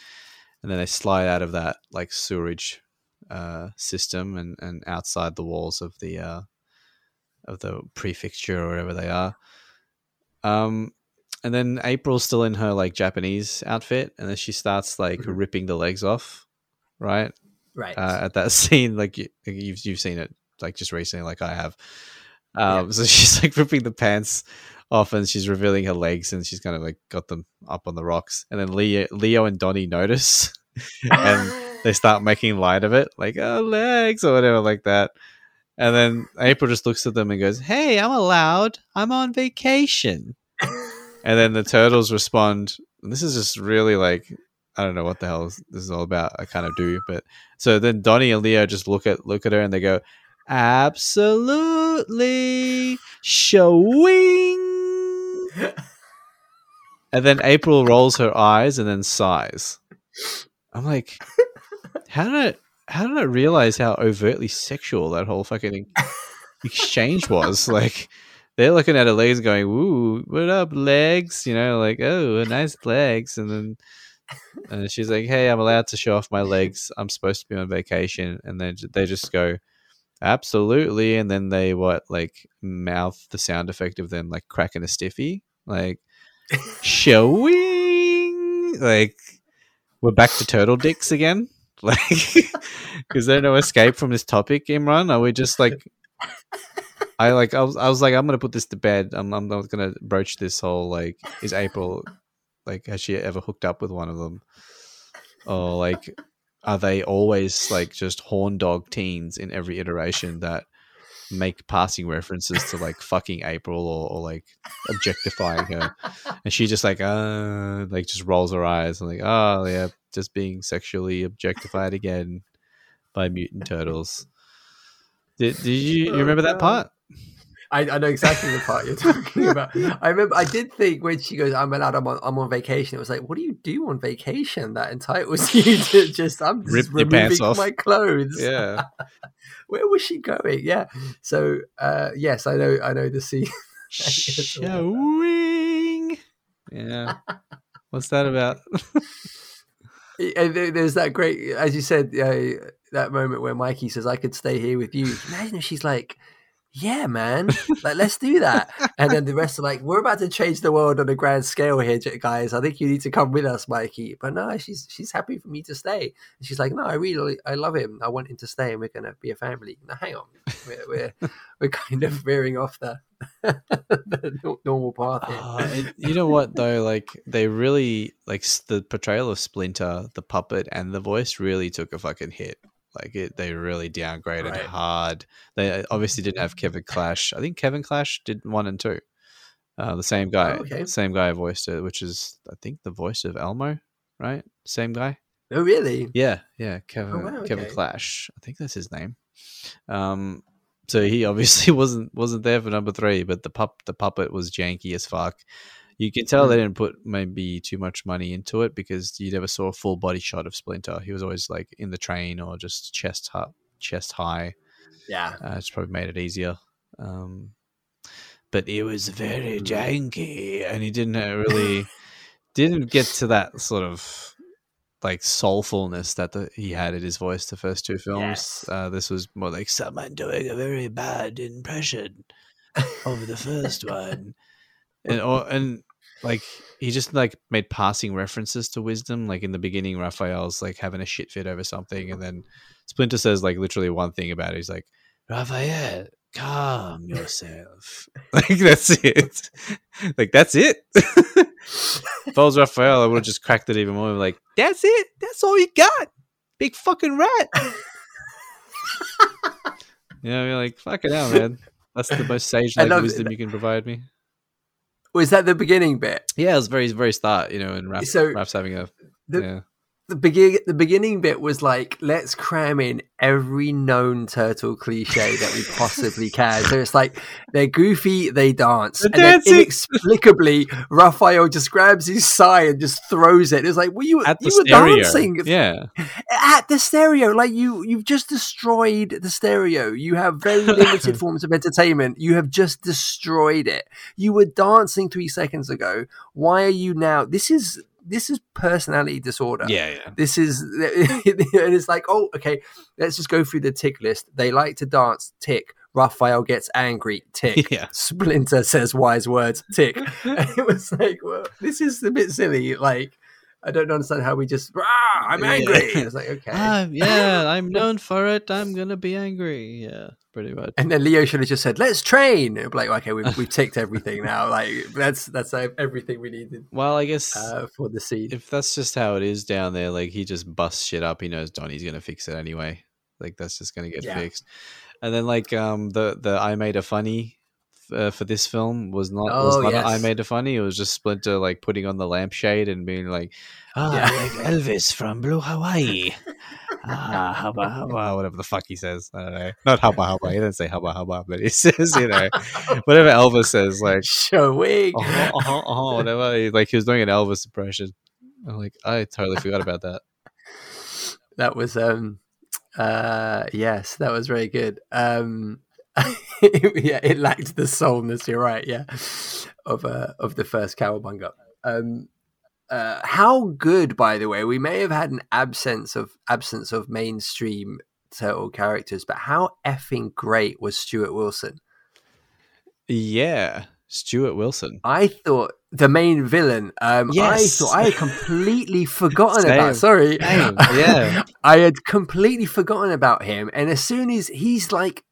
and then they slide out of that like sewerage uh, system and, and outside the walls of the uh, of the prefecture or wherever they are. Um, and then April's still in her like Japanese outfit, and then she starts like Mhm. ripping the legs off, right? Right. Uh, at that scene, like you, you've you've seen it like just recently, like I have. Um, So she's like ripping the pants off, and she's revealing her legs, and she's kind of like got them up on the rocks. And then Leo, Leo and Donnie notice, and they start making light of it, like oh legs or whatever, like that. And then April just looks at them and goes, "Hey, I'm allowed. I'm on vacation." And then the turtles respond. This is just really like I don't know what the hell this is all about. I kind of do, but so then Donnie and Leo just look at look at her and they go, "Absolutely showing." And then April rolls her eyes and then sighs. I'm like, how did how did I realize how overtly sexual that whole fucking exchange was? Like they're looking at her legs going, Ooh, what up, legs? You know, like, oh, nice legs. And then and she's like, Hey, I'm allowed to show off my legs. I'm supposed to be on vacation. And then they just go, Absolutely. And then they what, like mouth the sound effect of them like cracking a stiffy. Like showing like we're back to turtle dicks again. Like is there no escape from this topic, Imran? Are we just like I like I was I was like I'm gonna put this to bed. I'm I'm not gonna broach this whole like is April like has she ever hooked up with one of them? Or like are they always like just horn dog teens in every iteration that make passing references to like fucking April or, or like objectifying her? And she just like uh like just rolls her eyes and like, oh yeah, just being sexually objectified again by mutant turtles. Did, did you, you Oh, remember that part? I, I know exactly the part you're talking about. I remember. I did think when she goes, "I'm allowed. I'm on. I'm on vacation." It was like, what do you do on vacation that entitles you to just? I'm just Rip your removing pants off. my clothes. Yeah. Where was she going? Yeah. So uh, yes, I know. I know the scene. Showing. Yeah. What's that about? And there's that great, as you said, uh, that moment where Mikey says, "I could stay here with you." Imagine if she's like, "Yeah, man, like let's do that," and then the rest are like, "We're about to change the world on a grand scale here, guys. I think you need to come with us, Mikey." But no, she's she's happy for me to stay. And she's like, "No, I really, I love him. I want him to stay, and we're gonna be a family." Now, hang on, we're we're, we're kind of veering off the, the normal path. Uh, it- you know what though? Like they really like the portrayal of Splinter, the puppet, and the voice really took a fucking hit. Like it, they really downgraded Right. hard. They obviously didn't have Kevin Clash. I think Kevin Clash did one and two. Uh, the same guy, Oh, okay. same guy voiced it, which is I think the voice of Elmo, right? Same guy. oh, really? Yeah, yeah, Kevin wow, Kevin. Clash. I think that's his name. Um, so he obviously wasn't wasn't there for number three, but the pup the puppet was janky as fuck. You can tell they didn't put maybe too much money into it because you never saw a full body shot of Splinter. He was always like in the train or just chest high, chest high. Yeah. Uh, it's probably made it easier. Um, but it was very janky, and he didn't uh, really didn't get to that sort of like soulfulness that the, he had in his voice the first two films. Yes. Uh, this was more like someone doing a very bad impression of the first one, and or and like he just like made passing references to wisdom. Like in the beginning, Raphael's like having a shit fit over something, and then Splinter says like literally one thing about it. He's like, Raphael, calm yourself. like that's it. like that's it. if I was Raphael, I would have just cracked it even more. Like, that's it. That's all you got. Big fucking rat. you know, you're like, fucking hell, man. That's the most sage-like wisdom it. you can provide me. Was that the beginning bit? Yeah, it was very very start, you know, and Raph, So, Raph's having a The, yeah. The begin the beginning bit was like let's cram in every known turtle cliche that we possibly can. So it's like they're goofy, they dance, They're and then inexplicably Raphael just grabs his sai and just throws it. It's like, well, you At the you were stereo. dancing Yeah. at the stereo. Like you, you've just destroyed the stereo. You have very limited forms of entertainment. You have just destroyed it. You were dancing three seconds ago. Why are you now? This is this is personality disorder. Yeah, yeah. This is, and it's like, oh, okay, let's just go through the tick list. They like to dance, tick. Raphael gets angry, tick. Yeah. Splinter says wise words, tick. and it was like, well, this is a bit silly. Like, I don't understand how we just, ah, I'm Yeah. angry. It's like, okay. Ah, yeah, I'm known for it. I'm gonna be angry. Yeah, pretty much. and then Leo should have just said, "Let's train." It'd be like, okay, we've, we've ticked everything now. Like that's that's everything we needed Well, I guess uh, for the scene. if that's just how it is down there, like he just busts shit up. He knows Donnie's gonna fix it anyway. Like that's just gonna get Yeah. fixed. And then like um the the I made a funny uh, for this film was not was Oh, not a I yes. made a funny. It was just Splinter like putting on the lampshade and being like, ah, Yeah. like Elvis from Blue Hawaii. ah, hubba hubba, whatever the fuck he says. I don't know. Not hubba hubba. He doesn't say hubba hubba, but he says you know whatever Elvis says like Showing. uh-huh, uh-huh, uh-huh, whatever. He- Like he was doing an Elvis impression. I'm like, I totally forgot about that. That was um uh yes, that was very good. Um yeah, it lacked the soulness, you're right, yeah. Of uh of the first cowabunga. Um uh how good by the way, we may have had an absence of absence of mainstream turtle characters, but how effing great was Stuart Wilson? Yeah, Stuart Wilson. I thought the main villain. Um, Yes. I thought I had completely forgotten Same. about. Sorry, Same, yeah. I had completely forgotten about him. And as soon as he's like,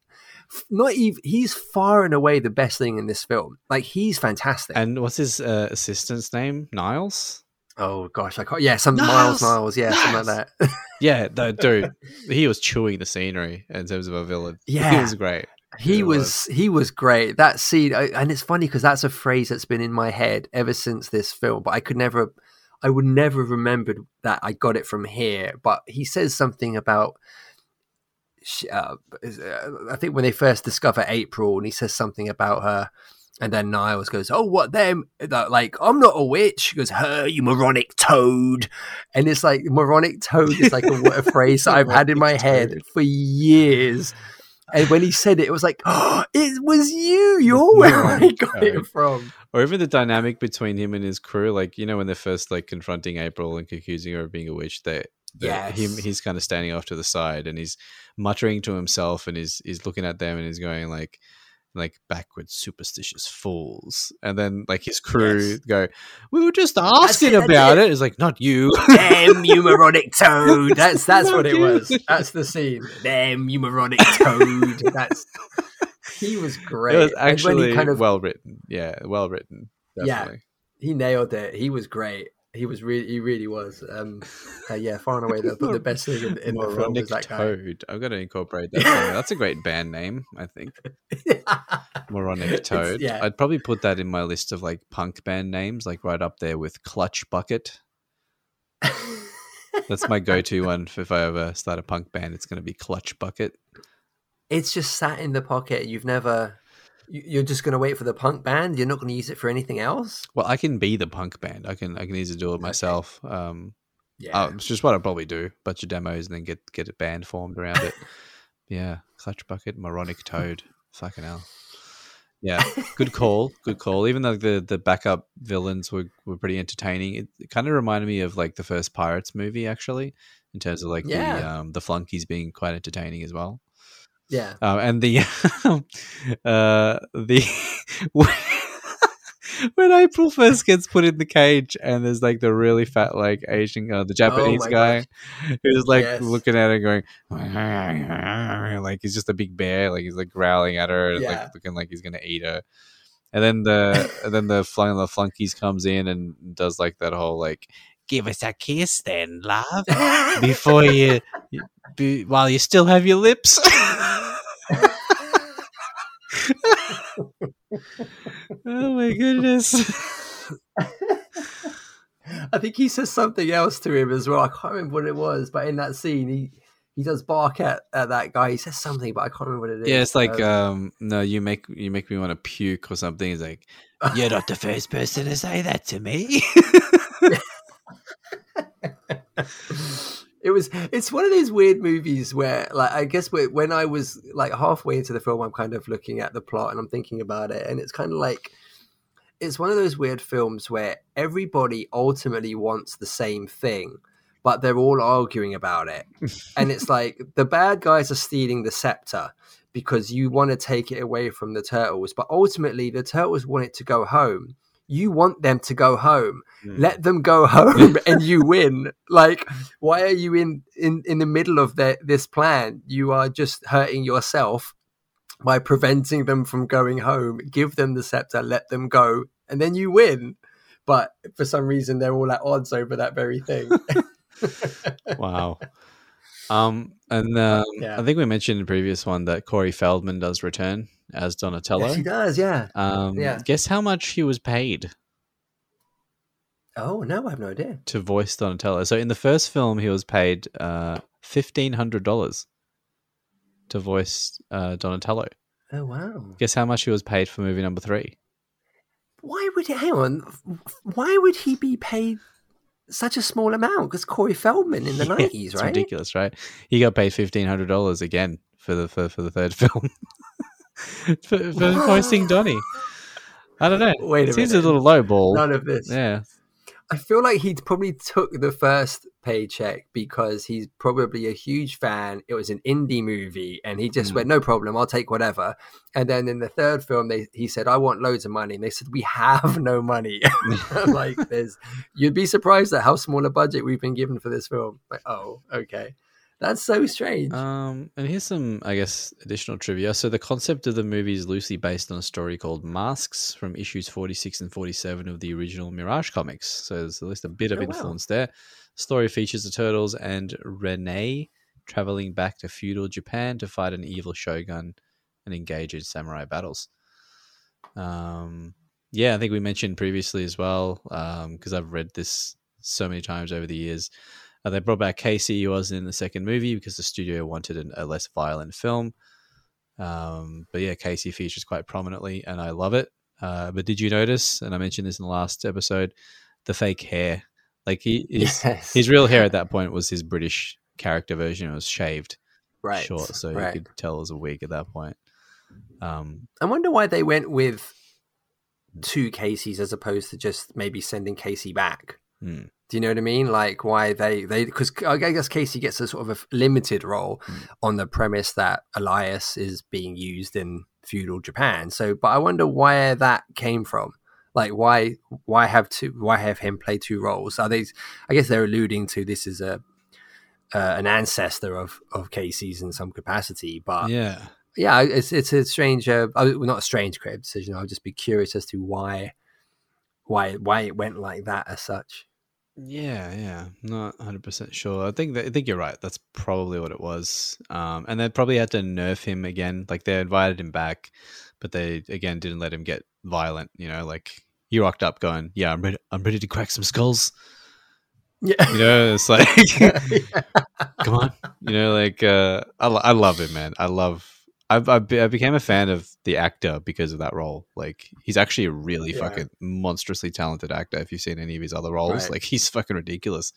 not even he's far and away the best thing in this film. Like he's fantastic. And what's his uh, assistant's name? Niles. oh gosh, I can't. Yeah, some Miles Niles! Niles. Yeah, something like that. Yeah, no, dude, he was chewing the scenery in terms of a villain. Yeah, he was great. he It was he was great that scene and it's funny because that's a phrase that's been in my head ever since this film but i could never i would never have remembered that i got it from here but he says something about uh, uh, i think when they first discover april and he says something about her and then Niles goes, "Oh, what them? Like, I'm not a witch." He goes, "Her, you moronic toad," and it's like moronic toad is like a, a phrase I've had in my head for years. And when he said it, it was like, oh, it was you. You're where I got it from. Or even the dynamic between him and his crew, like you know when they're first like confronting April and accusing her of being a witch, they Yes. him he's kind of standing off to the side and he's muttering to himself and he's he's looking at them and he's going like like backward superstitious fools and then like his crew Yes. go we were just asking about it. it. it's like not you Damn you, moronic toad. That's that's what it you. was. That's the scene. Damn you, moronic toad. That's he was great. it was actually kind of well written yeah well written Yeah. he nailed it. He was great. He was really he really was. Um, uh, yeah, far and away the, the best thing in, in the film moronic was that guy. toad i've got to incorporate that that's a great band name i think moronic toad yeah. i'd probably put that in my list of like punk band names like right up there with clutch bucket That's my go-to one for if I ever start a punk band. It's going to be Clutch Bucket. it's just sat in the pocket. You've never. You- You're just going to wait for the punk band. You're not going to use it for anything else. Well, I can be the punk band. I can I can easily do it myself. Um, Yeah. uh, it's just what I'll probably do: bunch of demos and then get get a band formed around it. yeah, Clutch Bucket, Moronic Toad. Fucking hell. Yeah, good call, good call. Even though the the backup villains were, were pretty entertaining, it, it kind of reminded me of like the first Pirates movie, actually, in terms of like the um, the flunkies being quite entertaining as well. Yeah. Um, and the uh, the when April first gets put in the cage, and there's like the really fat like Asian, uh, the Japanese Oh guy, who's like Yes. looking at her, going like he's just a big bear, like he's like growling at her, and, Yeah. like looking like he's gonna eat her. And then the and then the flung the flunkies comes in and does like that whole like give us a kiss then, love, before you, be, while you still have your lips. Oh my goodness. I think he says something else to him as well. I can't remember what it was, but in that scene, he he does bark at, at that guy. He says something, but I can't remember what it is. Yeah, it's like Um, um no, you make you make me want to puke or something. He's like you're not the first person to say that to me. it was it's one of those weird movies where like i guess when i was like halfway into the film i'm kind of looking at the plot and i'm thinking about it and it's kind of like it's one of those weird films where everybody ultimately wants the same thing but they're all arguing about it. And it's like the bad guys are stealing the scepter because you want to take it away from the turtles but ultimately the turtles want it to go home you want them to go home. Hmm. Let them go home and you win. Like why are you in in in the middle of the, this plan? You are just hurting yourself by preventing them from going home. Give them the scepter let them go and then you win. But for some reason they're all at odds over that very thing. Wow. Um, and um, Yeah. I think we mentioned in the previous one that Corey Feldman does return as Donatello. yes he does yeah Um, Yeah. Guess how much he was paid oh no i have no idea to voice Donatello? So in the first film, he was paid uh, fifteen hundred dollars to voice uh, Donatello. oh wow Guess how much he was paid for movie number three? why would he hang on why would he be paid such a small amount because corey feldman in the Yeah, 90s it's right ridiculous, right? He got paid fifteen hundred dollars again for the for, for the third film for, for voicing Donnie. I don't know. Wait a it seems minute. a little low ball. none of this Yeah, I feel like he probably took the first paycheck because he's probably a huge fan. It was an indie movie, and he just Mm. went, "No problem, I'll take whatever." And then in the third film, they he said, "I want loads of money," and they said, "We have no money." like, there's you'd be surprised at how small a budget we've been given for this film. Like, oh, okay, that's so strange. Um, and here's some, I guess, additional trivia. So the concept of the movie is loosely based on a story called Masks from issues 46 and 47 of the original Mirage comics. So there's at least a bit of Oh, wow. influence there. Story features the turtles and Renet traveling back to feudal Japan to fight an evil shogun and engage in samurai battles. Um, yeah, I think we mentioned previously as well, because I've read this so many times over the years. Uh, they brought back Casey, who wasn't in the second movie because the studio wanted an, a less violent film. Um, but yeah, Casey features quite prominently, and I love it. Uh, but did you notice? And I mentioned this in the last episode, the fake hair. Like he, his, yes, his real hair at that point was his British character version. It was shaved right, short, so right. you could tell it was a wig at that point. Um, I wonder why they went with two Caseys as opposed to just maybe sending Casey back. hmm. Do you know what I mean? Like why they they because I guess Casey gets a sort of a limited role Mm. on the premise that Elias is being used in feudal Japan. So, but I wonder where that came from. Like why why have two why have him play two roles? Are they? I guess they're alluding to this is a uh, an ancestor of of Casey's in some capacity, but yeah, yeah, it's it's a strange, uh, well, not a strange creative decision. I'll just be curious as to why, why, why it went like that as such. Yeah, yeah, not hundred percent sure. I think that, I think you're right. That's probably what it was. Um, and they probably had to nerf him again. Like they invited him back, but they again didn't let him get violent. You know, like he rocked up going, "Yeah, I'm ready. I'm ready to crack some skulls." Yeah, You know, it's like, come on. You know, like uh, I I love it, man. I love. I, be- I became a fan of the actor because of that role. Like he's actually a really Yeah. fucking monstrously talented actor. If you've seen any of his other roles, Right. like he's fucking ridiculous.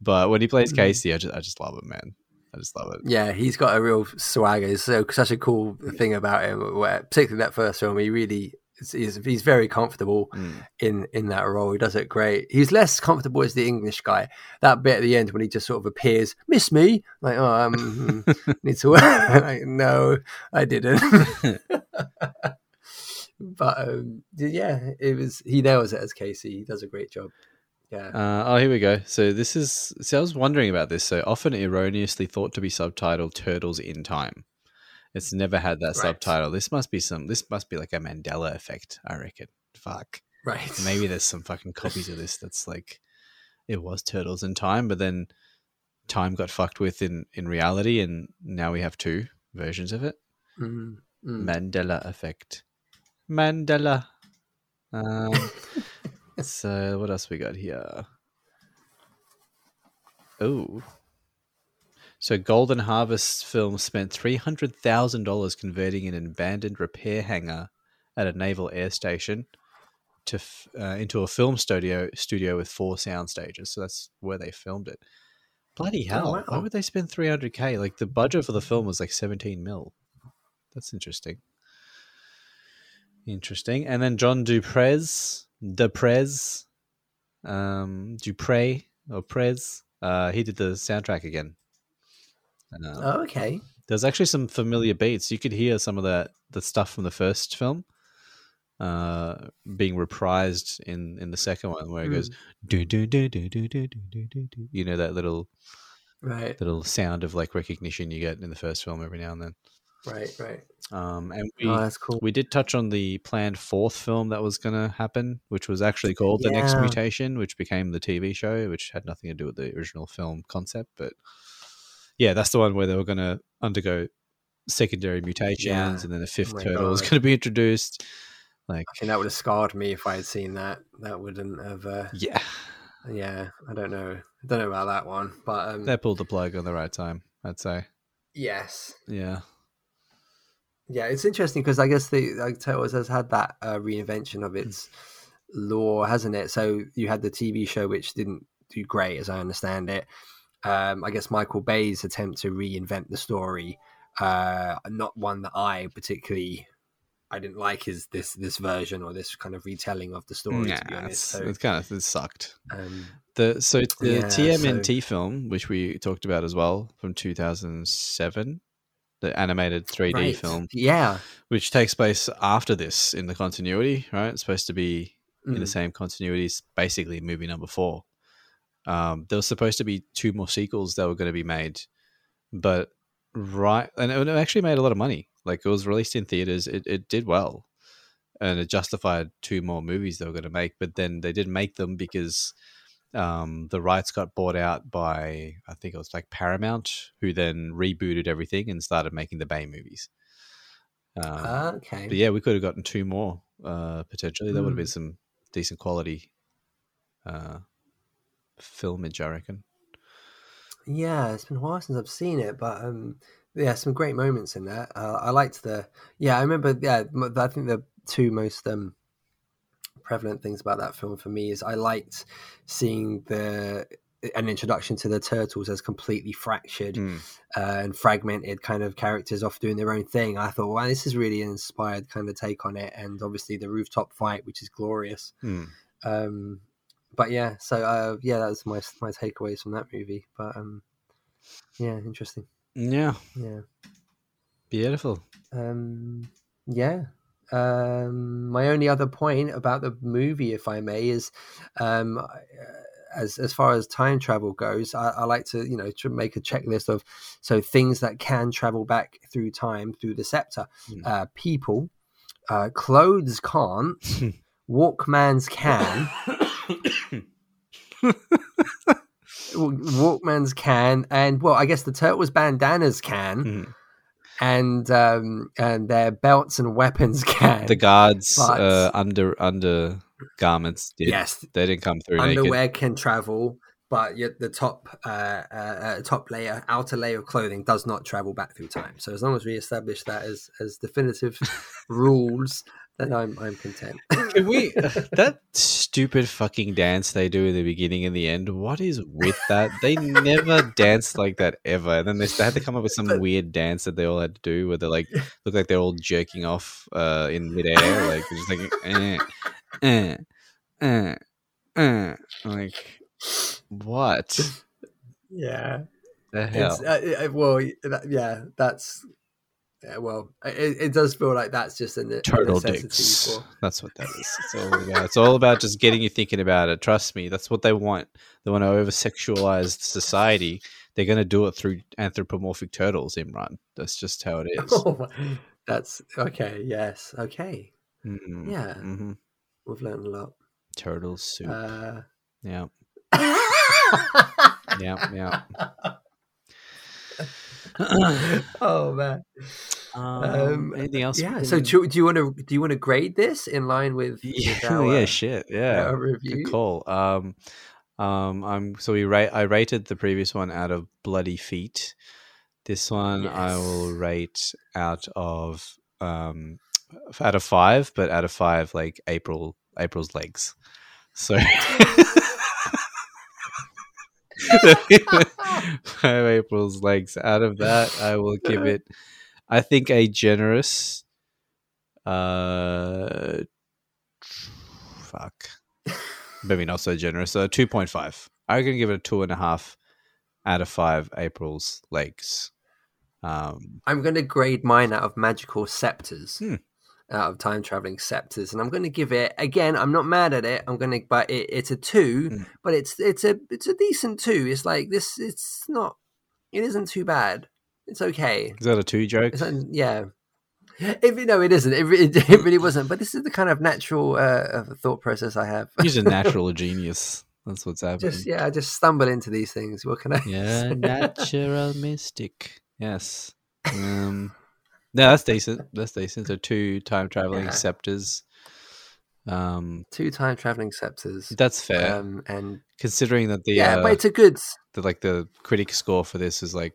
But when he plays Mhm. Casey, I just I just love him, man. I just love it. yeah, he's got a real swagger. It's so such a cool thing about him. Where particularly that first film, he really is, he's, he's very comfortable Mm. in in that role. He does it great. He's less comfortable as the English guy. That bit at the end when he just sort of appears, miss me, like oh, um, need to. like, no, I didn't. but um, yeah, it was he nails it as Casey. He does a great job. Yeah. Uh, oh, here we go. So this is. See, I was wondering about this. So often erroneously thought to be subtitled "Turtles in Time." It's never had that Right. subtitle. This must be some. This must be like a Mandela effect. I reckon. Fuck. right. Maybe there's some fucking copies of this that's like it was Turtles in Time, but then time got fucked with in in reality, and now we have two versions of it. Mm, mm. Mandela effect. Mandela. Um, so what else we got here? Oh, so Golden Harvest Film spent three hundred thousand dollars converting an abandoned repair hangar at a naval air station to uh, into a film studio studio with four sound stages. So that's where they filmed it. Bloody hell! wow. Why would they spend three hundred k? Like the budget for the film was like seventeen mil. That's interesting. Interesting. And then John Du Prez, Duprez, um, Dupre or Prez, uh, he did the soundtrack again. Uh, Oh, okay. there's actually some familiar beats. You could hear some of that the stuff from the first film uh, being reprised in in the second one, where it goes do do do do do do do do do. do. You know that little Right, little sound of like recognition you get in the first film every now and then. Right, right. Um, and we Oh, that's cool. we did touch on the planned fourth film that was going to happen, which was actually called The Next Mutation, which became the TV show, which had nothing to do with the original film concept. But yeah, that's the one where they were going to undergo secondary mutations, Yeah. and then the fifth Oh turtle was going to be introduced. Like, I think that would have scarred me if I had seen that. That wouldn't have. Uh, yeah, yeah, I don't know. I don't know about that one, but um, they pulled the plug on the right time, I'd say. yes, Yeah. Yeah, it's interesting because I guess the like Turtles has had that uh, reinvention of its lore, hasn't it? So you had the TV show which didn't do great, as I understand it. Um, I guess Michael Bay's attempt to reinvent the story, uh, not one that I particularly. I didn't like his this this version or this kind of retelling of the story. Yeah, to be honest, it's, so it's kind of it sucked. um, The so the Yeah, TMNT film, which we talked about as well from 2007, the animated 3D right. film, yeah, which takes place after this in the continuity, right? It's supposed to be in the Mm. same continuity, as basically movie number four. Um, there was supposed to be two more sequels that were going to be made, but right, and it actually made a lot of money. Like it was released in theaters, it, it did well, and it justified two more movies they were going to make. But then they didn't make them because um, the rights got bought out by I think it was like Paramount, who then rebooted everything and started making the Bay movies. Um, okay. but yeah, we could have gotten two more uh, potentially. That would have Mm. been some decent quality uh, filmage, I reckon. Yeah, it's been a while since I've seen it, but um, yeah, some great moments in there. Uh, I liked the yeah, I remember. Yeah, I think the two most um prevalent things about that film for me is I liked seeing the an introduction to the turtles as completely fractured Mm. uh, and fragmented kind of characters off doing their own thing. I thought, wow, this is really an inspired kind of take on it, and obviously the rooftop fight, which is glorious. Mm. Um, but yeah, so uh, yeah, that's my my takeaways from that movie. But um, yeah, interesting. Yeah, Yeah, beautiful. um, yeah. Um, my only other point about the movie, if I may, is um, uh, as as far as time travel goes, I, I like to you know to make a checklist of so things that can travel back through time through the scepter. Mm. Uh, people, uh, clothes can't, Walkmans can. Walkmans can, and well, I guess the turtles bandanas can, Mhm. And um, and their belts and weapons can. The guards But- uh, under under garments did. yes, They didn't come through naked. underwear can travel, but yet the top uh, uh, uh, top layer, outer layer of clothing does not travel back through time. So as long as we establish that as as definitive rules, then I'm I'm content. Can we that stupid fucking dance they do in the beginning and the end? What is with that? They never danced like that ever. And then they, they had to come up with some weird dance that they all had to do, where they like look like they're all jerking off uh, in midair, like just like eh, eh, eh, eh. like what yeah. the hell? Uh, uh, well, that, yeah, that's yeah, well, it, it does feel like that's just a, ne- a Turtle dicks. for. That's what that is. It's all about. It's all about just getting you thinking about it. Trust me, that's what they want. They want to over sexualize society. They're going to do it through anthropomorphic turtles, Imran. That's just how it is. Oh that's okay. Yes. Okay. Mm, Yeah. hmm We've learned a lot. Turtle soup. Uh, yeah. Yeah. Yeah. Oh man. Um, anything else? Yeah. So do, do you want to do you want to grade this in line with, yeah, with our, yeah, uh, shit, yeah. our Good call. Um, um, I'm so we rate. I rated the previous one out of bloody feet. This one I will rate out of um, out of five, but out of five, like April April's legs. So five April's legs. Out of that, I will give it. I think a generous. Uh, fuck maybe not so generous. So two point five. I'm gonna give it a two and a half out of five. April's legs. Um, I'm going to grade mine out of magical scepters, Hmm. Out of time traveling scepters, and I'm going to give it again. I'm not mad at it. I'm going to, but it, it's a two, Hmm. but it's it's a it's a decent two. It's like this. It's not. It isn't too bad. It's okay. is that a two joke? Yeah. If, no, it isn't. It, re- it really wasn't. But this is the kind of natural uh, thought process I have. He's a natural genius. That's what's happening. just yeah, I just stumble into these things. What can I? yeah, natural mystic. Yes. Um, no, that's decent. That's decent. So two time traveling Yeah. scepters. Um, Two time traveling scepters. that's fair, Um, and considering that the yeah, uh, but it's a good. the like the critic score for this is like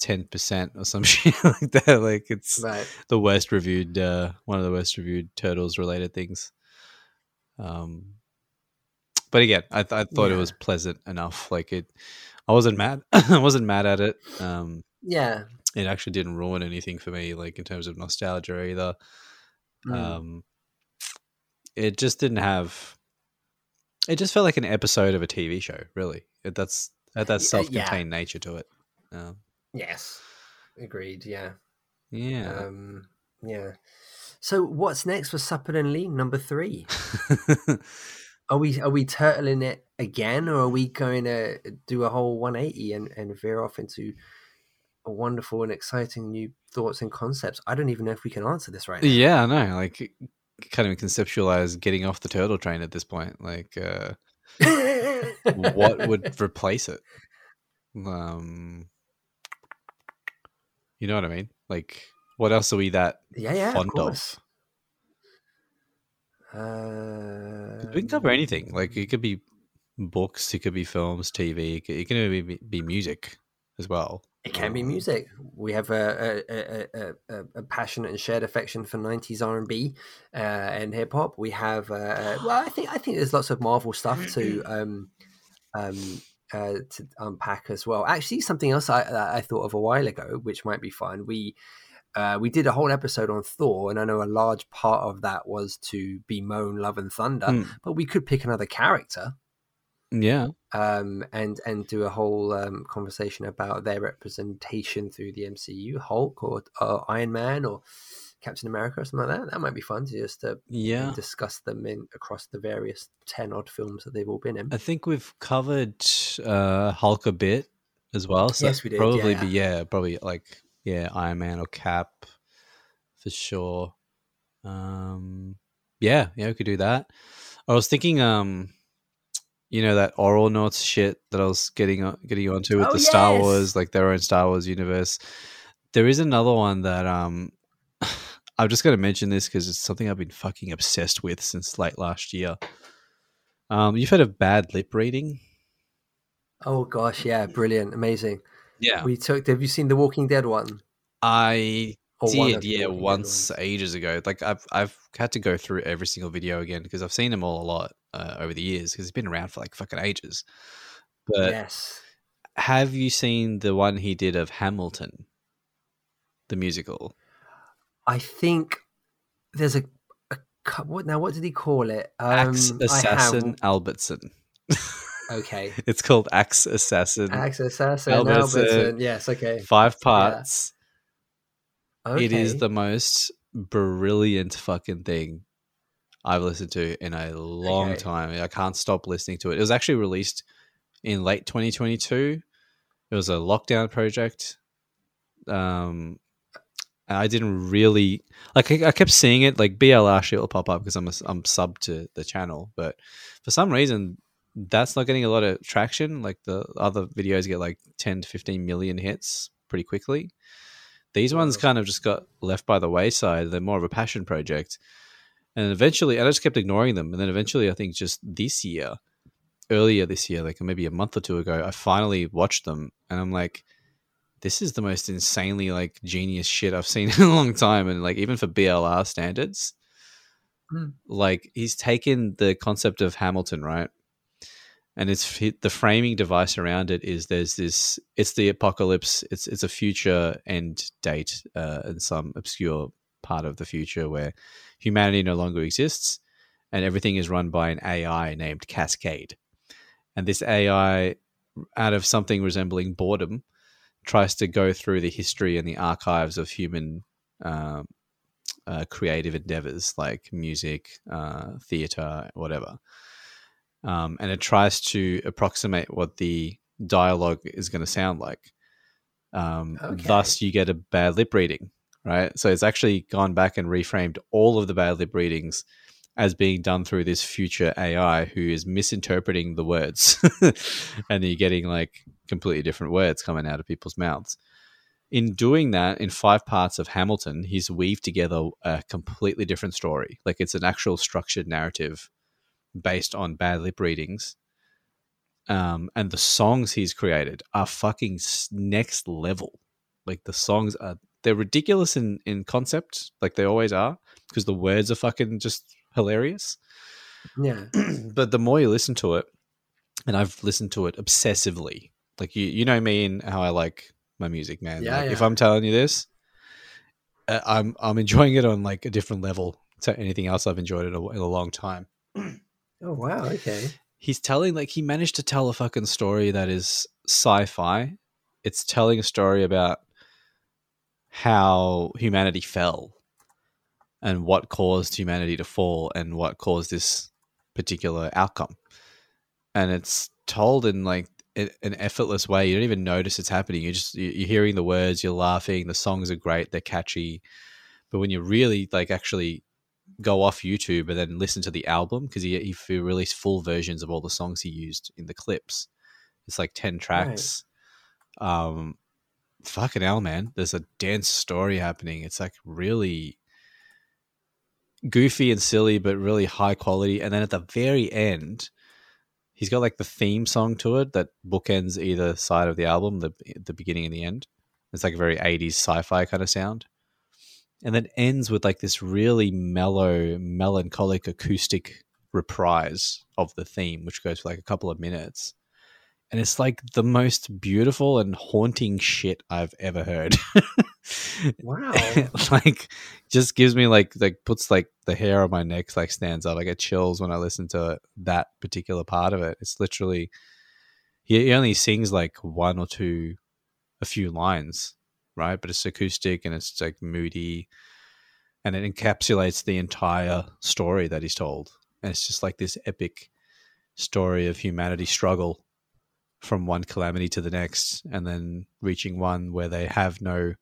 ten percent or some shit like that. Like it's Right. the worst reviewed, uh, one of the worst reviewed turtles related things. Um, but again, I, th- I thought it was pleasant enough. Like it, I wasn't mad. I wasn't mad at it. Um, Yeah. It actually didn't ruin anything for me, like in terms of nostalgia either. Mm. Um, it just didn't have. It just felt like an episode of a TV show. Really, it, that's had that Yeah, yeah. self-contained nature to it. Um, yes. Agreed. Yeah. yeah. Um, yeah. So what's next for Supple and Lean number three? Are we are we turtling it again, or are we going to do a whole 180 and, and veer off into wonderful and exciting new thoughts and concepts? I don't even know if we can answer this right now. Yeah, I know. Like, kind of conceptualize getting off the turtle train at this point. Like, uh, what would replace it? Um, you know what I mean? Like, what else are we that yeah, yeah, fond of of? Uh, We can cover anything. Like, it could be books, it could be films, TV, it can be, be music as well. It can be Um, music. We have a a, a, a, a, passionate and shared affection for '90s R&B uh, and hip hop. We have uh, well, I think I think there's lots of Marvel stuff to um, um, uh, to unpack as well. Actually, something else I, I thought of a while ago, which might be fun. We uh, we did a whole episode on Thor, and I know a large part of that was to bemoan Love and Thunder. Hmm. But we could pick another character Yeah. um, and and do a whole um, conversation about their representation through the MCU, Hulk or uh, Iron Man or Captain America or something like that. That might be fun to just uh, Yeah. discuss them in across the various ten odd films that they've all been in. I think we've covered uh, Hulk a bit as well. So Yes, we did, Probably yeah. be yeah, probably like yeah, Iron Man or Cap for sure. Um, yeah, yeah, we could do that. I was thinking, um, you know, that oral notes shit that I was getting on, getting onto with Oh, the Star! Wars, like their own Star Wars universe. There is another one that um, I'm just going to mention this because it's something I've been fucking obsessed with since late last year. Um, you've heard of bad lip reading? Oh gosh, yeah, brilliant, amazing. Yeah, We took. Have you seen the Walking Dead one? I Or did. Yeah, once ages ago. Like I've I've had to go through every single video again because I've seen them all a lot uh, over the years because it's been around for like fucking ages. But yes. have you seen the one he did of Hamilton, the musical? I think there's a, a what now? What did he call it? Axe Um, I Assassin Albertson. Okay. It's called Axe Assassin. Axe Assassin, Albertson. Albertson. Yes. Okay. Five parts. okay. It is the most brilliant fucking thing I've listened to in a long Okay. time. I can't stop listening to it. It was actually released in late 2022. It was a lockdown project. Um, I didn't really like. I, I kept seeing it like BLR shit will pop up because I'm a, I'm sub to the channel, but for some reason that's not getting a lot of traction. Like the other videos get like 10 to 15 million hits pretty quickly. These ones kind of just got left by the wayside. They're more of a passion project. And eventually, I just kept ignoring them. And then eventually, I think just this year, earlier this year, like maybe a month or two ago, I finally watched them. And I'm like, this is the most insanely like genius shit I've seen in a long time. And like, even for BLR standards, Mm. like he's taken the concept of Hamilton, right? And it's the framing device around it is there's this it's the apocalypse it's it's a future end date uh, in some obscure part of the future where humanity no longer exists and everything is run by an AI named Cascade. And this AI, out of something resembling boredom, tries to go through the history and the archives of human um, uh, creative endeavors like music, uh, theater, whatever. Um, and it tries to approximate what the dialogue is going to sound like. Um, Okay. Thus, you get a bad lip reading, right? So it's actually gone back and reframed all of the bad lip readings as being done through this future AI who is misinterpreting the words. and you're getting like completely different words coming out of people's mouths in doing that in five parts of Hamilton, he's weaved together a completely different story. Like it's an actual structured narrative based on bad lip readings. Um, and the songs he's created are fucking next level. Like the songs are they're ridiculous in in concept, like they always are, because the words are fucking just hilarious. Yeah. but the more you listen to it, and I've listened to it obsessively. Like you, you know me and how I like my music, man. Yeah, like, If. I'm telling you this, uh, I'm I'm enjoying it on like a different level to anything else I've enjoyed in a, in a long time. Oh wow. Okay. He's telling like he managed to tell a fucking story that is sci-fi. It's telling a story about how humanity fell and what caused humanity to fall and what caused this particular outcome. And it's told in like an effortless way. You don't even notice it's happening. You're just you- you're hearing the words, you're laughing. The songs are great, they're catchy. But when you really like actually go off YouTube and then listen to the album because he, he released full versions of all the songs he used in the clips. It's like ten tracks. Um, fucking hell, man! There's a dense story happening. It's like really goofy and silly, but really high quality. And then at the very end, he's got like the theme song to it that bookends either side of the album, the the beginning and the end. It's like a very 80s sci-fi kind of sound. And then ends with like this really mellow, melancholic acoustic reprise of the theme, which goes for like a couple of minutes. And it's like the most beautiful and haunting shit I've ever heard. Wow. like just gives me like like puts like the hair on my neck like stands up. I get chills when I listen to that particular part of it. It's literally he, he only sings like one or two a few lines, right? But it's acoustic and it's like moody and it encapsulates the entire story that he's told. And it's just like this epic story of humanity struggle from one calamity to the next and then reaching one where they have no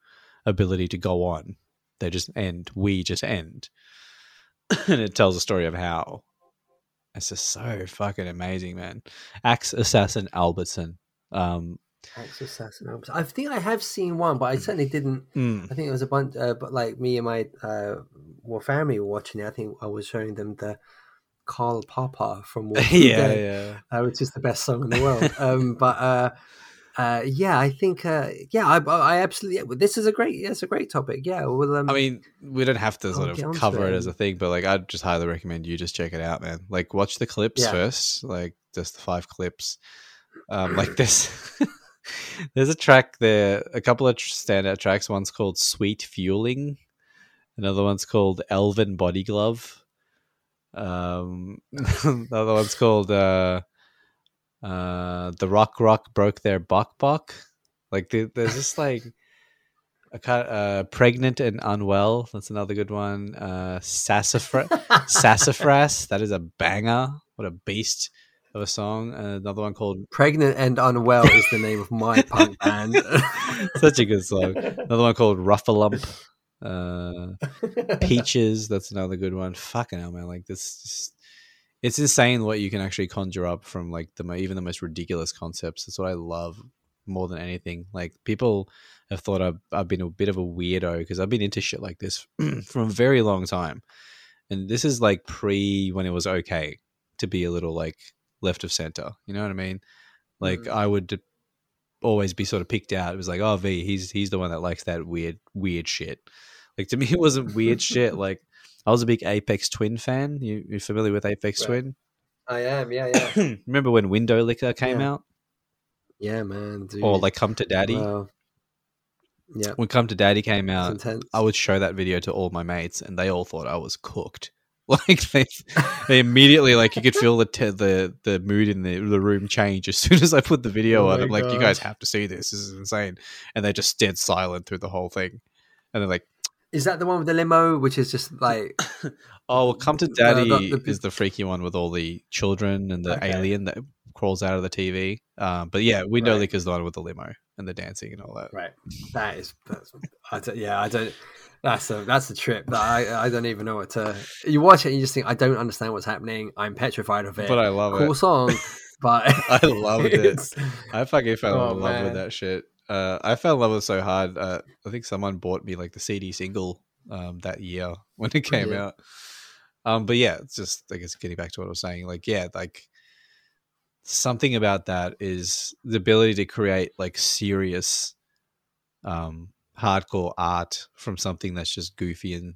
ability to go on. They just end. We just end. and it tells a story of how. It's just so fucking amazing, man. Axe Assassin Albertson. Um, Axe Assassin. I think I have seen one, but I certainly didn't. mm, I think it was a bunch, uh, but like me and my uh, well, family were watching it. I think I was showing them the Carl Poppa from Walking yeah, Dead, yeah. uh, which is the best song in the world. um, but uh, uh, yeah, I think uh, yeah, I, I absolutely. Yeah, this is a great. It's a great topic. Yeah, well, um, I mean, we don't have to I'll sort of cover it. it as a thing, but like, I'd just highly recommend you just check it out, man. Like, watch the clips Yeah. first, like just the five clips. Um, like this, there's a track there, a couple of standout tracks. One's called "Sweet Fueling," another one's called "Elven Body Glove." Um, the other one's called uh, uh, "The Rock Rock Broke Their Buck Buck." Like, the, there's just like a uh, pregnant and unwell. That's another good one. Uh, Sassafras, Sassafras. That is a banger. What a beast of a song. Uh, another one called Pregnant and Unwell is the name of my punk band. such a good song. Another one called Ruffalump. Uh, Peaches. That's another good one. Fucking hell, man! Like this, just, it's insane what you can actually conjure up from like the even the most ridiculous concepts. That's what I love more than anything. Like people have thought I've, I've been a bit of a weirdo because I've been into shit like this for a very long time. And this is like pre when it was okay to be a little like left of center. You know what I mean? Like Mm. I would always be sort of picked out. It was like, oh, V, he's he's the one that likes that weird weird shit. Like to me, it wasn't weird shit. Like I was a big Aphex Twin fan. You you familiar with Aphex Right. Twin? I am, yeah, yeah, Remember when Window Licker came Yeah. out, yeah, man. Dude. or like Come to Daddy? Wow. Yeah, When Come to Daddy came out. I would show that video to all my mates, and they all thought I was cooked. Like they, they immediately like you could feel the te- the the mood in the the room change as soon as I put the video Oh on. I'm like, you guys have to see this. This is insane. And they just dead silent through the whole thing. And they're like, Is that the one with the limo, which is just like "Oh, well, Come to Uh, the- Daddy the- is the freaky one with all the children and the Okay. alien that crawls out of the TV." Um, but yeah, Window Right. Licker's the one with the limo and the dancing and all that. right? That is, that's, I don't, yeah, I don't. That's a that's a trip that I I don't even know what to. You watch it, and you just think I don't understand what's happening. I'm petrified of it. But I love cool it. Cool song, but I loved it. I fucking fell Oh, in love man. with that shit. Uh, I fell in love with it so hard. Uh, I think someone bought me like the CD single um, that year when it came Brilliant. out. Um, but yeah, it's just I guess getting back to what I was saying. Like, yeah, like something about that is the ability to create like serious, um, hardcore art from something that's just goofy and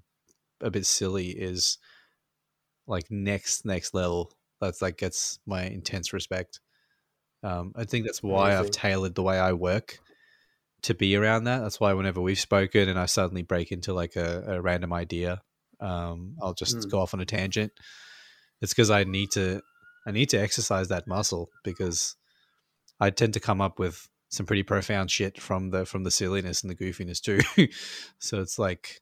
a bit silly is like next next level. That's like gets my intense respect. Um, I think that's why I've tailored the way I work to be around that. That's why whenever we've spoken and I suddenly break into like a, a random idea, um, I'll just Mm. go off on a tangent. It's because I need to I need to exercise that muscle because I tend to come up with some pretty profound shit from the from the silliness and the goofiness too. so it's like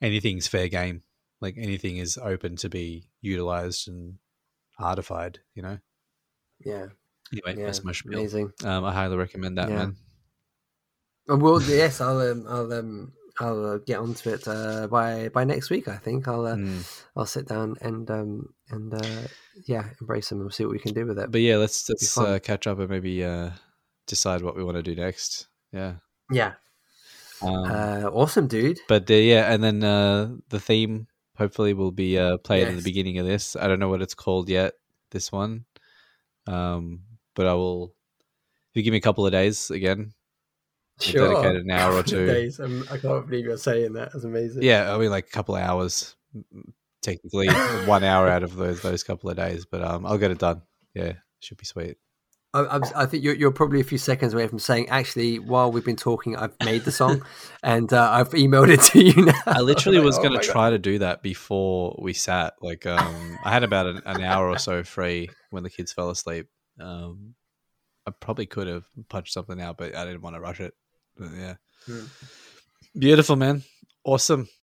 anything's fair game. Like anything is open to be utilized and artified, you know? yeah, Anyway, yeah, that's my spiel. amazing. Um, I highly recommend that, Yeah. man. And well, yes, I'll um, I'll um, I'll uh, get onto it uh, by by next week. I think I'll uh, Mm. I'll sit down and um and uh, yeah, embrace them and see what we can do with it. But yeah, let's let's uh, catch up and maybe uh, decide what we want to do next. Yeah. yeah, Um, uh, awesome, dude. but uh, yeah, and then uh, the theme hopefully will be uh, played in the beginning of this. I don't know what it's called yet. This one, um, but I will. If you give me a couple of days again, Sure, dedicate an hour or two. days. I can't believe you're saying that. That's amazing. yeah, I mean like a couple of hours, technically one hour out of those those couple of days, but um, I'll get it done. Yeah, should be sweet. I, I'm, think you're, you're probably a few seconds away from saying, actually, while we've been talking, I've made the song and uh, I've emailed it to you now. I literally was oh going to God. try to do that before we sat. Like, um, I had about an, an hour or so free when the kids fell asleep. Um, I probably could have punched something out, but I didn't want to rush it. But yeah, Hmm. beautiful, man. Awesome.